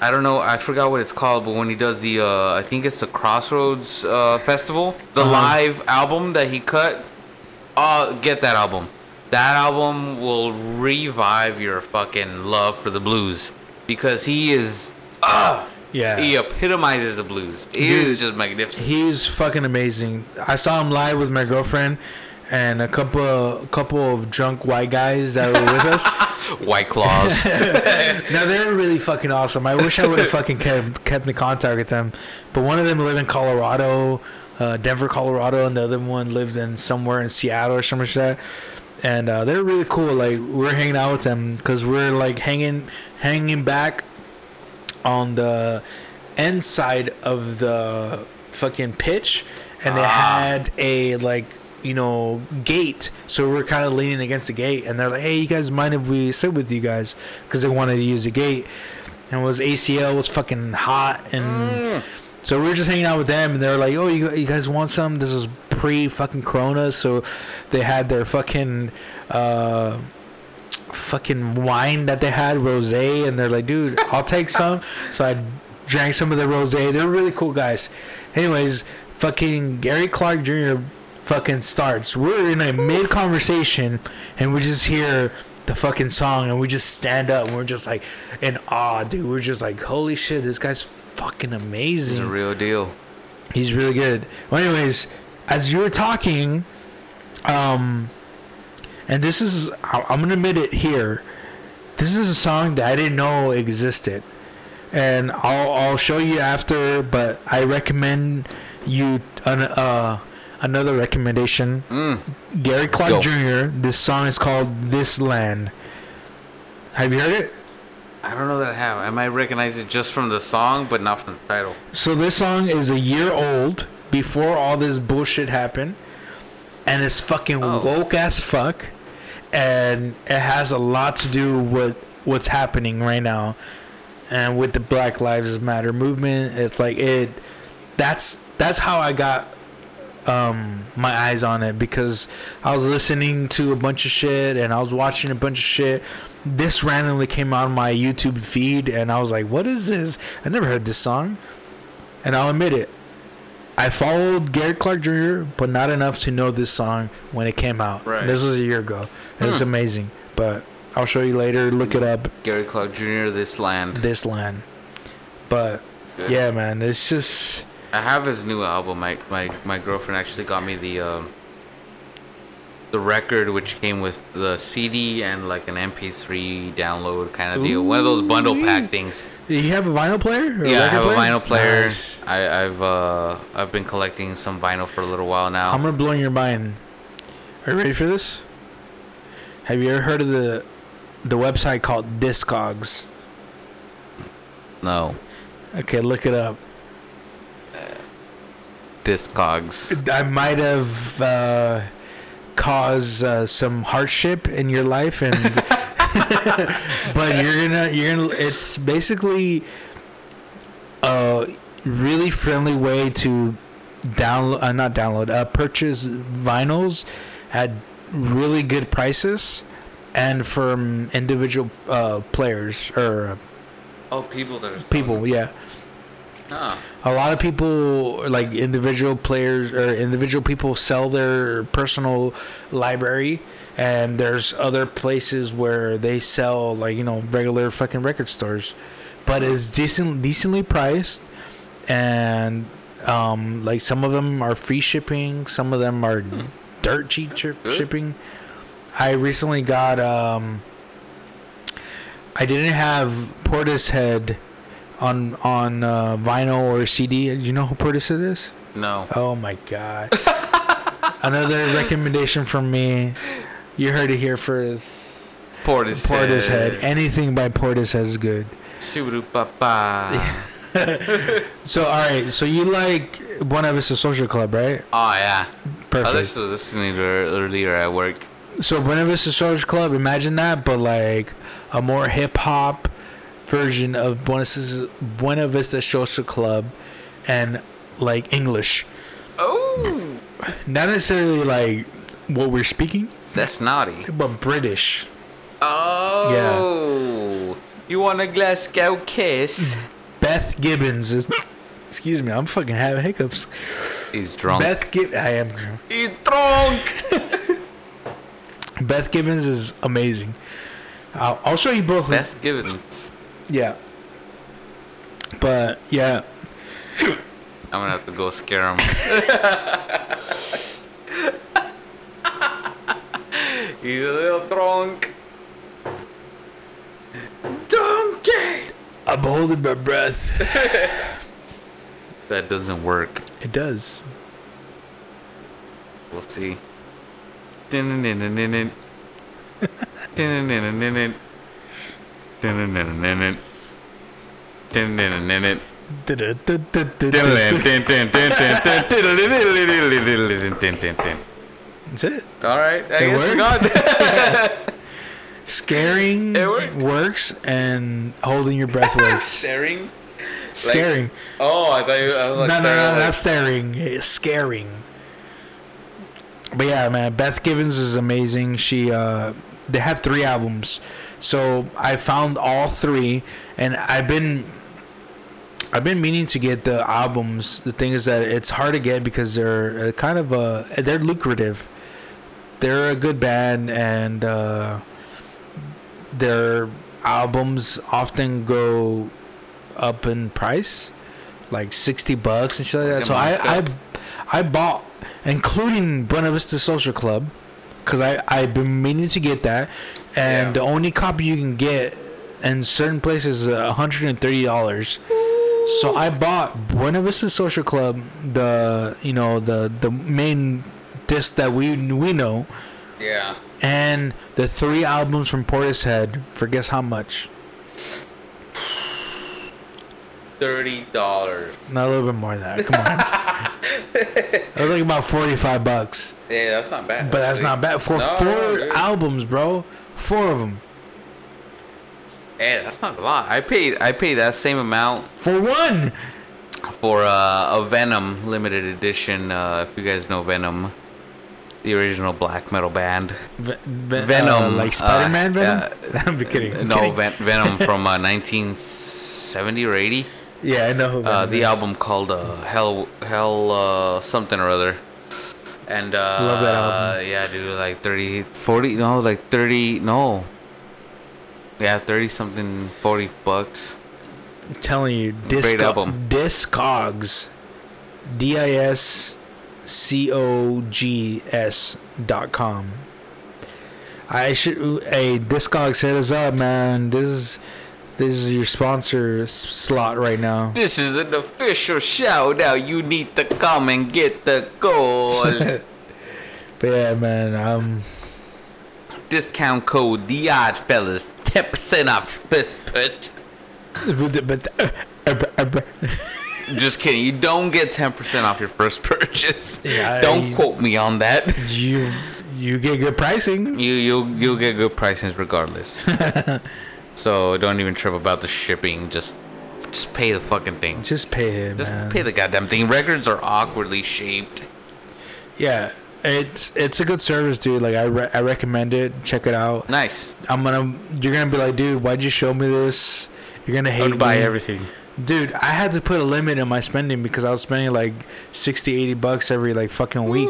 I don't know, I forgot what it's called, but when he does the uh I think it's the Crossroads uh festival, the Uh-huh. live album that he cut, uh get that album. That album will revive your fucking love for the blues because he is uh yeah. he epitomizes the blues. He Dude, is just magnificent. He's fucking amazing. I saw him live with my girlfriend and a couple of, couple of drunk white guys that were with us. White claws. Now they're really fucking awesome. I wish I would have fucking kept kept in contact with them, but one of them lived in Colorado, uh, Denver, Colorado, and the other one lived in somewhere in Seattle or something like that. And uh, they're really cool. Like we're hanging out with them because we're like hanging hanging back on the end side of the fucking pitch, and they Ah. had a like you know gate. So we're kind of leaning against the gate, and they're like, "Hey, you guys mind if we sit with you guys?" Because they wanted to use the gate, and it was ACL was fucking hot, and so we were just hanging out with them, and they're like, "Oh, you, you guys want some?" This was pre fucking Corona, so they had their fucking. Uh, fucking wine that they had, rosé, and they're like, dude, I'll take some. so I drank some of the rosé. They're really cool guys. Anyways, fucking Gary Clark Jr. fucking starts. We're in a mid conversation, and we just hear the fucking song, and we just stand up, and we're just like in awe, dude. We're just like, holy shit, this guy's fucking He's amazing. a real deal. He's really good. Well, anyways, as you were talking, um, and this is I'm gonna admit it here. This is a song that I didn't know existed, and I'll I'll show you after. But I recommend you an, uh, another recommendation. Mm. Gary Clark Go. Jr. This song is called "This Land." Have you heard it? I don't know that I have. I might recognize it just from the song, but not from the title. So this song is a year old before all this bullshit happened, and it's fucking Oh. woke as fuck, and it has a lot to do with what's happening right now. and with the Black Lives Matter movement, it's like it. That's that's how I got um, my eyes on it because I was listening to a bunch of shit and I was watching a bunch of shit. This randomly came on my YouTube feed and I was like, "What is this? I never heard this song." And I'll admit it, I followed Gary Clark Jr., but not enough to know this song when it came out. Right. This was a year ago. And It's Hmm. amazing, but I'll show you later. Look it up. Gary Clark Jr. This Land. This land, but Good. yeah, man, it's just I have his new album. My my my girlfriend actually got me the um, the record, which came with the CD and like an MP3 download kind of deal. One of those bundle pack things. you have a vinyl player. Yeah, I have a vinyl player. Nice. I, I've uh I've been collecting some vinyl for a little while now. I'm gonna blow your mind. Are you ready for this? Have you ever heard of the the website called Discogs? no, Okay, look it up. Discogs. I might have uh, caused uh, some hardship in your life, and but you're gonna you're gonna. It's basically a really friendly way to download, uh, not download, uh, purchase vinyls at really good prices, and from individual uh, players or uh, Oh, people that are people. Yeah. Huh. A lot of people like individual players or individual people sell their personal library and there's other places where they sell like you know regular fucking record stores. But it's decent decently priced and um like some of them are free shipping some of them are dirt cheap shi- shipping. I recently got um i didn't have portishead on on uh, vinyl or CD. You know who Portishead is? No. Oh my god! Another recommendation from me. You heard it here first. Portishead. Portishead. Anything by Portishead is good. Shoo-doo-pa-pa. So all right. So you like Buena Vista Social Club, right? Oh yeah. Perfect. I was listening to her earlier at work. So Buena Vista Social Club. Imagine that, but like a more hip hop version of Buena Vista, Buena Vista Social Club, and like English. Oh, Not necessarily like what we're speaking, that's naughty. but British. Oh. Yeah. You want a Glasgow kiss? Beth Gibbons is. Excuse me, I'm fucking having hiccups. He's drunk. Beth Gib- I am drunk. He's drunk. Beth Gibbons is amazing. I'll, I'll show you both. Beth Gibbons. Yeah. But yeah, I'm gonna have to go scare him. He's a little drunk. Donkey. I'm holding my breath. That doesn't work. It does. We'll see. That's it. All right, I It guess worked? Scaring It worked. works and holding your breath works. Staring. Scaring. Oh, I thought you. I was no, like, no, no, not like- staring. It's scaring. But yeah, man, Beth Gibbons is amazing. She, uh, they have three albums, so I found all three, and I've been, I've been meaning to get the albums. The thing is that it's hard to get because they're uh, kind of uh, they're lucrative. They're a good band, and uh, their albums often go up in price, like sixty bucks and shit like that. So I, I, I bought, including Buena Vista Social Club, because I I've been meaning to get that, and Yeah. the only copy you can get in certain places is hundred and thirty dollars. So I bought Buena Vista Social Club, the you know the the main disc that we we know, Yeah. and the three albums from Portishead for guess how much? Thirty dollars. Not a little bit more than that. Come on. it was like about forty-five bucks, Yeah, that's not bad. but that's actually. not bad for No, four dude. albums, bro. Four of them. Hey, that's not a lot. I paid I paid that same amount For one. for uh, a Venom limited edition. Uh, if you guys know Venom, the original black metal band. Ve- ve- Venom, uh, like Spider Man uh, Venom? I'm kidding. I'm no, kidding. Ven- Venom from uh, 1970 or 80. Yeah, I know who Uh, the is. album called uh, Hell Hell uh, something or other. And uh, Love that album. Yeah, dude, like 30, 40, no, like 30, no. Yeah, 30 something, 40 bucks. I'm telling you, Great Disco- album. Discogs. D I S C O G S dot com. I should. Hey, Discogs, hit us up, man. This is this is your sponsor s- slot right now. This is an official shout out. You need to come and get the goal. But yeah, man. Um, Discount code The Odd Fellas, 10% off your first purchase. but Just kidding. You don't get 10% off your first purchase. Yeah, don't I- quote me on that. you you get good pricing. You you'll you'll get good pricings regardless. so don't even trip about the shipping. Just just pay the fucking thing. Just pay it, Just man. pay the goddamn thing. Records are awkwardly shaped. Yeah, it's it's a good service, dude. Like I re- I recommend it. Check it out. Nice. I'm gonna you're gonna be like, dude, why'd you show me this? You're gonna hate. I hate would buy me. everything. Dude, I had to put a limit in my spending because I was spending like 60, 80 bucks every like fucking week.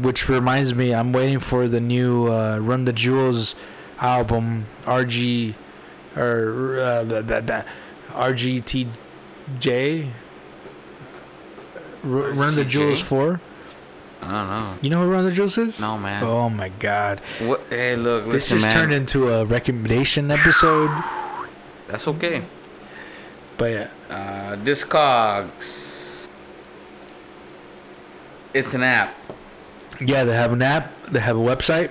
Which reminds me, I'm waiting for the new uh, Run the Jewels album, RG or uh, blah, blah, blah, RGTJ. R- Run the Jewels 4. I don't know. You know who Run the Jewels is? No man. Oh my god. What? Hey, look. This listen, just man. turned into a recommendation episode. That's okay. But yeah. Uh, Discogs. It's an app. Yeah, they have an app, they have a website.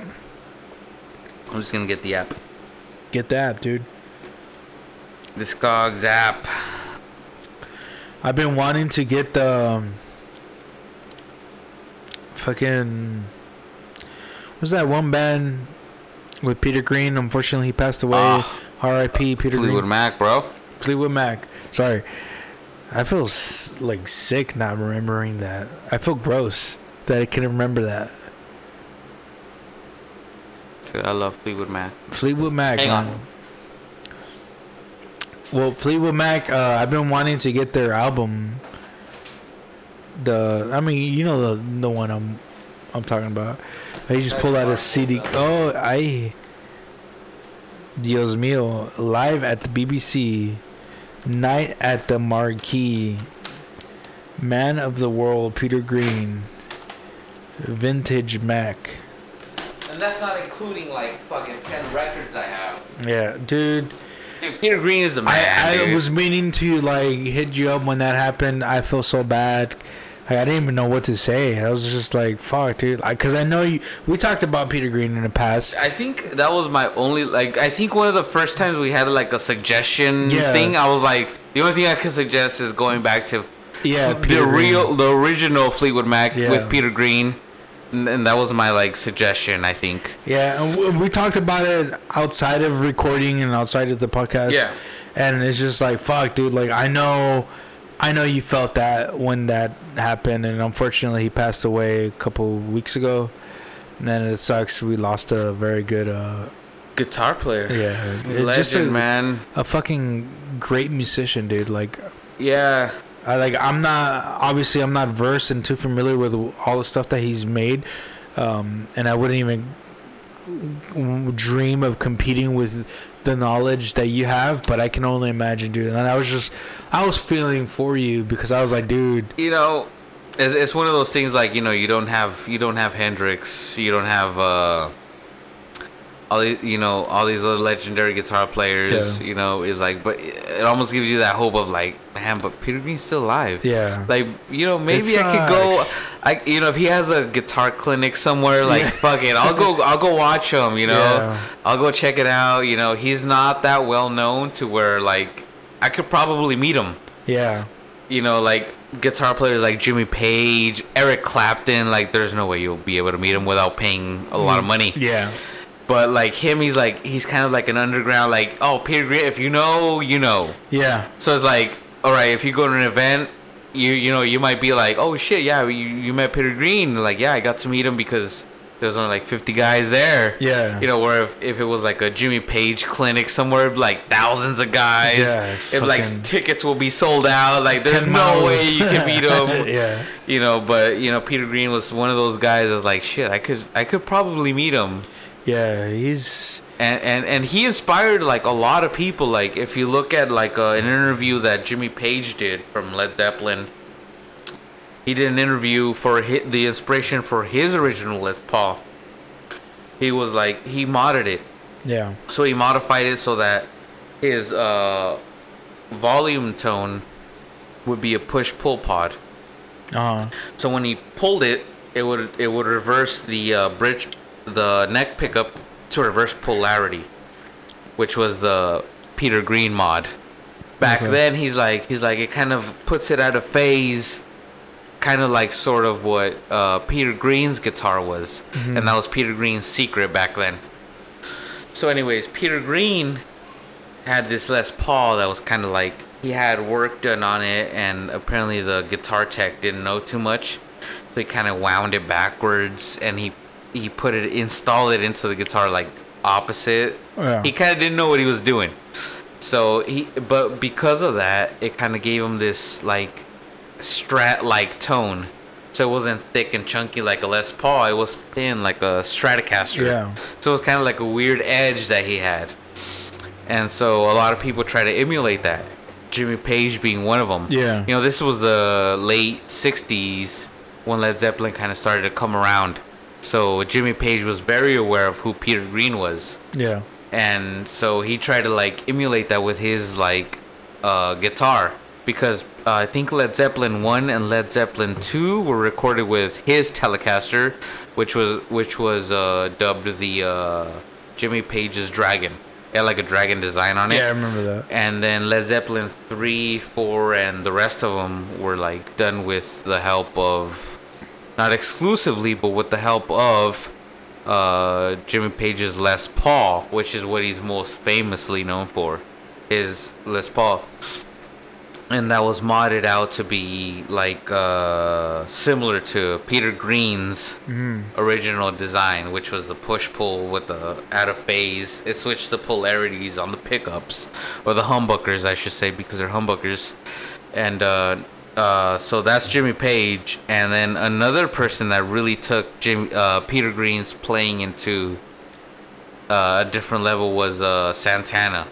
I'm just gonna get the app. Get the app, dude. Discogs app. I've been wanting to get the um, fucking what's that one band with Peter Green? Unfortunately, he passed away. Ah. R.I.P. Peter Green Fleetwood Green. Mac, bro. Fleetwood Mac. Sorry, I feel like sick not remembering that. I feel gross that I can remember that. I love Fleetwood Mac. Fleetwood Mac. Hang man. on. Well, Fleetwood Mac. Uh, I've been wanting to get their album. The, I mean, you know the the one I'm, I'm talking about. He just pulled out a CD. Oh, I. Dios mío! Live at the BBC, night at the Marquee. Man of the World, Peter Green. Vintage Mac. And that's not including like fucking ten records I have. Yeah, dude. Dude, Peter Green is the man. I, I dude. was meaning to like hit you up when that happened. I feel so bad. Like, I didn't even know what to say. I was just like, "Fuck, dude," because I know you. We talked about Peter Green in the past. I think that was my only like. I think one of the first times we had like a suggestion Yeah. thing. I was like, the only thing I could suggest is going back to Yeah, the Peter Green. real, the original Fleetwood Mac Yeah. with Peter Green, and, that was my like suggestion. I think. Yeah, and we, we talked about it outside of recording and outside of the podcast. Yeah. and it's just like, "Fuck, dude." Like I know, I know you felt that when that happened, and unfortunately, he passed away a couple weeks ago. And then it sucks. We lost a very good. uh Guitar player. Yeah, Legend, just a, man. a fucking great musician, dude. Like, Yeah. I like. I'm not obviously I'm not versed and too familiar with all the stuff that he's made, um, and I wouldn't even dream of competing with the knowledge that you have. But I can only imagine, dude. And I was just, I was feeling for you because I was like, dude, you know it's, it's one of those things like you know you don't have you don't have hendrix you don't have uh all these you know all these other legendary guitar players Yeah. you know it's like but it almost gives you that hope of like man but peter green's still alive. Yeah, like you know maybe i could go i you know if he has a guitar clinic somewhere like fuck it i'll go i'll go watch him you know? Yeah. i'll go check it out you know? He's not that well known to where like i could probably meet him. Yeah, you know, like guitar players like Jimmy Page, Eric Clapton, like there's no way you'll be able to meet him without paying a lot of mm-hmm. money. yeah, But like him, he's like he's kind of like an underground, like oh Peter Green. If you know, you know. Yeah. So it's like, all right, if you go to an event, you you know you might be like, oh shit, yeah, you, you met Peter Green. Like yeah, I got to meet him because there's only like 50 guys there. Yeah. You know, where if, if it was like a Jimmy Page clinic somewhere, like thousands of guys. Yeah, If like tickets will be sold out, like there's no miles. way you can beat him. Yeah. You know, but you know Peter Green was one of those guys. that was like shit. I could I could probably meet him. Yeah. He's. and and and he inspired like a lot of people like if you look at like uh, an interview that jimmy page did from led zeppelin he did an interview for hi the inspiration for his original les paul he was like he modded it Yeah. so he modified it so that his uh volume tone would be a push pull pot Uh huh. so when he pulled it, it would it would reverse the uh, bridge, the neck pickup to reverse polarity, which was the Peter Green mod. Back Okay. then, he's like he's like it kind of puts it out of phase, kind of like sort of what uh, Peter Green's guitar was, and that was Peter Green's secret back then. So, anyways, Peter Green had this Les Paul that was kind of like he had work done on it, and apparently the guitar tech didn't know too much, so he kind of wound it backwards, and he he put it installed it into the guitar like opposite. Yeah. He kind of didn't know what he was doing, so he but because of that, it kind of gave him this like strat like tone. So it wasn't thick and chunky like a Les Paul. It was thin like a Stratocaster. Yeah. So it was kind of like a weird edge that he had. And so a lot of people try to emulate that. Jimmy Page being one of them. Yeah. You know, this was the late 60s when Led Zeppelin kind of started to come around. So Jimmy Page was very aware of who Peter Green was. Yeah. And so he tried to like emulate that with his like uh, guitar because uh, I think Led Zeppelin 1 and Led Zeppelin 2 were recorded with his Telecaster, which was which was uh, dubbed the uh, Jimmy Page's Dragon. It had like a dragon design on it. Yeah, I remember that. And then Led Zeppelin 3, 4, and the rest of them were like done with the help of, not exclusively, but with the help of uh, Jimmy Page's Les Paul, which is what he's most famously known for, is Les Paul. And that was modded out to be like uh, similar to Peter Green's original design, which was the push pull with the out of phase. It switched the polarities on the pickups, or the humbuckers, I should say, because they're humbuckers. And uh, uh, so that's Jimmy Page, and then another person that really took Jim uh, Peter Green's playing into uh, a different level was uh, Santana.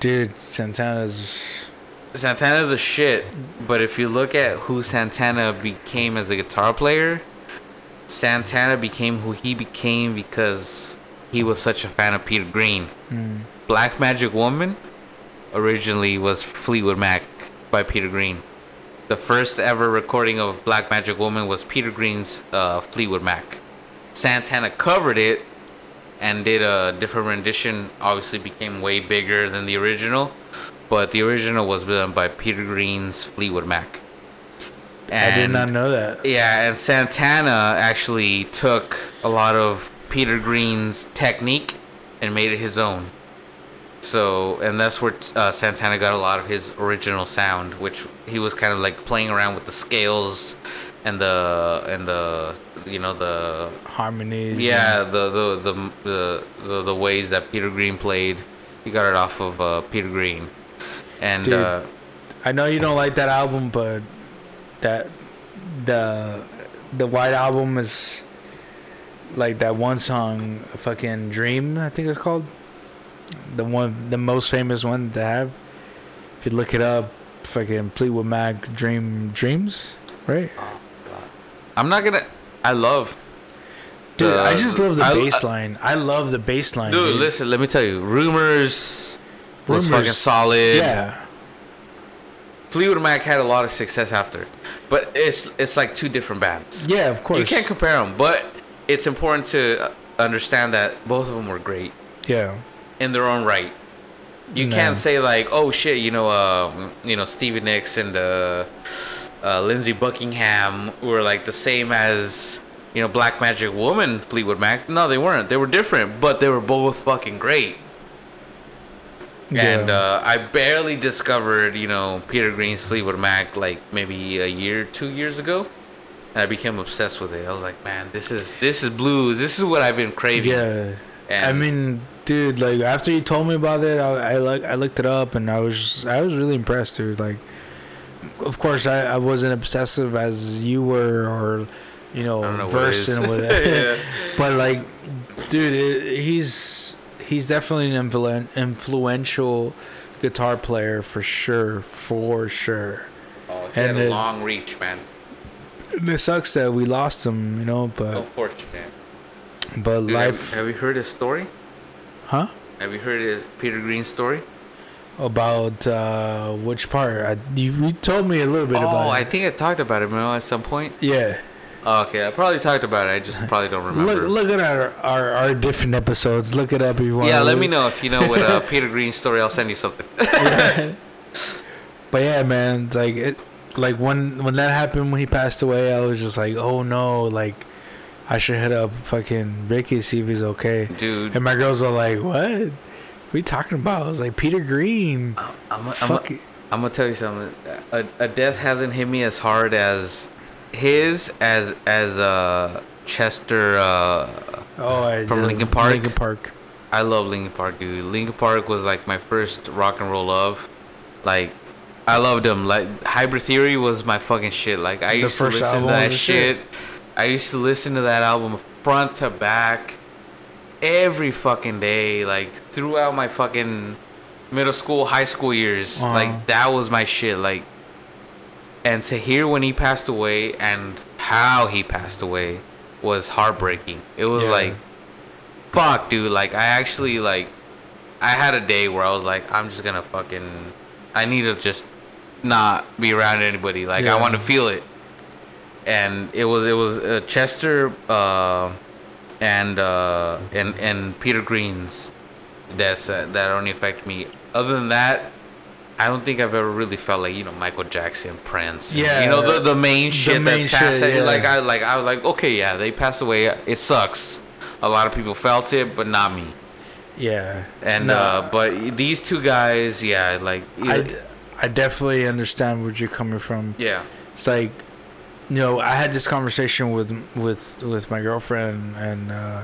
Dude, Santana's. Santana's a shit, but if you look at who Santana became as a guitar player, Santana became who he became because he was such a fan of Peter Green. Black Magic Woman originally was Fleetwood Mac by Peter Green. The first ever recording of Black Magic Woman was Peter Green's uh, Fleetwood Mac. Santana covered it and did a different rendition. Obviously, became way bigger than the original, but the original was done by Peter Green's Fleetwood Mac. I did not know that. yeah, and Santana actually took a lot of Peter Green's technique and made it his own. So, and that's where uh, Santana got a lot of his original sound, which he was kind of like playing around with the scales and the and the you know the Harmonies. yeah the the the the, the, the ways that Peter Green played. He got it off of uh, Peter Green, and Dude. uh, I know you don't like that album, but that the the White Album is like that one song, fucking Dream, I think it's called. The one, the most famous one to have. If you look it up, fucking Fleetwood Mac, Dream, Dreams, right? I'm not gonna. I love. Dude, the- I just love the I- bass line. I love the bass line, Dude, dude. listen, let me tell you, Rumors was Rumors- fucking solid. Yeah, Fleetwood Mac had a lot of success after, but it's it's like two different bands. yeah, of course. You can't compare them, but it's important to understand that both of them were great yeah, in their own right. You No. can't say like, oh shit, you know, um, you know, Stevie Nicks and uh, uh, Lindsey Buckingham were like the same as, you know, Black Magic Woman, Fleetwood Mac. No, they weren't. They were different, but they were both fucking great. And uh, I barely discovered, you know, Peter Green's Fleetwood Mac like maybe a year, two years ago, and I became obsessed with it. I was like, man, this is this is blues. This is what I've been craving. Yeah. I mean, dude, like after you told me about it, I, I like I looked it up and I was I was really impressed, dude. Like, of course, I, I wasn't obsessive as you were, or you know, know versed in with it. Yeah. but like, dude, it, he's he's definitely an influen- influential guitar player for sure, for sure. Oh, he had And a it- long reach, man. And it sucks that we lost him, you know, but Unfortunate, man. but Dude, life, have, have you heard his story? Huh? Have you heard his Peter Green story? About uh, which part? I, you, you told me a little bit Oh, about Oh, I it. think I talked about it, man, at some point. Yeah. Oh, okay, I probably talked about it. I just probably don't remember. Look, look at our, our our different episodes. Look it up if you want. yeah, let me know if you know what uh, Peter Green's story. I'll send you something. But yeah, man, like it, like when when that happened when he passed away, I was just like, oh no, like I should hit up fucking Ricky see if he's okay. Dude, And my girls are like, what? What are you talking about? I was like, Peter Green. I'm, I'm, Fuck I'm. I'm gonna tell you something. A, a death hasn't hit me as hard as his as as uh Chester. Uh, Oh, I From. Linkin Park? Linkin Park. I love Linkin Park, dude. Linkin Park was like my first rock and roll love. Like, I loved them. Like, Hybrid Theory was my fucking shit. Like, I The used to listen to that shit. shit. I used to listen to that album front to back every fucking day. Like, throughout my fucking middle school, high school years. Uh-huh. Like, that was my shit. Like, and to hear when he passed away and how he passed away was heartbreaking. It was Yeah. like, fuck, dude. Like, I actually, like, I had a day where I was like, I'm just gonna fucking, I need to just not be around anybody. Like, Yeah. I want to feel it. And it was, it was uh, Chester, uh, and, uh, and, and Peter Green's deaths that, that only affect me. Other than that, I don't think I've ever really felt like you know Michael Jackson, Prince. and, Yeah, you know the the main shit the main that passed. shit, yeah. Like I like I was like okay, yeah, they passed away. It sucks. A lot of people felt it, but not me. Yeah. And No, uh, but these two guys, yeah, like I, I definitely understand where you're coming from. yeah, It's like, you know, I had this conversation with with with my girlfriend, and uh,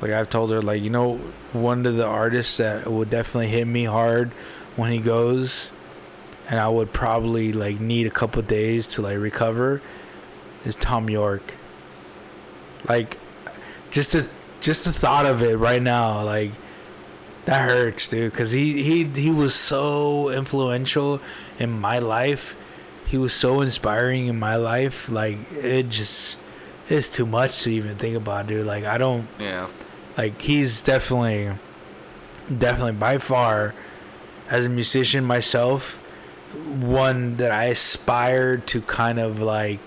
like I've told her, like you know, one of the artists that would definitely hit me hard when he goes, and I would probably like need a couple days to like recover, is Thom Yorke. Like, just the just the thought of it right now, like that hurts, dude. Cause he he he was so influential in my life. He was so inspiring in my life. Like it just it's too much to even think about, dude. Like I don't yeah, like he's definitely definitely by far as a musician myself one that I aspired to kind of like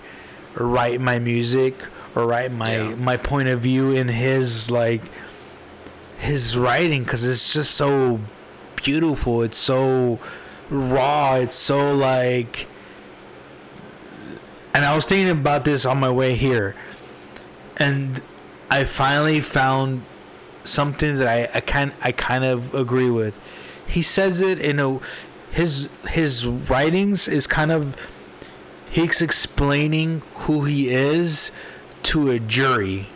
write my music or write my Yeah. my point of view in his like his writing cuz it's just so beautiful it's so raw it's so like and I was thinking about this on my way here and I finally found something that I, I kind I kind of agree with. He says it in a his his writings is kind of he's explaining who he is to a jury.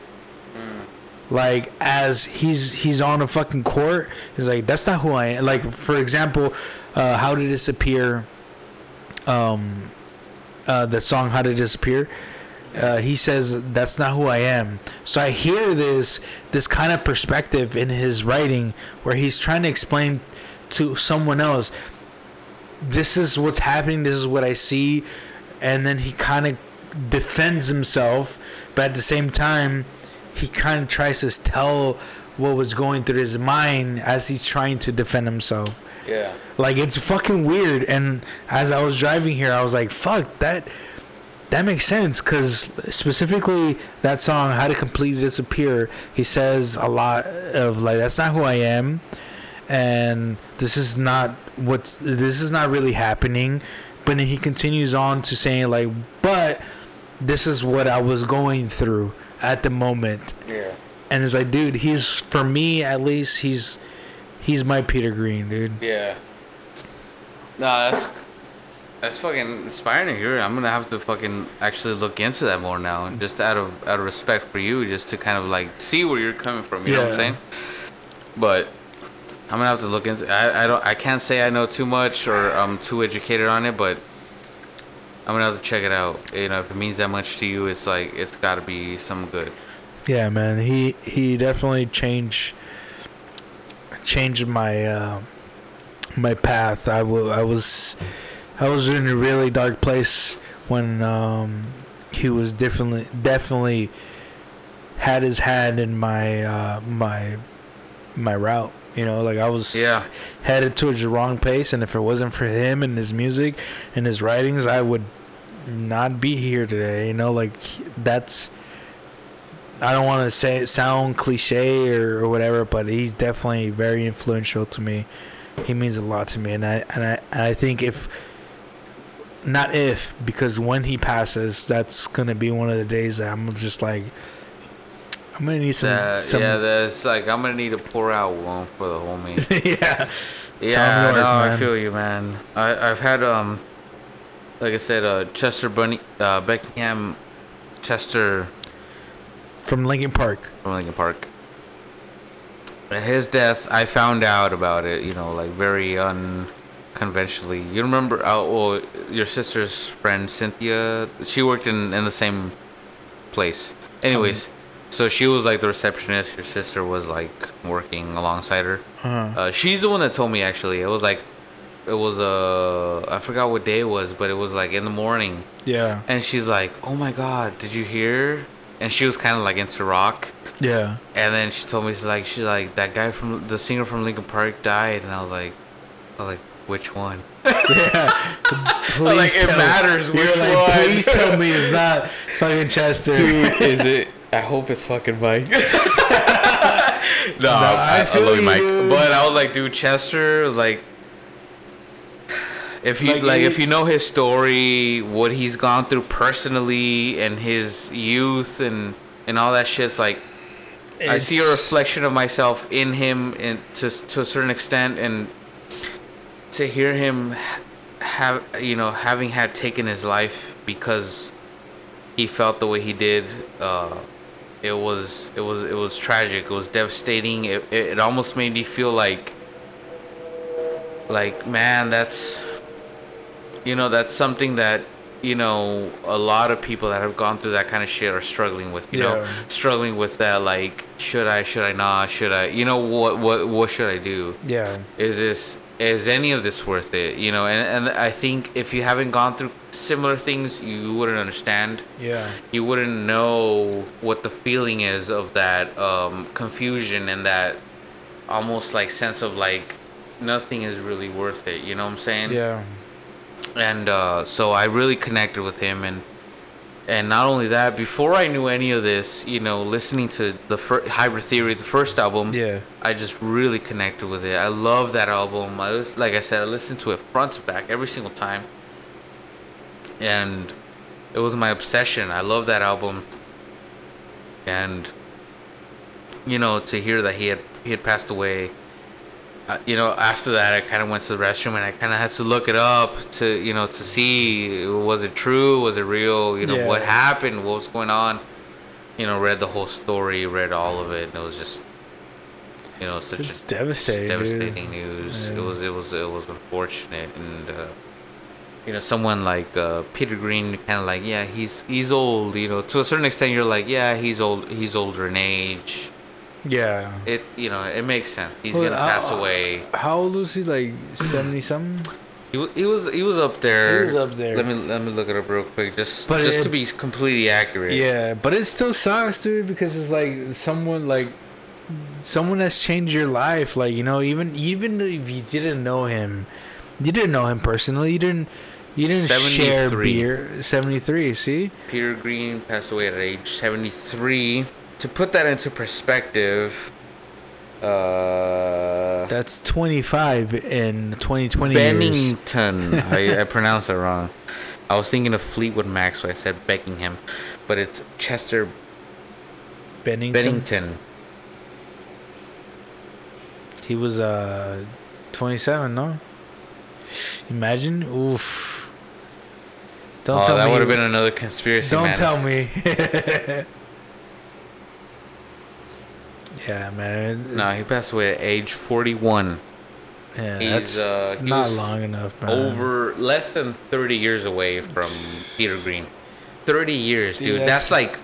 Like as he's he's on a fucking court, he's like, that's not who I am. Like for example, uh, how did this appear? Um, uh, the song "How to Disappear." Uh, he says that's not who I am. So I hear this this kind of perspective in his writing where he's trying to explain to someone else this is what's happening, this is what I see, and then he kind of defends himself, but at the same time he kind of tries to tell what was going through his mind as he's trying to defend himself. Yeah, Like it's fucking weird. And as I was driving here, I was like, "Fuck that." That makes sense because specifically that song "How to Completely Disappear," he says a lot of like, "That's not who I am," and this is not what's this is not really happening. But then he continues on to saying like, "But this is what I was going through at the moment. Yeah. And it's like, dude, he's for me at least he's he's my Peter Green, dude. Yeah. No, that's that's fucking inspiring to hear. I'm gonna have to fucking actually look into that more now, just out of out of respect for you, just to kind of like see where you're coming from. You know what I'm saying? But I'm gonna have to look into. I I don't. I can't say I know too much or I'm too educated on it, but I'm gonna have to check it out. You know, if it means that much to you, it's like it's got to be some good. Yeah, man. He he definitely changed changed my uh, my path. I wa- I was I was in a really dark place when um, he was definitely definitely had his hand in my uh, my my route. You know, like I was Yeah. headed towards the wrong pace, and if it wasn't for him and his music and his writings, I would not be here today. You know, like that's. I don't want to say sound cliche or, or whatever, but he's definitely very influential to me. He means a lot to me, and I and I and I think if not if because when he passes, that's gonna be one of the days that I'm just like I'm gonna need some, Uh, some yeah, that's like I'm gonna need to pour out one for the homie. yeah Yeah, no, I feel you, man. I I've had um, like I said, uh, Chester Bunny, uh, Beckham, Chester from Linkin Park. from Linkin Park. At his death, I found out about it. You know, like very unconventionally. You remember? Uh, well, your sister's friend Cynthia. She worked in in the same place. Anyways, so she was like the receptionist. Your sister was like working alongside her. Uh-huh. Uh, she's the one that told me actually. It was like, it was uh, I forgot what day it was, but it was like in the morning, Yeah, and she's like, "Oh my God, did you hear?" And she was kind of like into rock, yeah. and then she told me she's like, she's like that guy from the singer from Linkin Park died, and I was like, I was like, which one? yeah. Please like, it matters You're which like, one. please tell me it's not fucking Chester. Dude, is it? I hope it's fucking Mike. no, I, I I, love you, Mike, but I was like, dude, Chester was like, if you Like, like, he- if you know his story, what he's gone through personally, and his youth, and and all that shit's like, I see a reflection of myself in him, and to to a certain extent, and to hear him have you know having had taken his life because he felt the way he did uh it was it was it was tragic. It was devastating. It, it, it almost made me feel like like man that's you know that's something that you know a lot of people that have gone through that kind of shit are struggling with you know struggling with that like should i should i not should i you know what what what should i do? Yeah, is this is any of this worth it? You know and, and i think if you haven't gone through similar things you wouldn't understand. Yeah, you wouldn't know what the feeling is of that um, confusion and that almost like sense of like nothing is really worth it you know what i'm saying? Yeah. And uh, so I really connected with him, and and not only that, before I knew any of this, you know, listening to the fir- Hybrid Theory, the first album, Yeah. I just really connected with it. I love that album. I was, like I said, I listened to it front to back every single time, and it was my obsession. I love that album, and you know, to hear that he had he had passed away uh, you know, after that, I kind of went to the restroom and I kind of had to look it up to, you know, to see was it true, was it real, you know, Yeah. what happened, what was going on. You know, read the whole story, read all of it, and it was just, you know, such It's a devastating, devastating news. It was, it was, it was unfortunate, and uh, you know, someone like uh, Peter Green, kind of like, yeah, he's he's old, you know, to a certain extent, you're like, yeah, he's old, he's older in age. Yeah. It, you know, it makes sense. He's Well, gonna pass uh, away. How old was he? Like seventy something. He, he was he was up there. He was up there. Let me let me look it up real quick, just But just it- to be completely accurate. Yeah, but it still sucks, dude, because it's like someone like someone that's changed your life. Like you know, even even if you didn't know him, you didn't know him personally. You didn't. You didn't share beer. Seventy three. See. Peter Green passed away at age 73. To put that into perspective, Uh, That's 25 in 2020 years. Bennington. I, I pronounced it wrong. I was thinking of Fleetwood Mac, so I said Beckingham, but it's Chester Bennington. Bennington. He was uh 27, no? Imagine. Oof. Don't oh, tell that me. That would have been another conspiracy. Don't tell me. yeah, man. No, he passed away at age 41. yeah, he's, that's uh, he not long enough, man. Over less than 30 years away from Peter Green. 30 years, Dude, that's- like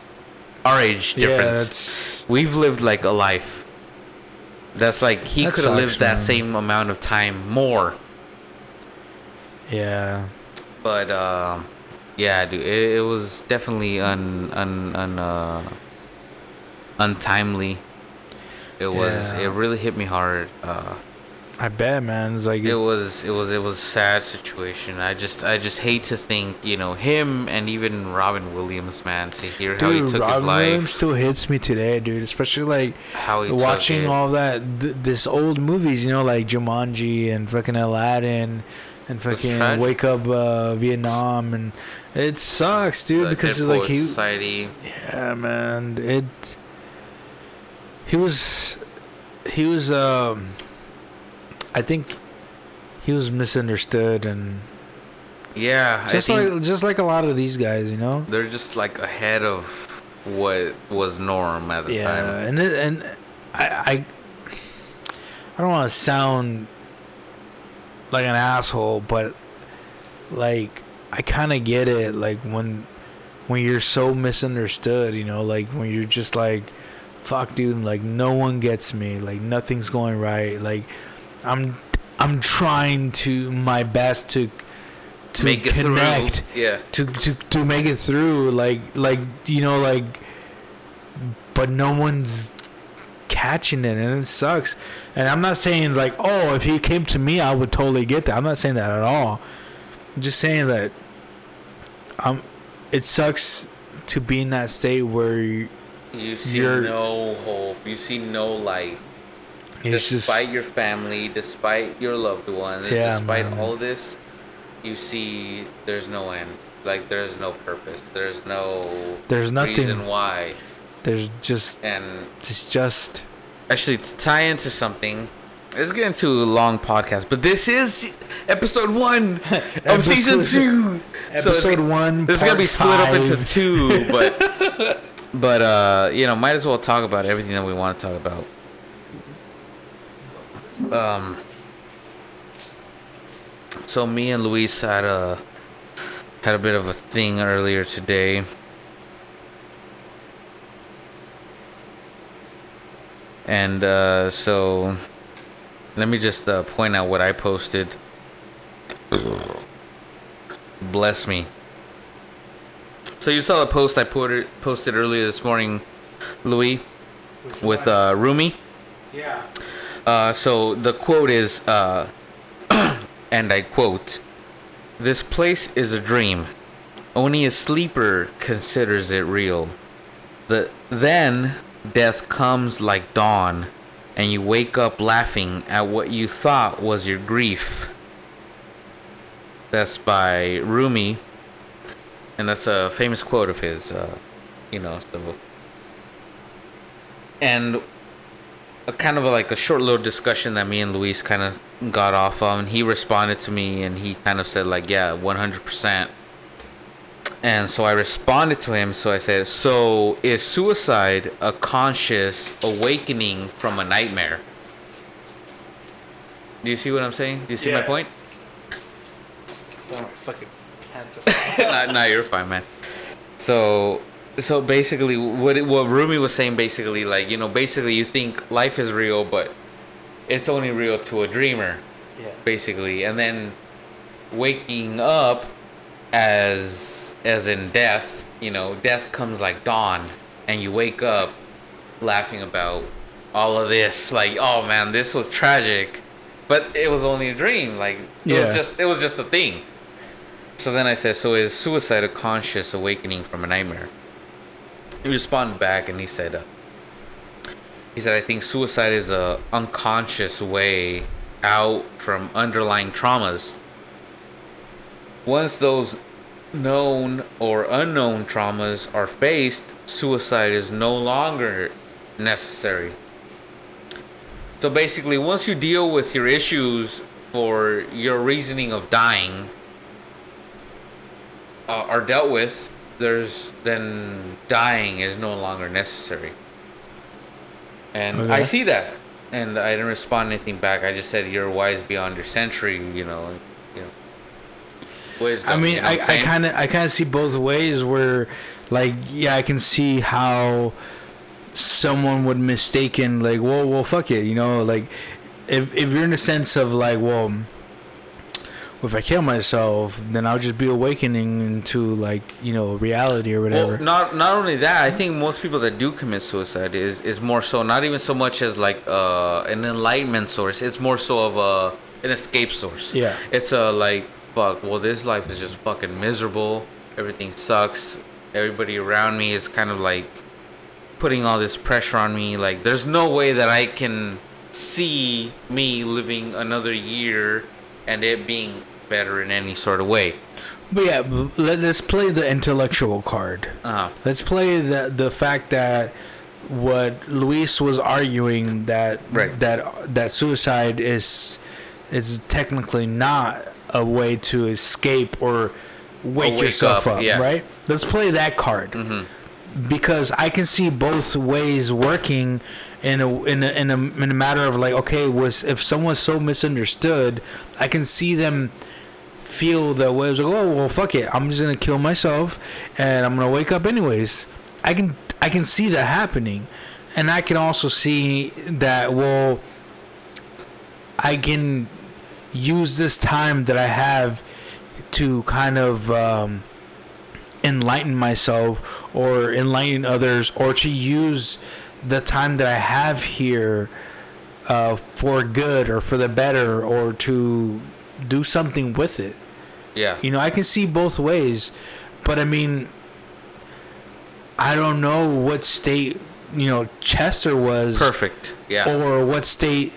our age difference. that's We've lived like a life. That's like he That could have lived that same amount of time more. yeah. But um, yeah, dude, it, it was definitely un un un uh, untimely. It was. Yeah. It really hit me hard. Uh, I bet, man. It's like it was. It was. It was a sad situation. I just. I just hate to think. You know him and even Robin Williams, man. To hear how he took Robin his life. Williams still hits me today, dude. Especially like how he watching all that th- this old movies, you know, like Jumanji and fucking Aladdin and fucking. Wake Up uh, Vietnam, and it sucks, dude, the because like he, Society. yeah, man, it. He was, he was. um I think he was misunderstood, and Yeah, just like just like a lot of these guys, you know. they're just like ahead of what was norm at the yeah, time. and it, and I I, I don't want to sound like an asshole, but like I kind of get it. Like when when you're so misunderstood, you know, like when you're just like, fuck, dude, like no one gets me, like nothing's going right, like I'm I'm trying to my best to to Make it connect through. Yeah. to to to make it through like like you know like but no one's catching it and it sucks and i'm not saying like oh if he came to me i would totally get that i'm not saying that at all i'm just saying that um it sucks to be in that state where you- see no hope. You see no light. it's despite just your family, despite your loved ones, Yeah, despite man. all of this, you see there's no end. Like there's no purpose. There's no There's nothing. reason why. there's just And it's just actually to tie into something, It's getting too a long podcast. But this is episode one of season Episode- two. So it's- episode one This is gonna be split up into two, but but uh, you know, might as well talk about everything that we want to talk about. Um. So me and Luis had a had a bit of a thing earlier today. And uh, so let me just uh, point out what I posted. Bless me. So you saw the post I put posted earlier this morning, Louis, with uh, Rumi. yeah Uh, so the quote is, uh, and I quote, "This place is a dream. Only a sleeper considers it real. The then death comes like dawn, and you wake up laughing at what you thought was your grief." That's by Rumi, and that's a famous quote of his. Uh, you know, so. And a kind of a, like a short little discussion that me and Luis kind of got off of, and he responded to me, and he kind of said like, "Yeah, one hundred percent." And so I responded to him. So I said, "So is suicide a conscious awakening from a nightmare?" Do you see what I'm saying? Do you see my Yeah. point? fucking cancer nah, nah, you're fine, man. So, so basically, what it, what Rumi was saying, basically, like you know, basically, you think life is real, but it's only real to a dreamer, yeah basically, and then waking up as as in death, you know, death comes like dawn, and you wake up laughing about all of this, like, oh man, this was tragic, but it was only a dream, like it Yeah. was just it was just a thing. So then I said, so is suicide a conscious awakening from a nightmare? He responded back and he said, uh, he said, I think suicide is a unconscious way out from underlying traumas. Once those known or unknown traumas are faced, suicide is no longer necessary. So basically, once you deal with your issues for your reasoning of dying uh, are dealt with, there's then dying is no longer necessary. And I see that, and I didn't respond anything back. I just said you're wise beyond your century. You know, you know. Wisdom, I mean, you know I, I'm I saying? kind of I kind of see both ways. Where, like, yeah, I can see how someone would mistaken like, well, well, fuck it, you know, like, if if you're in a sense of like, well, if I kill myself, then I'll just be awakening into like you know reality or whatever. Well, not not only that, I think most people that do commit suicide is is more so not even so much as like uh, an enlightenment source. It's more so of a an escape source. Yeah. It's a like fuck. Well, this life is just fucking miserable. Everything sucks. Everybody around me is kind of like putting all this pressure on me. Like, there's no way that I can see me living another year and it being better in any sort of way. But yeah, let, let's play the intellectual card. Uh, Let's play the the fact that what Luis was arguing that Right. that that suicide is is technically not a way to escape or wake, wake yourself up, up, yeah. right? Let's play that card. Because I can see both ways working in a in a, in a in a matter of like okay was if someone's so misunderstood, I can see them feel that way. It's like, oh well, fuck it. I'm just gonna kill myself, and I'm gonna wake up anyways. I can I can see that happening, and I can also see that well, I can use this time that I have to kind of um, enlighten myself or enlighten others, or to use the time that I have here uh, for good or for the better, or to do something with it. Yeah. You know, I can see both ways, but I mean, I don't know what state you know Chester was, Perfect. Yeah. or what state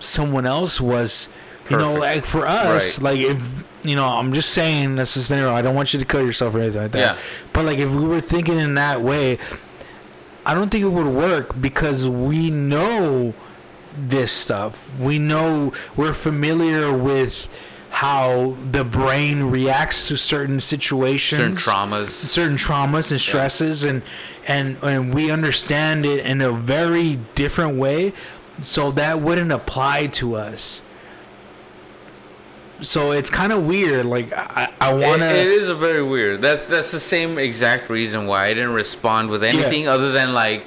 someone else was. Perfect. You know, like for us, Right. like if you know, I'm just saying that's a scenario. I don't want you to kill yourself or anything like that. Yeah. But like, if we were thinking in that way, I don't think it would work because we know this stuff. We know we're familiar with how the brain reacts to certain situations Certain traumas. certain traumas and stresses and and and we understand it in a very different way so that wouldn't apply to us so it's kind of weird like i i want It- it to is a very weird. That's that's the same exact reason why I didn't respond with anything other than like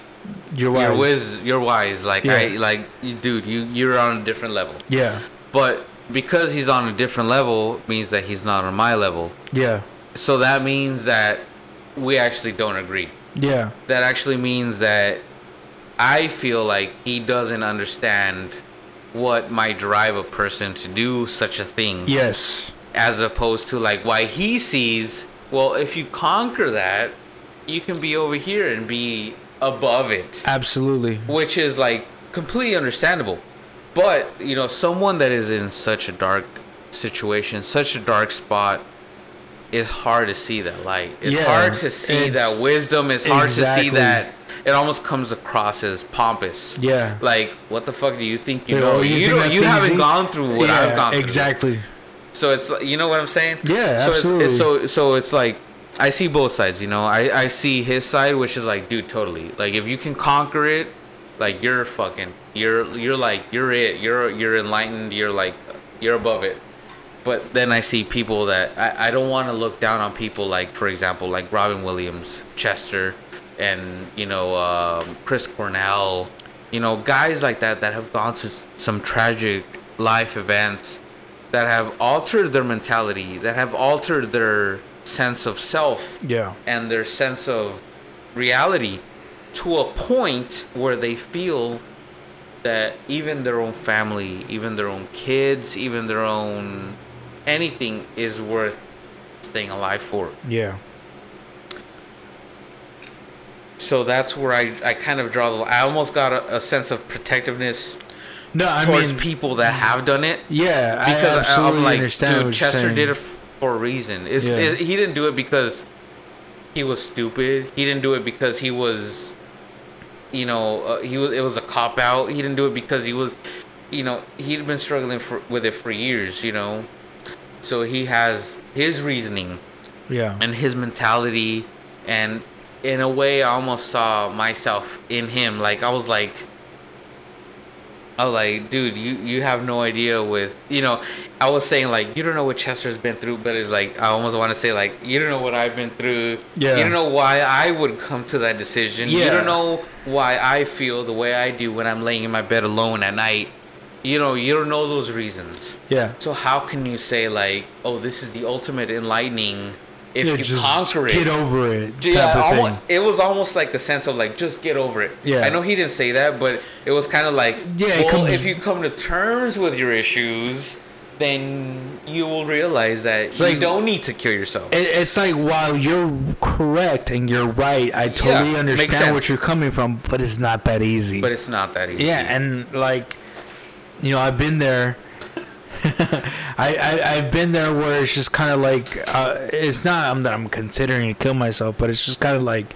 you're you're wise. wise. You're wise. Like Yeah. I like dude. You you're on a different level. yeah But because he's on a different level means that he's not on my level. yeah So that means that we actually don't agree. yeah That actually means that I feel like he doesn't understand what might drive a person to do such a thing. yes as opposed to like why he sees well if you conquer that you can be over here and be above it absolutely which is like completely understandable but you know someone that is in such a dark situation such a dark spot it's hard to see that light it's Yeah, hard to see that wisdom it's hard to see that it almost comes across as pompous Yeah. like what the fuck do you think you know you, don't, you haven't easy? gone through what yeah, i've gone through exactly so it's you know what I'm saying? Yeah, so absolutely. It's, so so it's like I see both sides. You know, I I see his side, which is like, dude, totally. Like if you can conquer it, like you're fucking, you're you're like you're it. You're you're enlightened. You're like you're above it. But then I see people that I, I don't want to look down on people like, for example, like Robin Williams, Chester, and you know um, Chris Cornell, you know guys like that that have gone through some tragic life events that have altered their mentality, that have altered their sense of self yeah and their sense of reality to a point where they feel that even their own family, even their own kids, even their own anything is worth staying alive for. yeah So that's where I, I kind of draw the line. I almost got a, a sense of protectiveness No, I towards mean, people that have done it yeah, I because absolutely I'm like, understand dude, Chester did it for a reason. It's, Yeah. it, he didn't do it because he was stupid. He didn't do it because he was, you know, uh, he was. It was a cop out. He didn't do it because he was, you know, he'd been struggling for, with it for years. You know, so he has his reasoning Yeah, and his mentality, and in a way, I almost saw myself in him. Like I was like. I was like, dude, you, you have no idea with you know, I was saying like you don't know what Chester's been through, but it's like I almost want to say like you don't know what I've been through. Yeah. You don't know why I would come to that decision. Yeah. You don't know why I feel the way I do when I'm laying in my bed alone at night. You know, you don't know those reasons. yeah. So how can you say like, oh, this is the ultimate enlightening if yeah, you just conquer it? get over it. Type Yeah, of almo- thing. it was almost like the sense of like just get over it. Yeah. I know he didn't say that, but it was kind of like, Yeah, well, if you come to terms with your issues, then you will realize that you like- don't need to kill yourself. It, it's like while you're correct and you're right, I totally Yeah, understand what you're coming from, but it's not that easy. but it's not that easy. yeah, and like, you know, I've been there. I, I I've been there where it's just kind of like uh, it's not um, that I'm considering to kill myself, but it's just kind of like,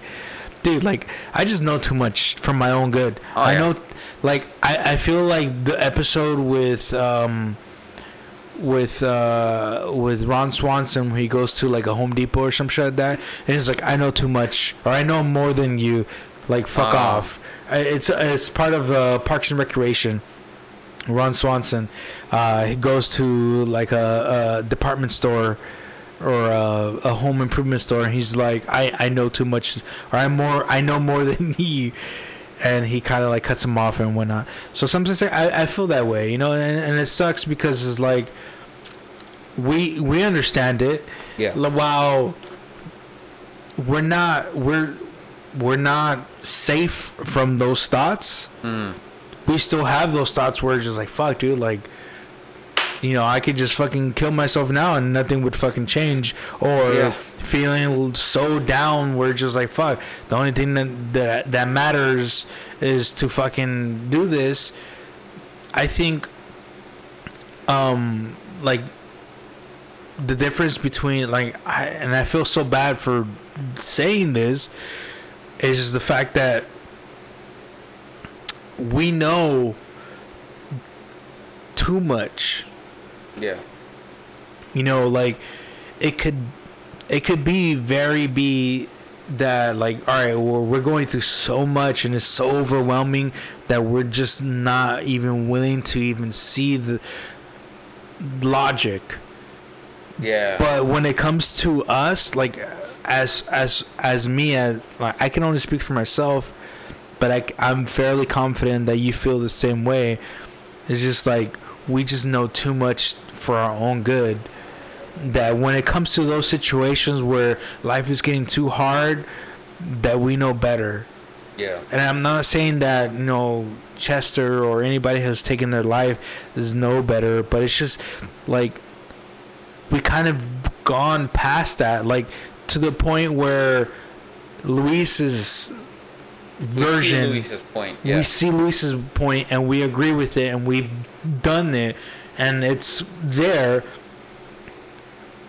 dude, like I just know too much for my own good. Oh, I yeah. know, like I I feel like the episode with um with uh with Ron Swanson when he goes to like a Home Depot or some shit like that and he's like I know too much or I know more than you like fuck Oh. off it's it's part of uh, Parks and Recreation Ron Swanson uh he goes to like a, a department store or a, a home improvement store and he's like I I know too much or I'm more I know more than you and he kind of like cuts him off and whatnot. So sometimes I, I feel that way, you know, and, and it sucks because it's like we we understand it. Yeah. While we're not we're we're not safe from those thoughts. Mm. We still have those thoughts where it's just like fuck, dude, like. You know, I could just fucking kill myself now and nothing would fucking change. Or Yeah. feeling so down where it's just like fuck. The only thing that, that that matters is to fucking do this. I think, um, like the difference between like, I, and I feel so bad for saying this, is just the fact that we know too much Yeah. you know like it could it could be very be that like all right well we're going through so much and it's so overwhelming that we're just not even willing to even see the logic Yeah. but when it comes to us like as as as me as like, i can only speak for myself but I, i'm fairly confident that you feel the same way. It's just like we just know too much for our own good. That when it comes to those situations where life is getting too hard that we know better. Yeah. and I'm not saying that you know Chester or anybody who's taken their life is no better, but it's just like we kind of gone past that, like to the point where Luis's We see version Luis's point. Yeah. we see Luis's point and we agree with it and we've done it and it's there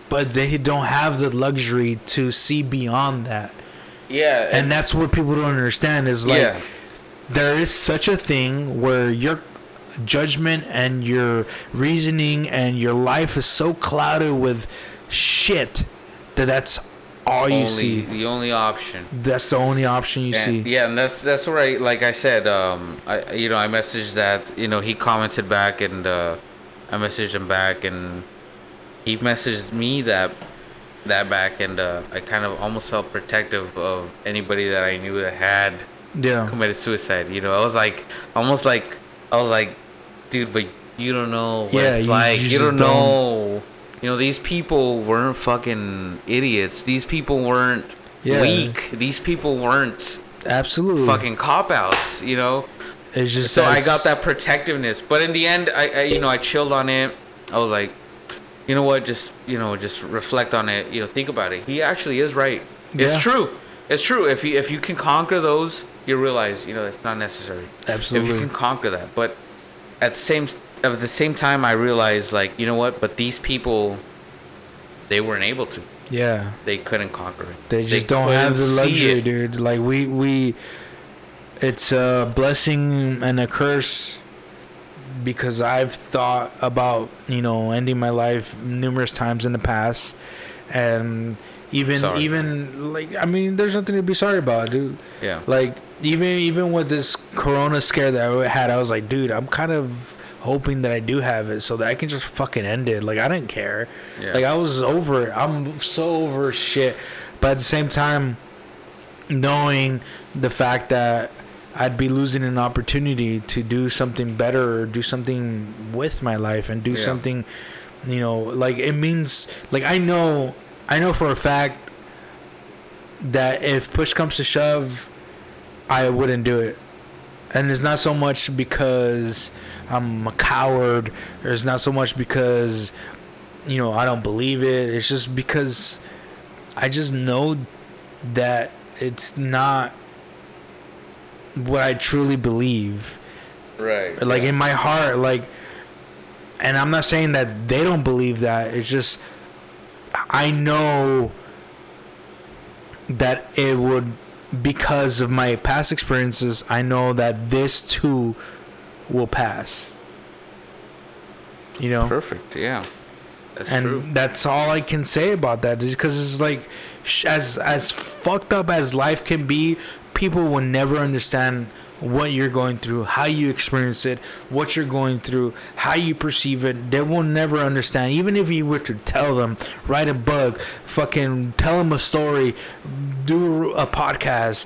but they don't have the luxury to see beyond that yeah. and that's what people don't understand is like yeah. there is such a thing where your judgment and your reasoning and your life is so clouded with shit that that's all you only, see The only option. that's the only option you And- see Yeah, and that's that's where I like I said, um, I you know I messaged that you know he commented back and uh, I messaged him back and he messaged me that that back and uh, I kind of almost felt protective of anybody that I knew that had yeah committed suicide. You know, I was like almost like I was like, dude, but you don't know what Yeah, it's you- like. you You, don't don't. know. You know, these people weren't fucking idiots. These people weren't Yeah. weak. These people weren't absolutely fucking cop outs. You know. it's just So I got that protectiveness, but in the end, I, I you know I chilled on it. I was like, you know what, just you know just reflect on it. You know, think about it. He actually is right. It's Yeah. true. It's true. If you if you can conquer those, you realize you know it's not necessary. Absolutely. If you can conquer that, but at the same at the same time, I realized like you know what? But these people, they weren't able to. Yeah. They couldn't conquer it. They just don't have the luxury, dude. Like we we it's a blessing and a curse because I've thought about, you know, ending my life numerous times in the past and even Sorry. even like I mean there's nothing to be sorry about, dude. Yeah. Like even even with this corona scare that I had, I was like, dude, I'm kind of hoping that I do have it so that I can just fucking end it. Like I didn't care. Yeah. Like I was over it. I'm so over shit. But at the same time, knowing the fact that I'd be losing an opportunity to do something better or do something with my life and do Yeah. something, you know, like it means like I know I know for a fact that if push comes to shove, I wouldn't do it. And it's not so much because I'm a coward, or it's not so much because, you know, I don't believe it. It's just because I just know that it's not what I truly believe Right. like yeah. in my heart like and i'm not saying that they don't believe that it's just i know that it would because of my past experiences i know that this too will pass you know perfect. Yeah. That's and true. that's all I can say about that is because it's like as as fucked up as life can be, people will never understand what you're going through, how you experience it, what you're going through, how you perceive it. They will never understand. Even if you were to tell them, write a book, fucking tell them a story, do a podcast,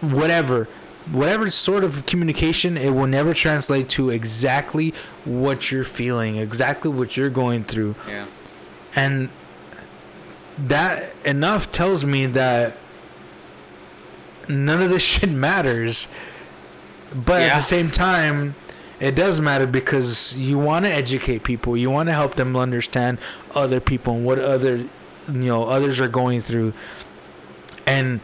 whatever. Whatever sort of communication, it will never translate to exactly what you're feeling, exactly what you're going through. Yeah. and that enough tells me that none of this shit matters. But at the same time it does matter because you want to educate people. You want to help them understand other people and what other you know others are going through. And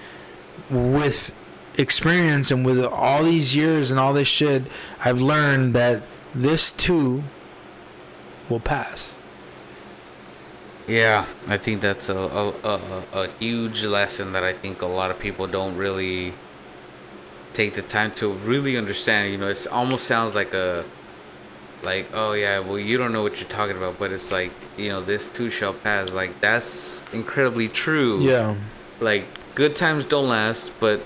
with experience and with all these years and all this shit i've learned that this too will pass Yeah, I think that's a, a, a, a huge lesson that I think a lot of people don't really take the time to really understand. You know, it almost sounds like a like oh yeah, well you don't know what you're talking about, but it's like you know this too shall pass. Like that's incredibly true. yeah Like good times don't last, but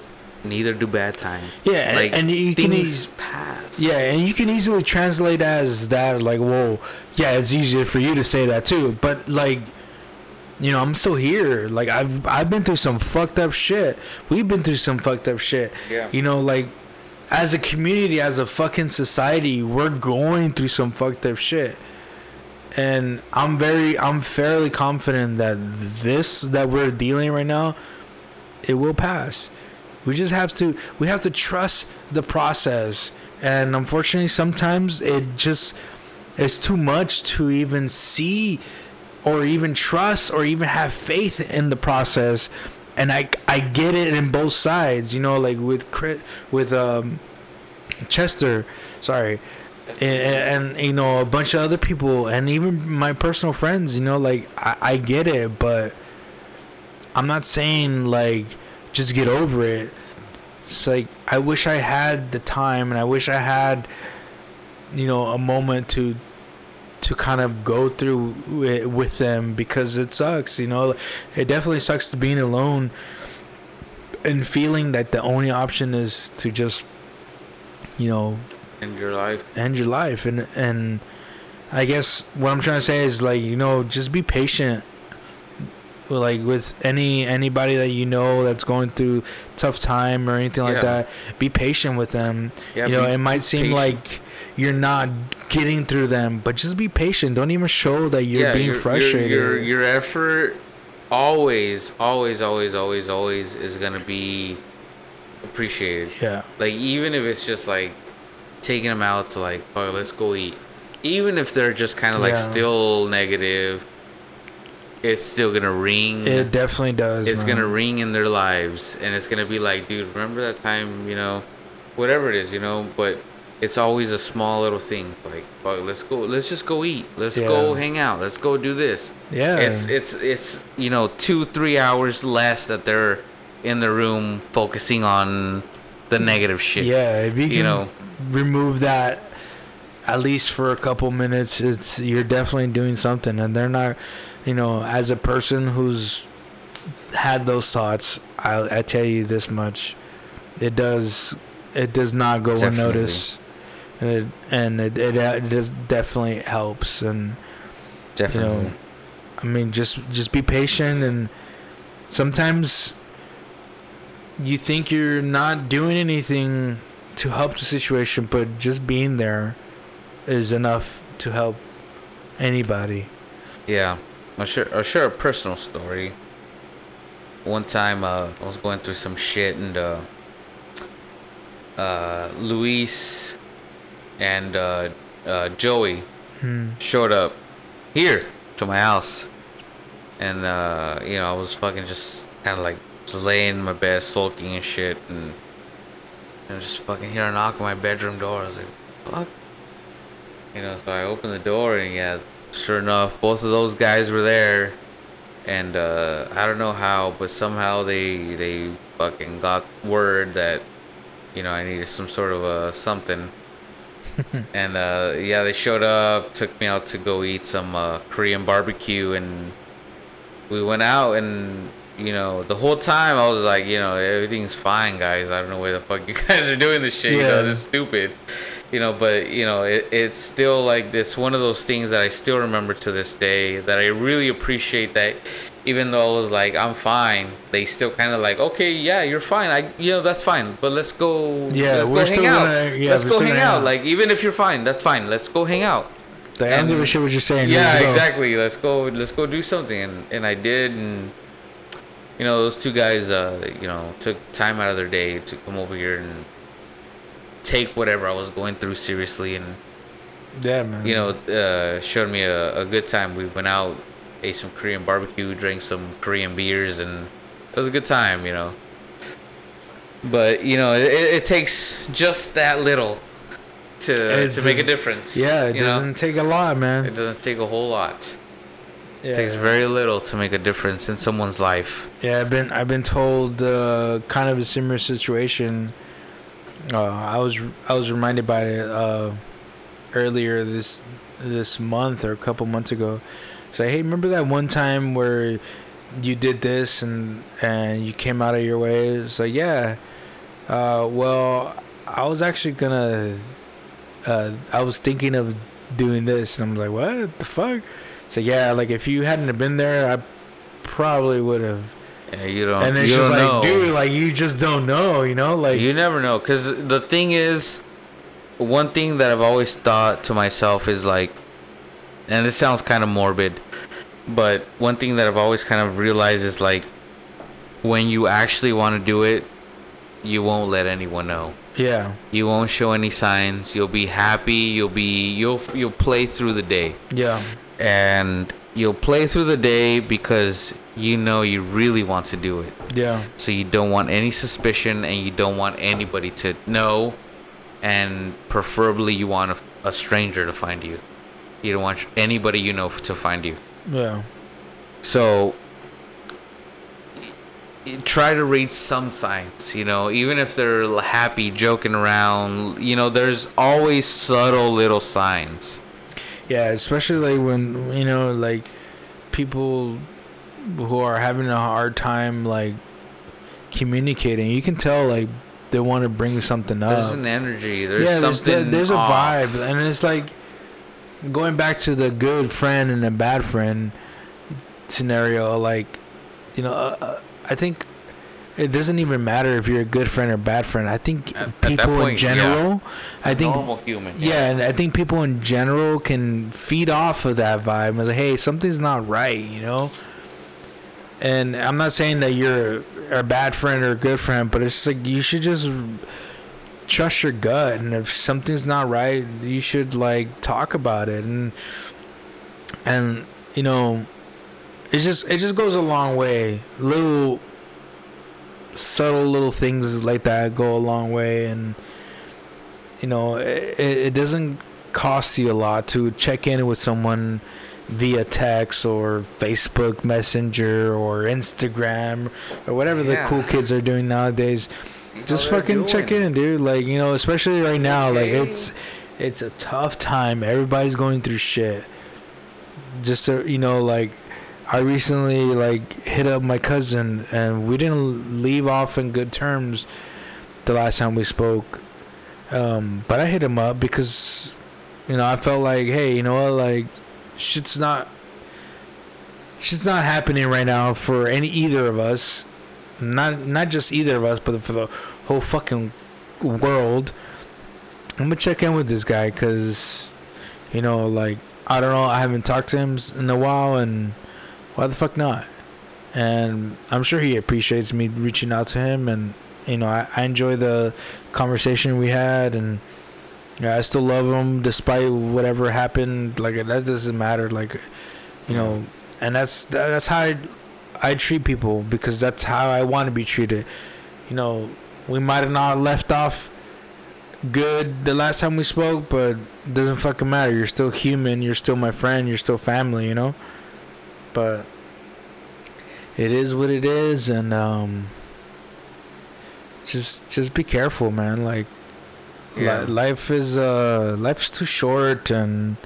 neither do bad times. Yeah, and- like and you can things pass. Yeah, and you can easily translate as that, like, whoa, yeah, it's easier for you to say that too. But like, you know, I'm still here. Like, I've I've been through some fucked up shit. We've been through some fucked up shit. Yeah. You know, like, as a community, as a fucking society, we're going through some fucked up shit. And I'm very, I'm fairly confident that this that we're dealing right now, it will pass. We just have to we have to trust the process. And unfortunately sometimes it just it's too much to even see or even trust or even have faith in the process. And I I get it in both sides, you know, like with Chris, with um Chester, sorry. And, and you know a bunch of other people and even my personal friends you know like I, I get it but i'm not saying like just get over it. It's like I wish I had the time and I wish I had you know a moment to to kind of go through it with them because it sucks, you know. It definitely sucks to being alone and feeling that the only option is to just you know end your life. end your life and and I guess what I'm trying to say is like you know just be patient like with any anybody that you know that's going through tough time or anything like Yeah. that be patient with them Yeah, you know be it might seem patient. like you're not getting through them but just be patient don't even show that you're being your, frustrated Your, your your effort always, always, always, always, always is gonna be appreciated. yeah Like even if it's just like taking them out to like, oh, let's go eat. Even if they're just kind of like Yeah. still negative, it's still gonna ring. It definitely does. it's man. gonna ring in their lives, and it's gonna be like, dude, remember that time, you know, whatever it is, you know. But it's always a small little thing, like, fuck, let's go, let's just go eat, let's go hang out, let's go do this. Yeah. It's it's it's you know two three hours less that they're in the room focusing on the negative shit. Yeah, if you can you know. remove that at least for a couple minutes, it's you're definitely doing something. And they're not, you know, as a person who's had those thoughts, I, I tell you this much: it does, it does not go Definitely. unnoticed, and it and it it, it does definitely helps. And definitely. you know, I mean, just just be patient, and sometimes you think you're not doing anything to help the situation, but just being there is enough to help anybody. Yeah, I'll share, I'll share a personal story. One time, uh, I was going through some shit, and uh, uh, Luis and uh, uh, Joey Hmm. showed up here to my house, and uh, you know, I was fucking just kind of like just laying in my bed, sulking and shit, and I just fucking hear a knock on my bedroom door. I was like, "Fuck." You know, so I opened the door and yeah, sure enough, both of those guys were there, and uh, I don't know how, but somehow they they fucking got word that you know I needed some sort of a something, and uh, yeah, they showed up, took me out to go eat some uh, Korean barbecue, and we went out and. You know, the whole time I was like, you know, everything's fine, guys. I don't know where the fuck you guys are doing this shit. You know, Yeah. this is stupid you know but you know it, it's still like this one of those things that i still remember to this day that i really appreciate that even though i was like i'm fine they still kind of like okay yeah you're fine. I you know that's fine but let's go Yeah, let's we're go hang still out. gonna- yeah, let's go hang hang out. out. like even if you're fine that's fine. Let's go hang out. I don't And- give a shit what you're saying. yeah Let's exactly. Let's go let's go do something. And and i did and you know those two guys uh you know took time out of their day to come over here and take whatever i was going through seriously and Yeah, man. you know, uh, showed me a, a good time. We went out, ate some Korean barbecue, drank some Korean beers, and it was a good time, you know. But you know, it, it takes just that little to It to make a difference. Yeah, it doesn't take a lot, man. It doesn't take a whole lot. Yeah. It takes very little to make a difference in someone's life. Yeah, I've been I've been told uh, kind of a similar situation. Uh, I was I was reminded by it uh, earlier this this month or a couple months ago. Say, hey, remember that one time where you did this and and you came out of your way? It's like, yeah. Uh, well, I was actually gonna. Uh, I was thinking of doing this, and I'm like, what the fuck? So yeah, like if you hadn't have been there, I probably would have. Yeah, you don't. And it's just like, know. dude, like you just don't know, you know, like you never know because the thing is one thing that i've always thought to myself is like and this sounds kind of morbid but one thing that i've always kind of realized is like when you actually want to do it you won't let anyone know. Yeah, you won't show any signs. You'll be happy. You'll be you'll you'll play through the day. Yeah, and you'll play through the day because you know you really want to do it. Yeah, so you don't want any suspicion and you don't want anybody to know and preferably you want a, a stranger to find you. You don't want anybody you know to find you. Yeah, so try to read some signs you know even if they're happy joking around you know there's always subtle little signs. Yeah. Especially like when you know, like people who are having a hard time like communicating. You can tell like they want to bring something up. there's an energy there's yeah, there's, something there's a vibe, and it's like going back to the good friend and the bad friend scenario. Like, you know, uh, uh, I think it doesn't even matter if you're a good friend or bad friend. I think At- at people in point, yeah. general, I think. normal human Yeah, and I think people in general can feed off of that vibe. It's like, hey, something's not right, you know. And I'm not saying that you're a bad friend or a good friend, but it's like you should just trust your gut, and if something's not right, you should like talk about it. And and you know, it just it just goes a long way. Little subtle little things like that go a long way, and you know it, it doesn't cost you a lot to check in with someone via text or Facebook Messenger or Instagram or whatever the cool kids are doing nowadays. Just fucking check in, dude. Like you know, especially right now, like it's it's a tough time. Everybody's going through shit. Just so you know, like I recently like hit up my cousin, and we didn't leave off in good terms the last time we spoke. Um, but I hit him up because you know I felt like, hey, you know what, like shit's not shit's not happening right now for any either of us. Not not just either of us, but for the whole fucking world. I'm gonna check in with this guy because, you know, like I don't know, I haven't talked to him in a while, and why the fuck not? And I'm sure he appreciates me reaching out to him, and you know, I, I enjoy the conversation we had, and yeah, I still love him despite whatever happened. Like that doesn't matter. Like, you know, and that's that, that's how I, I treat people because that's how I want to be treated. You know, we might have not left off good the last time we spoke, but it doesn't fucking matter. You're still human. You're still my friend. You're still family. You know. But it is what it is, and um, just just be careful, man. Like Yeah. li- life is uh life's too short, and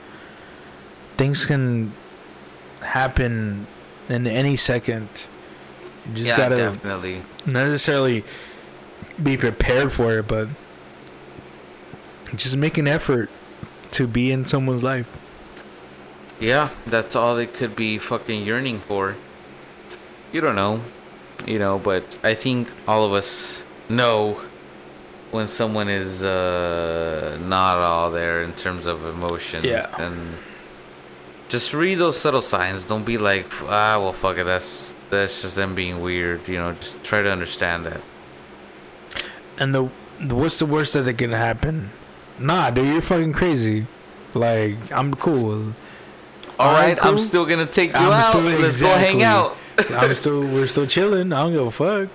things can happen in any second. You just yeah, gotta definitely. not necessarily be prepared for it, but just make an effort to be in someone's life. Yeah, that's all they could be fucking yearning for. You don't know, you know, but I think all of us know when someone is uh, not all there in terms of emotions. Yeah. And just read those subtle signs. Don't be like, ah, well, fuck it. That's that's just them being weird. You know, just try to understand that. And the, the what's the worst that can happen? Nah, dude, you're fucking crazy. Like I'm cool. Alright, right, I'm cool. still gonna take you I'm out. still- Let's go hang exactly. out. I'm still we're still chilling. I don't give a fuck.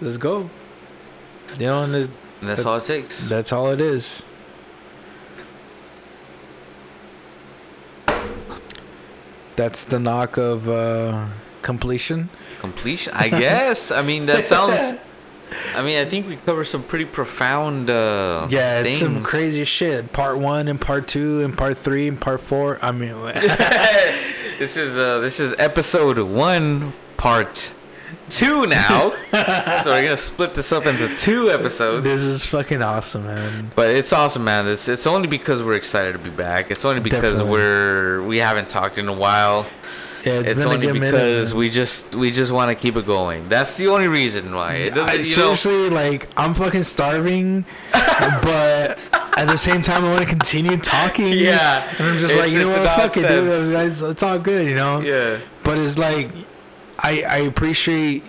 Let's go. You know, and it, And that's all it takes. that's all it is. That's the knock of uh, completion. Completion, I guess. I mean, that sounds. I mean, I think we covered some pretty profound. Uh, Yeah, it's some crazy shit. Part one and part two and part three and part four. I mean, this is uh, this is episode one, part two now. so we're gonna split this up into two episodes. this is fucking awesome, man. But it's awesome, man. It's it's only because we're excited to be back. It's only because Definitely. we're we haven't talked in a while. Yeah, It's, it's been a only good minute, because man. we just we just want to keep it going. That's the only reason why. It doesn't. I, you know, seriously, like I'm fucking starving, but at the same time, I want to continue talking. Yeah. and I'm just It's- like, you know what, fuck it, dude. It's, it's all good, you know. yeah. But it's like, I I appreciate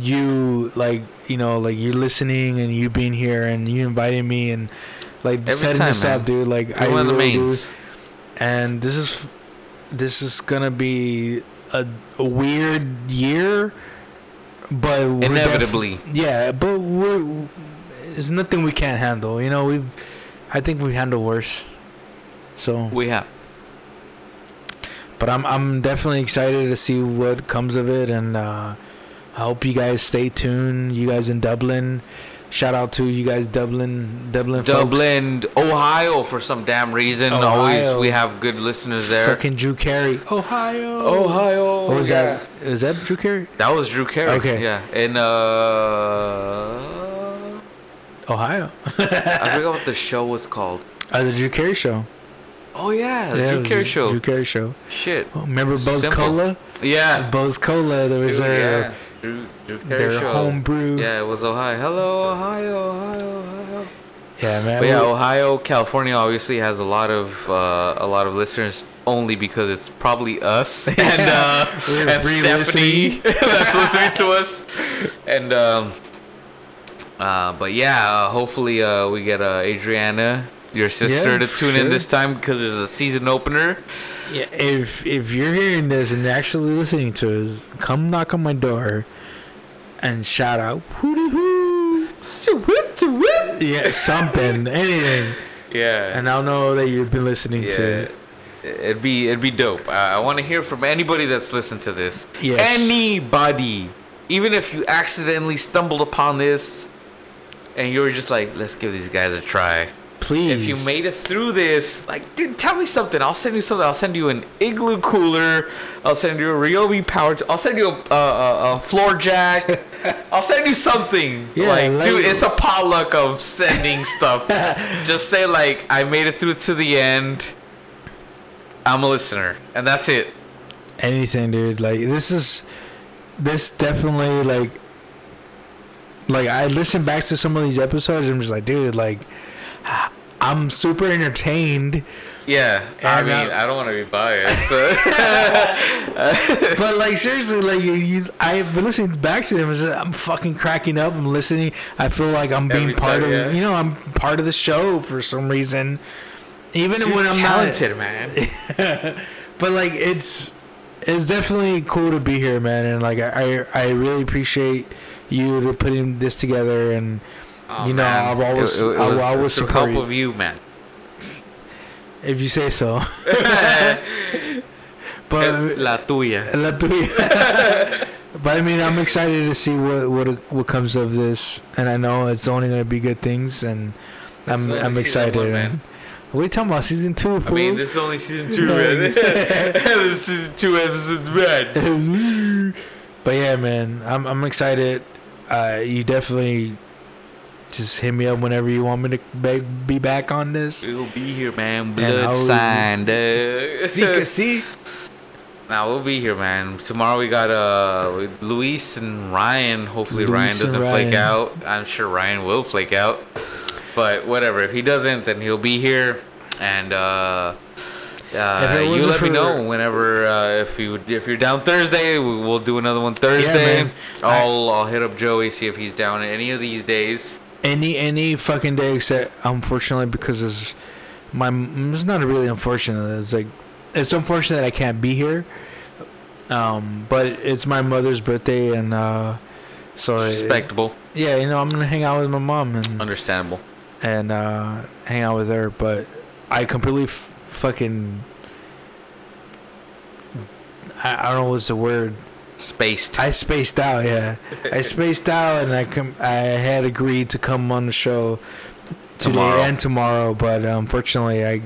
you, like you know, like you listening and you being here and you inviting me and like Every setting time, this man. up, dude. Like You're I one of the really do. And this is this is gonna be a, a weird year, but we're def- Inevitably. yeah. But we're there's nothing we can't handle. You know, we've I think we handle worse. So, We have. But I'm I'm definitely excited to see what comes of it, and uh, I hope you guys stay tuned. You guys in Dublin, shout out to you guys Dublin, Dublin, folks. Dublin, Ohio, for some damn reason. Always, we have good listeners there. fucking Drew Carey, Ohio, Ohio. What was yeah. that? Is that Drew Carey? That was Drew Carey. Okay. Yeah. And uh, Ohio. I forgot what the show was called. Uh, the Drew Carey Show. Oh yeah, the Yeah, Drew Carey show. Drew Carey Show. Shit. Oh, remember Buzz Simple. Cola? Yeah. Buzz Cola. There was Dude, their yeah. Drew, Drew Carey their show. homebrew. Yeah, it was Ohio. Hello, Ohio, Ohio, Ohio. Yeah, man. But yeah, Ohio, California obviously has a lot of uh, a lot of listeners only because it's probably us and uh, and Stephanie that's listening to us. And um, uh, but yeah, uh, hopefully uh, we get uh, Adriana your sister Yeah, to tune in this time because it's a season opener. Yeah, if if you're hearing this and actually listening to us, come knock on my door and shout out hooty hoo. Yeah, something, anything, Yeah. and I'll know that you've been listening yeah. to. it. It'd be it'd be dope. I, I want to hear from anybody that's listened to this. Yes. Anybody, even if you accidentally stumbled upon this, and you were just like, "Let's give these guys a try." Please, If you made it through this, like, dude, tell me something. I'll send you something. I'll send you an igloo cooler. I'll send you a Ryobi power. T- I'll send you a, a, a, floor jack. I'll send you something. Yeah, like, like- dude, it's a potluck of sending stuff. Just say like, I made it through to the end. I'm a listener, and that's it. anything, dude. Like this is, this definitely like, like I listen back to some of these episodes. And I'm just like, dude, like, I'm super entertained. Yeah, I mean, uh, I don't want to be biased, but but like seriously, like you, you, I've been listening back to them. just- I'm fucking cracking up. I'm listening. I feel like I'm being Every part time, of. yeah. You know, I'm part of the show for some reason. Even You're when I'm talented, man. but like it's it's definitely cool to be here, man. And like I I, I really appreciate you to putting this together. And Oh, You know, man. I've always- It- it I will was through help you. of you, man. if you say so, but La tuya. La tuya. but I mean, I'm excited to see what what what comes of this, and I know it's only gonna be good things, and I'm I'm excited. one, man. What are you talking about? Season two, I fool? mean, this is only season two, man. this is two episodes, man. but yeah, man, I'm I'm excited. Uh, you definitely just hit me up whenever you want me to be, be back on this. We'll be here, man. Blood sign, dude. see. see. Now we'll be here, man. Tomorrow we got uh Luis and Ryan. Hopefully Luis Ryan doesn't flake out. I'm sure Ryan will flake out. But whatever. If he doesn't, then he'll be here. And uh, uh, you let me know whenever uh, if you if you're down Thursday, we- we'll do another one Thursday. man. I'll I'll hit up Joey see if he's down any of these days. Any any fucking day except unfortunately because it's my it's not really unfortunate. It's like it's unfortunate that I can't be here. Um, but it's my mother's birthday and uh, so it- Respectable, yeah, you know I'm gonna hang out with my mom and understandable. and uh, hang out with her. But I completely f- fucking I, I don't know what's the word. Spaced. I spaced out, yeah. I spaced out, and I com- I had agreed to come on the show today Tomorrow. and tomorrow, but unfortunately, I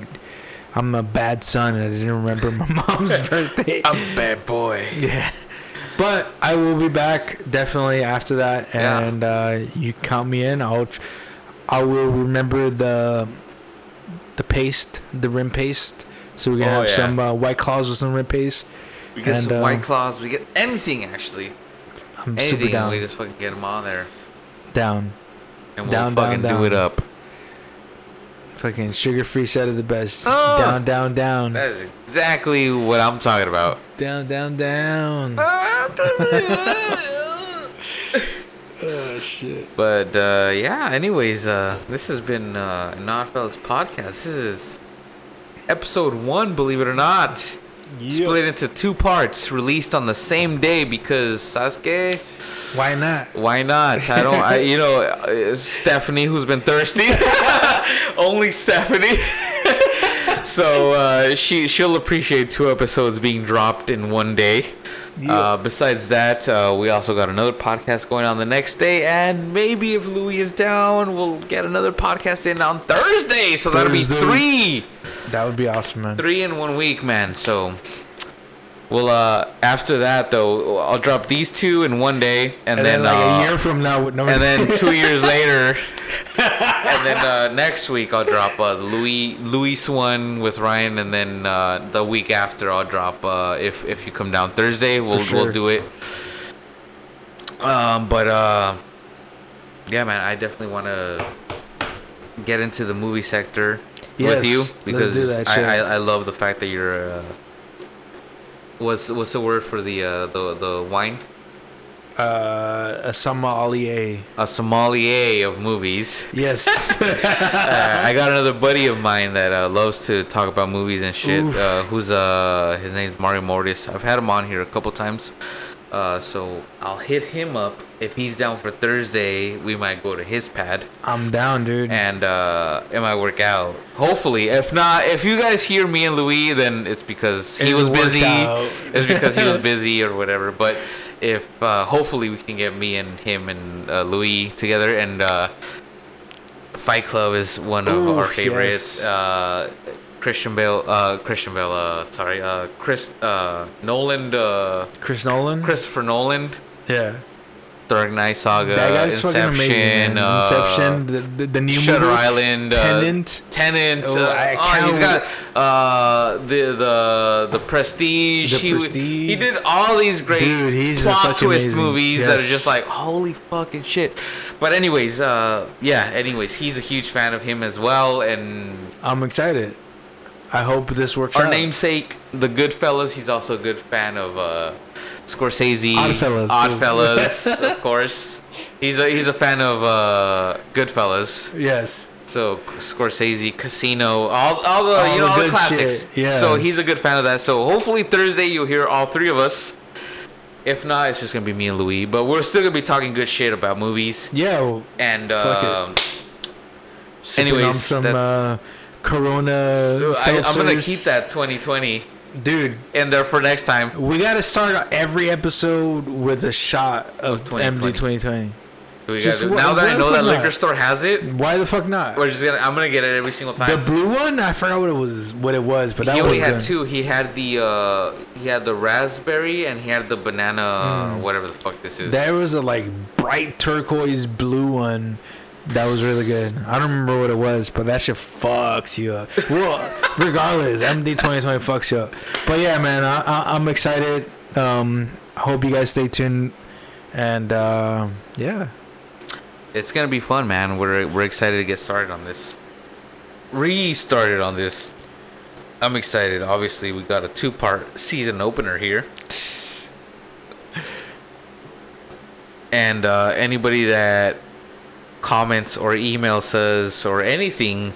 I'm a bad son, and I didn't remember my mom's birthday. I'm a bad boy. yeah, but I will be back definitely after that, Yeah. and uh, you count me in. I'll tr- I will remember the the paste, the rim paste, so we can Oh, have yeah. some uh, white claws with some rim paste. We get And, some uh, white claws. We get anything actually. I'm Anything. super down. We just fucking get them on there, down. and we'll Down, fucking down, do it up. Fucking sugar free set of the best. Oh. Down, down, down. That is exactly what I'm talking about. Down, down, down. oh shit. but uh, yeah. Anyways, uh, this has been uh, Nodfellas podcast. This is episode one. Believe it or not. Split into two parts, released on the same day because Sasuke. Why not? Why not? I don't. I, you know, uh, Stephanie, who's been thirsty. Only Stephanie. so uh, she she'll appreciate two episodes being dropped in one day. Uh, besides that, uh, we also got another podcast going on the next day, and maybe if Louis is down, we'll get another podcast in on Thursday. So that'll be three, That would be awesome, man. three in one week, man. So. Well, uh, after that though, I'll drop these two in one day, and, And, then, then, like uh, a year from now, with no and then two years later, and then uh, next week I'll drop uh, Louis Luis one with Ryan, and then uh, the week after I'll drop uh, if if you come down Thursday, we'll sure. we'll do it. Um, but uh, yeah, man, I definitely want to get into the movie sector with Yes, you let's because do that I. I I love the fact that you're. Uh, what's what's the word for the uh, the the wine? uh, a sommelier. a sommelier of movies. Yes. Uh, I got another buddy of mine that uh, loves to talk about movies and shit. Uh, who's uh his name's Mario Mortis. I've had him on here a couple times. Uh, so I'll hit him up if he's down for Thursday. We might go to his pad I'm down, dude. and uh, it might work out. Hopefully, if not, if you guys hear me and Louis, then it's because he It's was busy. out. It's because he was busy or whatever. But if uh, hopefully we can get me and him and uh, Louis together and uh, Fight Club is one of our Oof, favorites. yes. Christian Bale, uh, Christian Bale, uh, sorry, uh, Chris, uh, Nolan, uh, Chris Nolan. Christopher Nolan, Yeah. Dark Knight Saga, that guy's fucking Inception, amazing. man. uh, Inception. The, the, the new Shutter movie. Island, uh, Tenet. Tenet. Oh, uh, oh, he's got uh, the the the Prestige. The he, Prestige. he did all these great Dude, he's plot fucking twist amazing. movies that are just like holy fucking shit. But anyways, uh, yeah. Anyways, he's a huge fan of him as well, and I'm excited. I hope this works our out. namesake, the Goodfellas. He's also a good fan of uh, Scorsese. Oddfellas. Oddfellas, of course. He's a he's a fan of uh, Goodfellas. Yes. So Scorsese, Casino, all all the All you know the all the classics. shit, yeah. So he's a good fan of that. So hopefully Thursday you'll hear all three of us. If not, it's just gonna be me and Louis. But we're still gonna be talking good shit about movies. Yeah. well, And Fuck it. um, Anyways, on some that- uh, Corona. so I, I'm gonna keep that 2020 dude. in there for next time. We gotta start every episode with a shot of, 2020. MD 2020. We Just wh- now that I know that not? liquor store has it, Why the fuck not? we're just gonna. I'm gonna get it every single time The blue one, I forgot what it was. What it was, but that he only was had good. two. He had the uh, he had the raspberry and he had the banana, whatever the fuck this is. There was a like bright turquoise blue one that was really good. I don't remember what it was, but that shit fucks you up. Well, regardless, MD 2020 fucks you up. But yeah, man, I, I, I'm excited. Um, I hope you guys stay tuned. And uh, yeah, It's gonna be fun, man. We're we're excited to get started on this. Restarted on this. I'm excited. Obviously, we got a two-part season opener here. And uh, anybody that comments or emails us or anything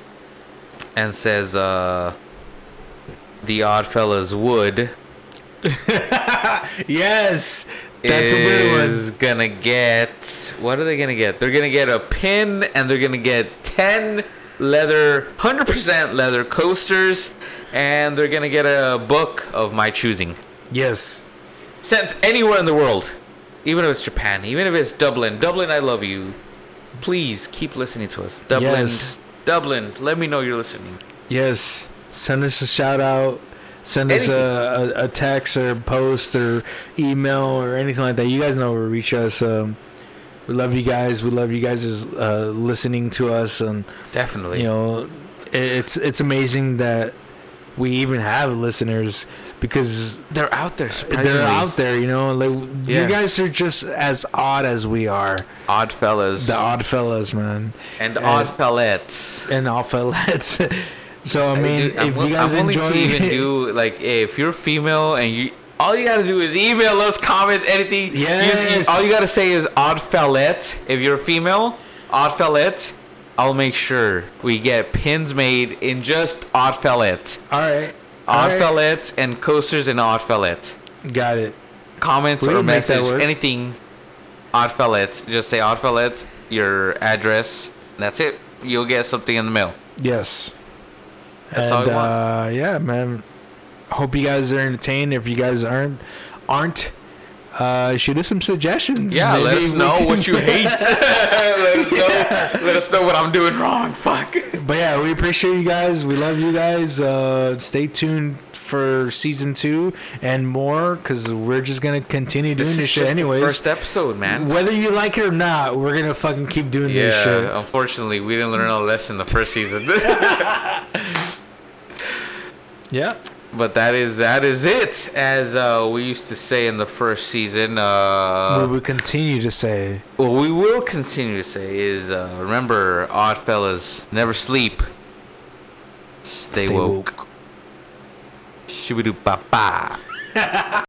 and says uh, the Oddfellas would yes, that's a good is one. gonna get what are they gonna get? They're gonna get a pin and they're gonna get ten leather, hundred percent leather coasters, and they're gonna get a book of my choosing Yes, sent anywhere in the world, even if it's Japan, even if it's Dublin. Dublin, I love you. Please keep listening to us. Dublin, Yes. Dublin, let me know you're listening. yes. Send us a shout out. Send us a, a, a text or post or email or anything like that. You guys know where to reach us. Um, we love you guys. We love you guys uh, listening to us, and Definitely. you know, it, it's it's amazing that we even have listeners because they're out there. They're out there. You know, like Yeah. you guys are just as odd as we are. Odd fellas The odd fellas, man, and and- odd fellettes. and odd fellas. so I mean, Dude, I'm if you guys I'm willing enjoy, to even do like hey, if you're female and you all you gotta do is email us, comment, anything. You- you- Yes. all you gotta say is odd fellette. If you're a female, odd fellette. I'll make sure we get pins made in just odd fellette. all right, Odd right. and coasters in odd got it. Comments We or message, anything. Odd. Just say odd your address. That's it. You'll get something in the mail. Yes. That's and, all I want. Uh, yeah, man. Hope you guys are entertained. If you guys aren't, aren't, uh, shoot us some suggestions. Yeah, let Maybe us know can- what you hate. let us know. Let us know what I'm doing wrong. Fuck. But yeah, we appreciate you guys. We love you guys. Uh, stay tuned for season two and more because we're just gonna continue doing this, is shit anyways. First episode, man. Whether you like it or not, we're gonna fucking keep doing this shit. Yeah, unfortunately, we didn't learn a lesson the first season. Yeah. But that is that is it, as uh, we used to say in the first season. we Uh, will continue to say, what we will continue to say is uh, remember, odd fellas, never sleep. Stay, Stay woke. Shoo-ba-doo-ba-ba.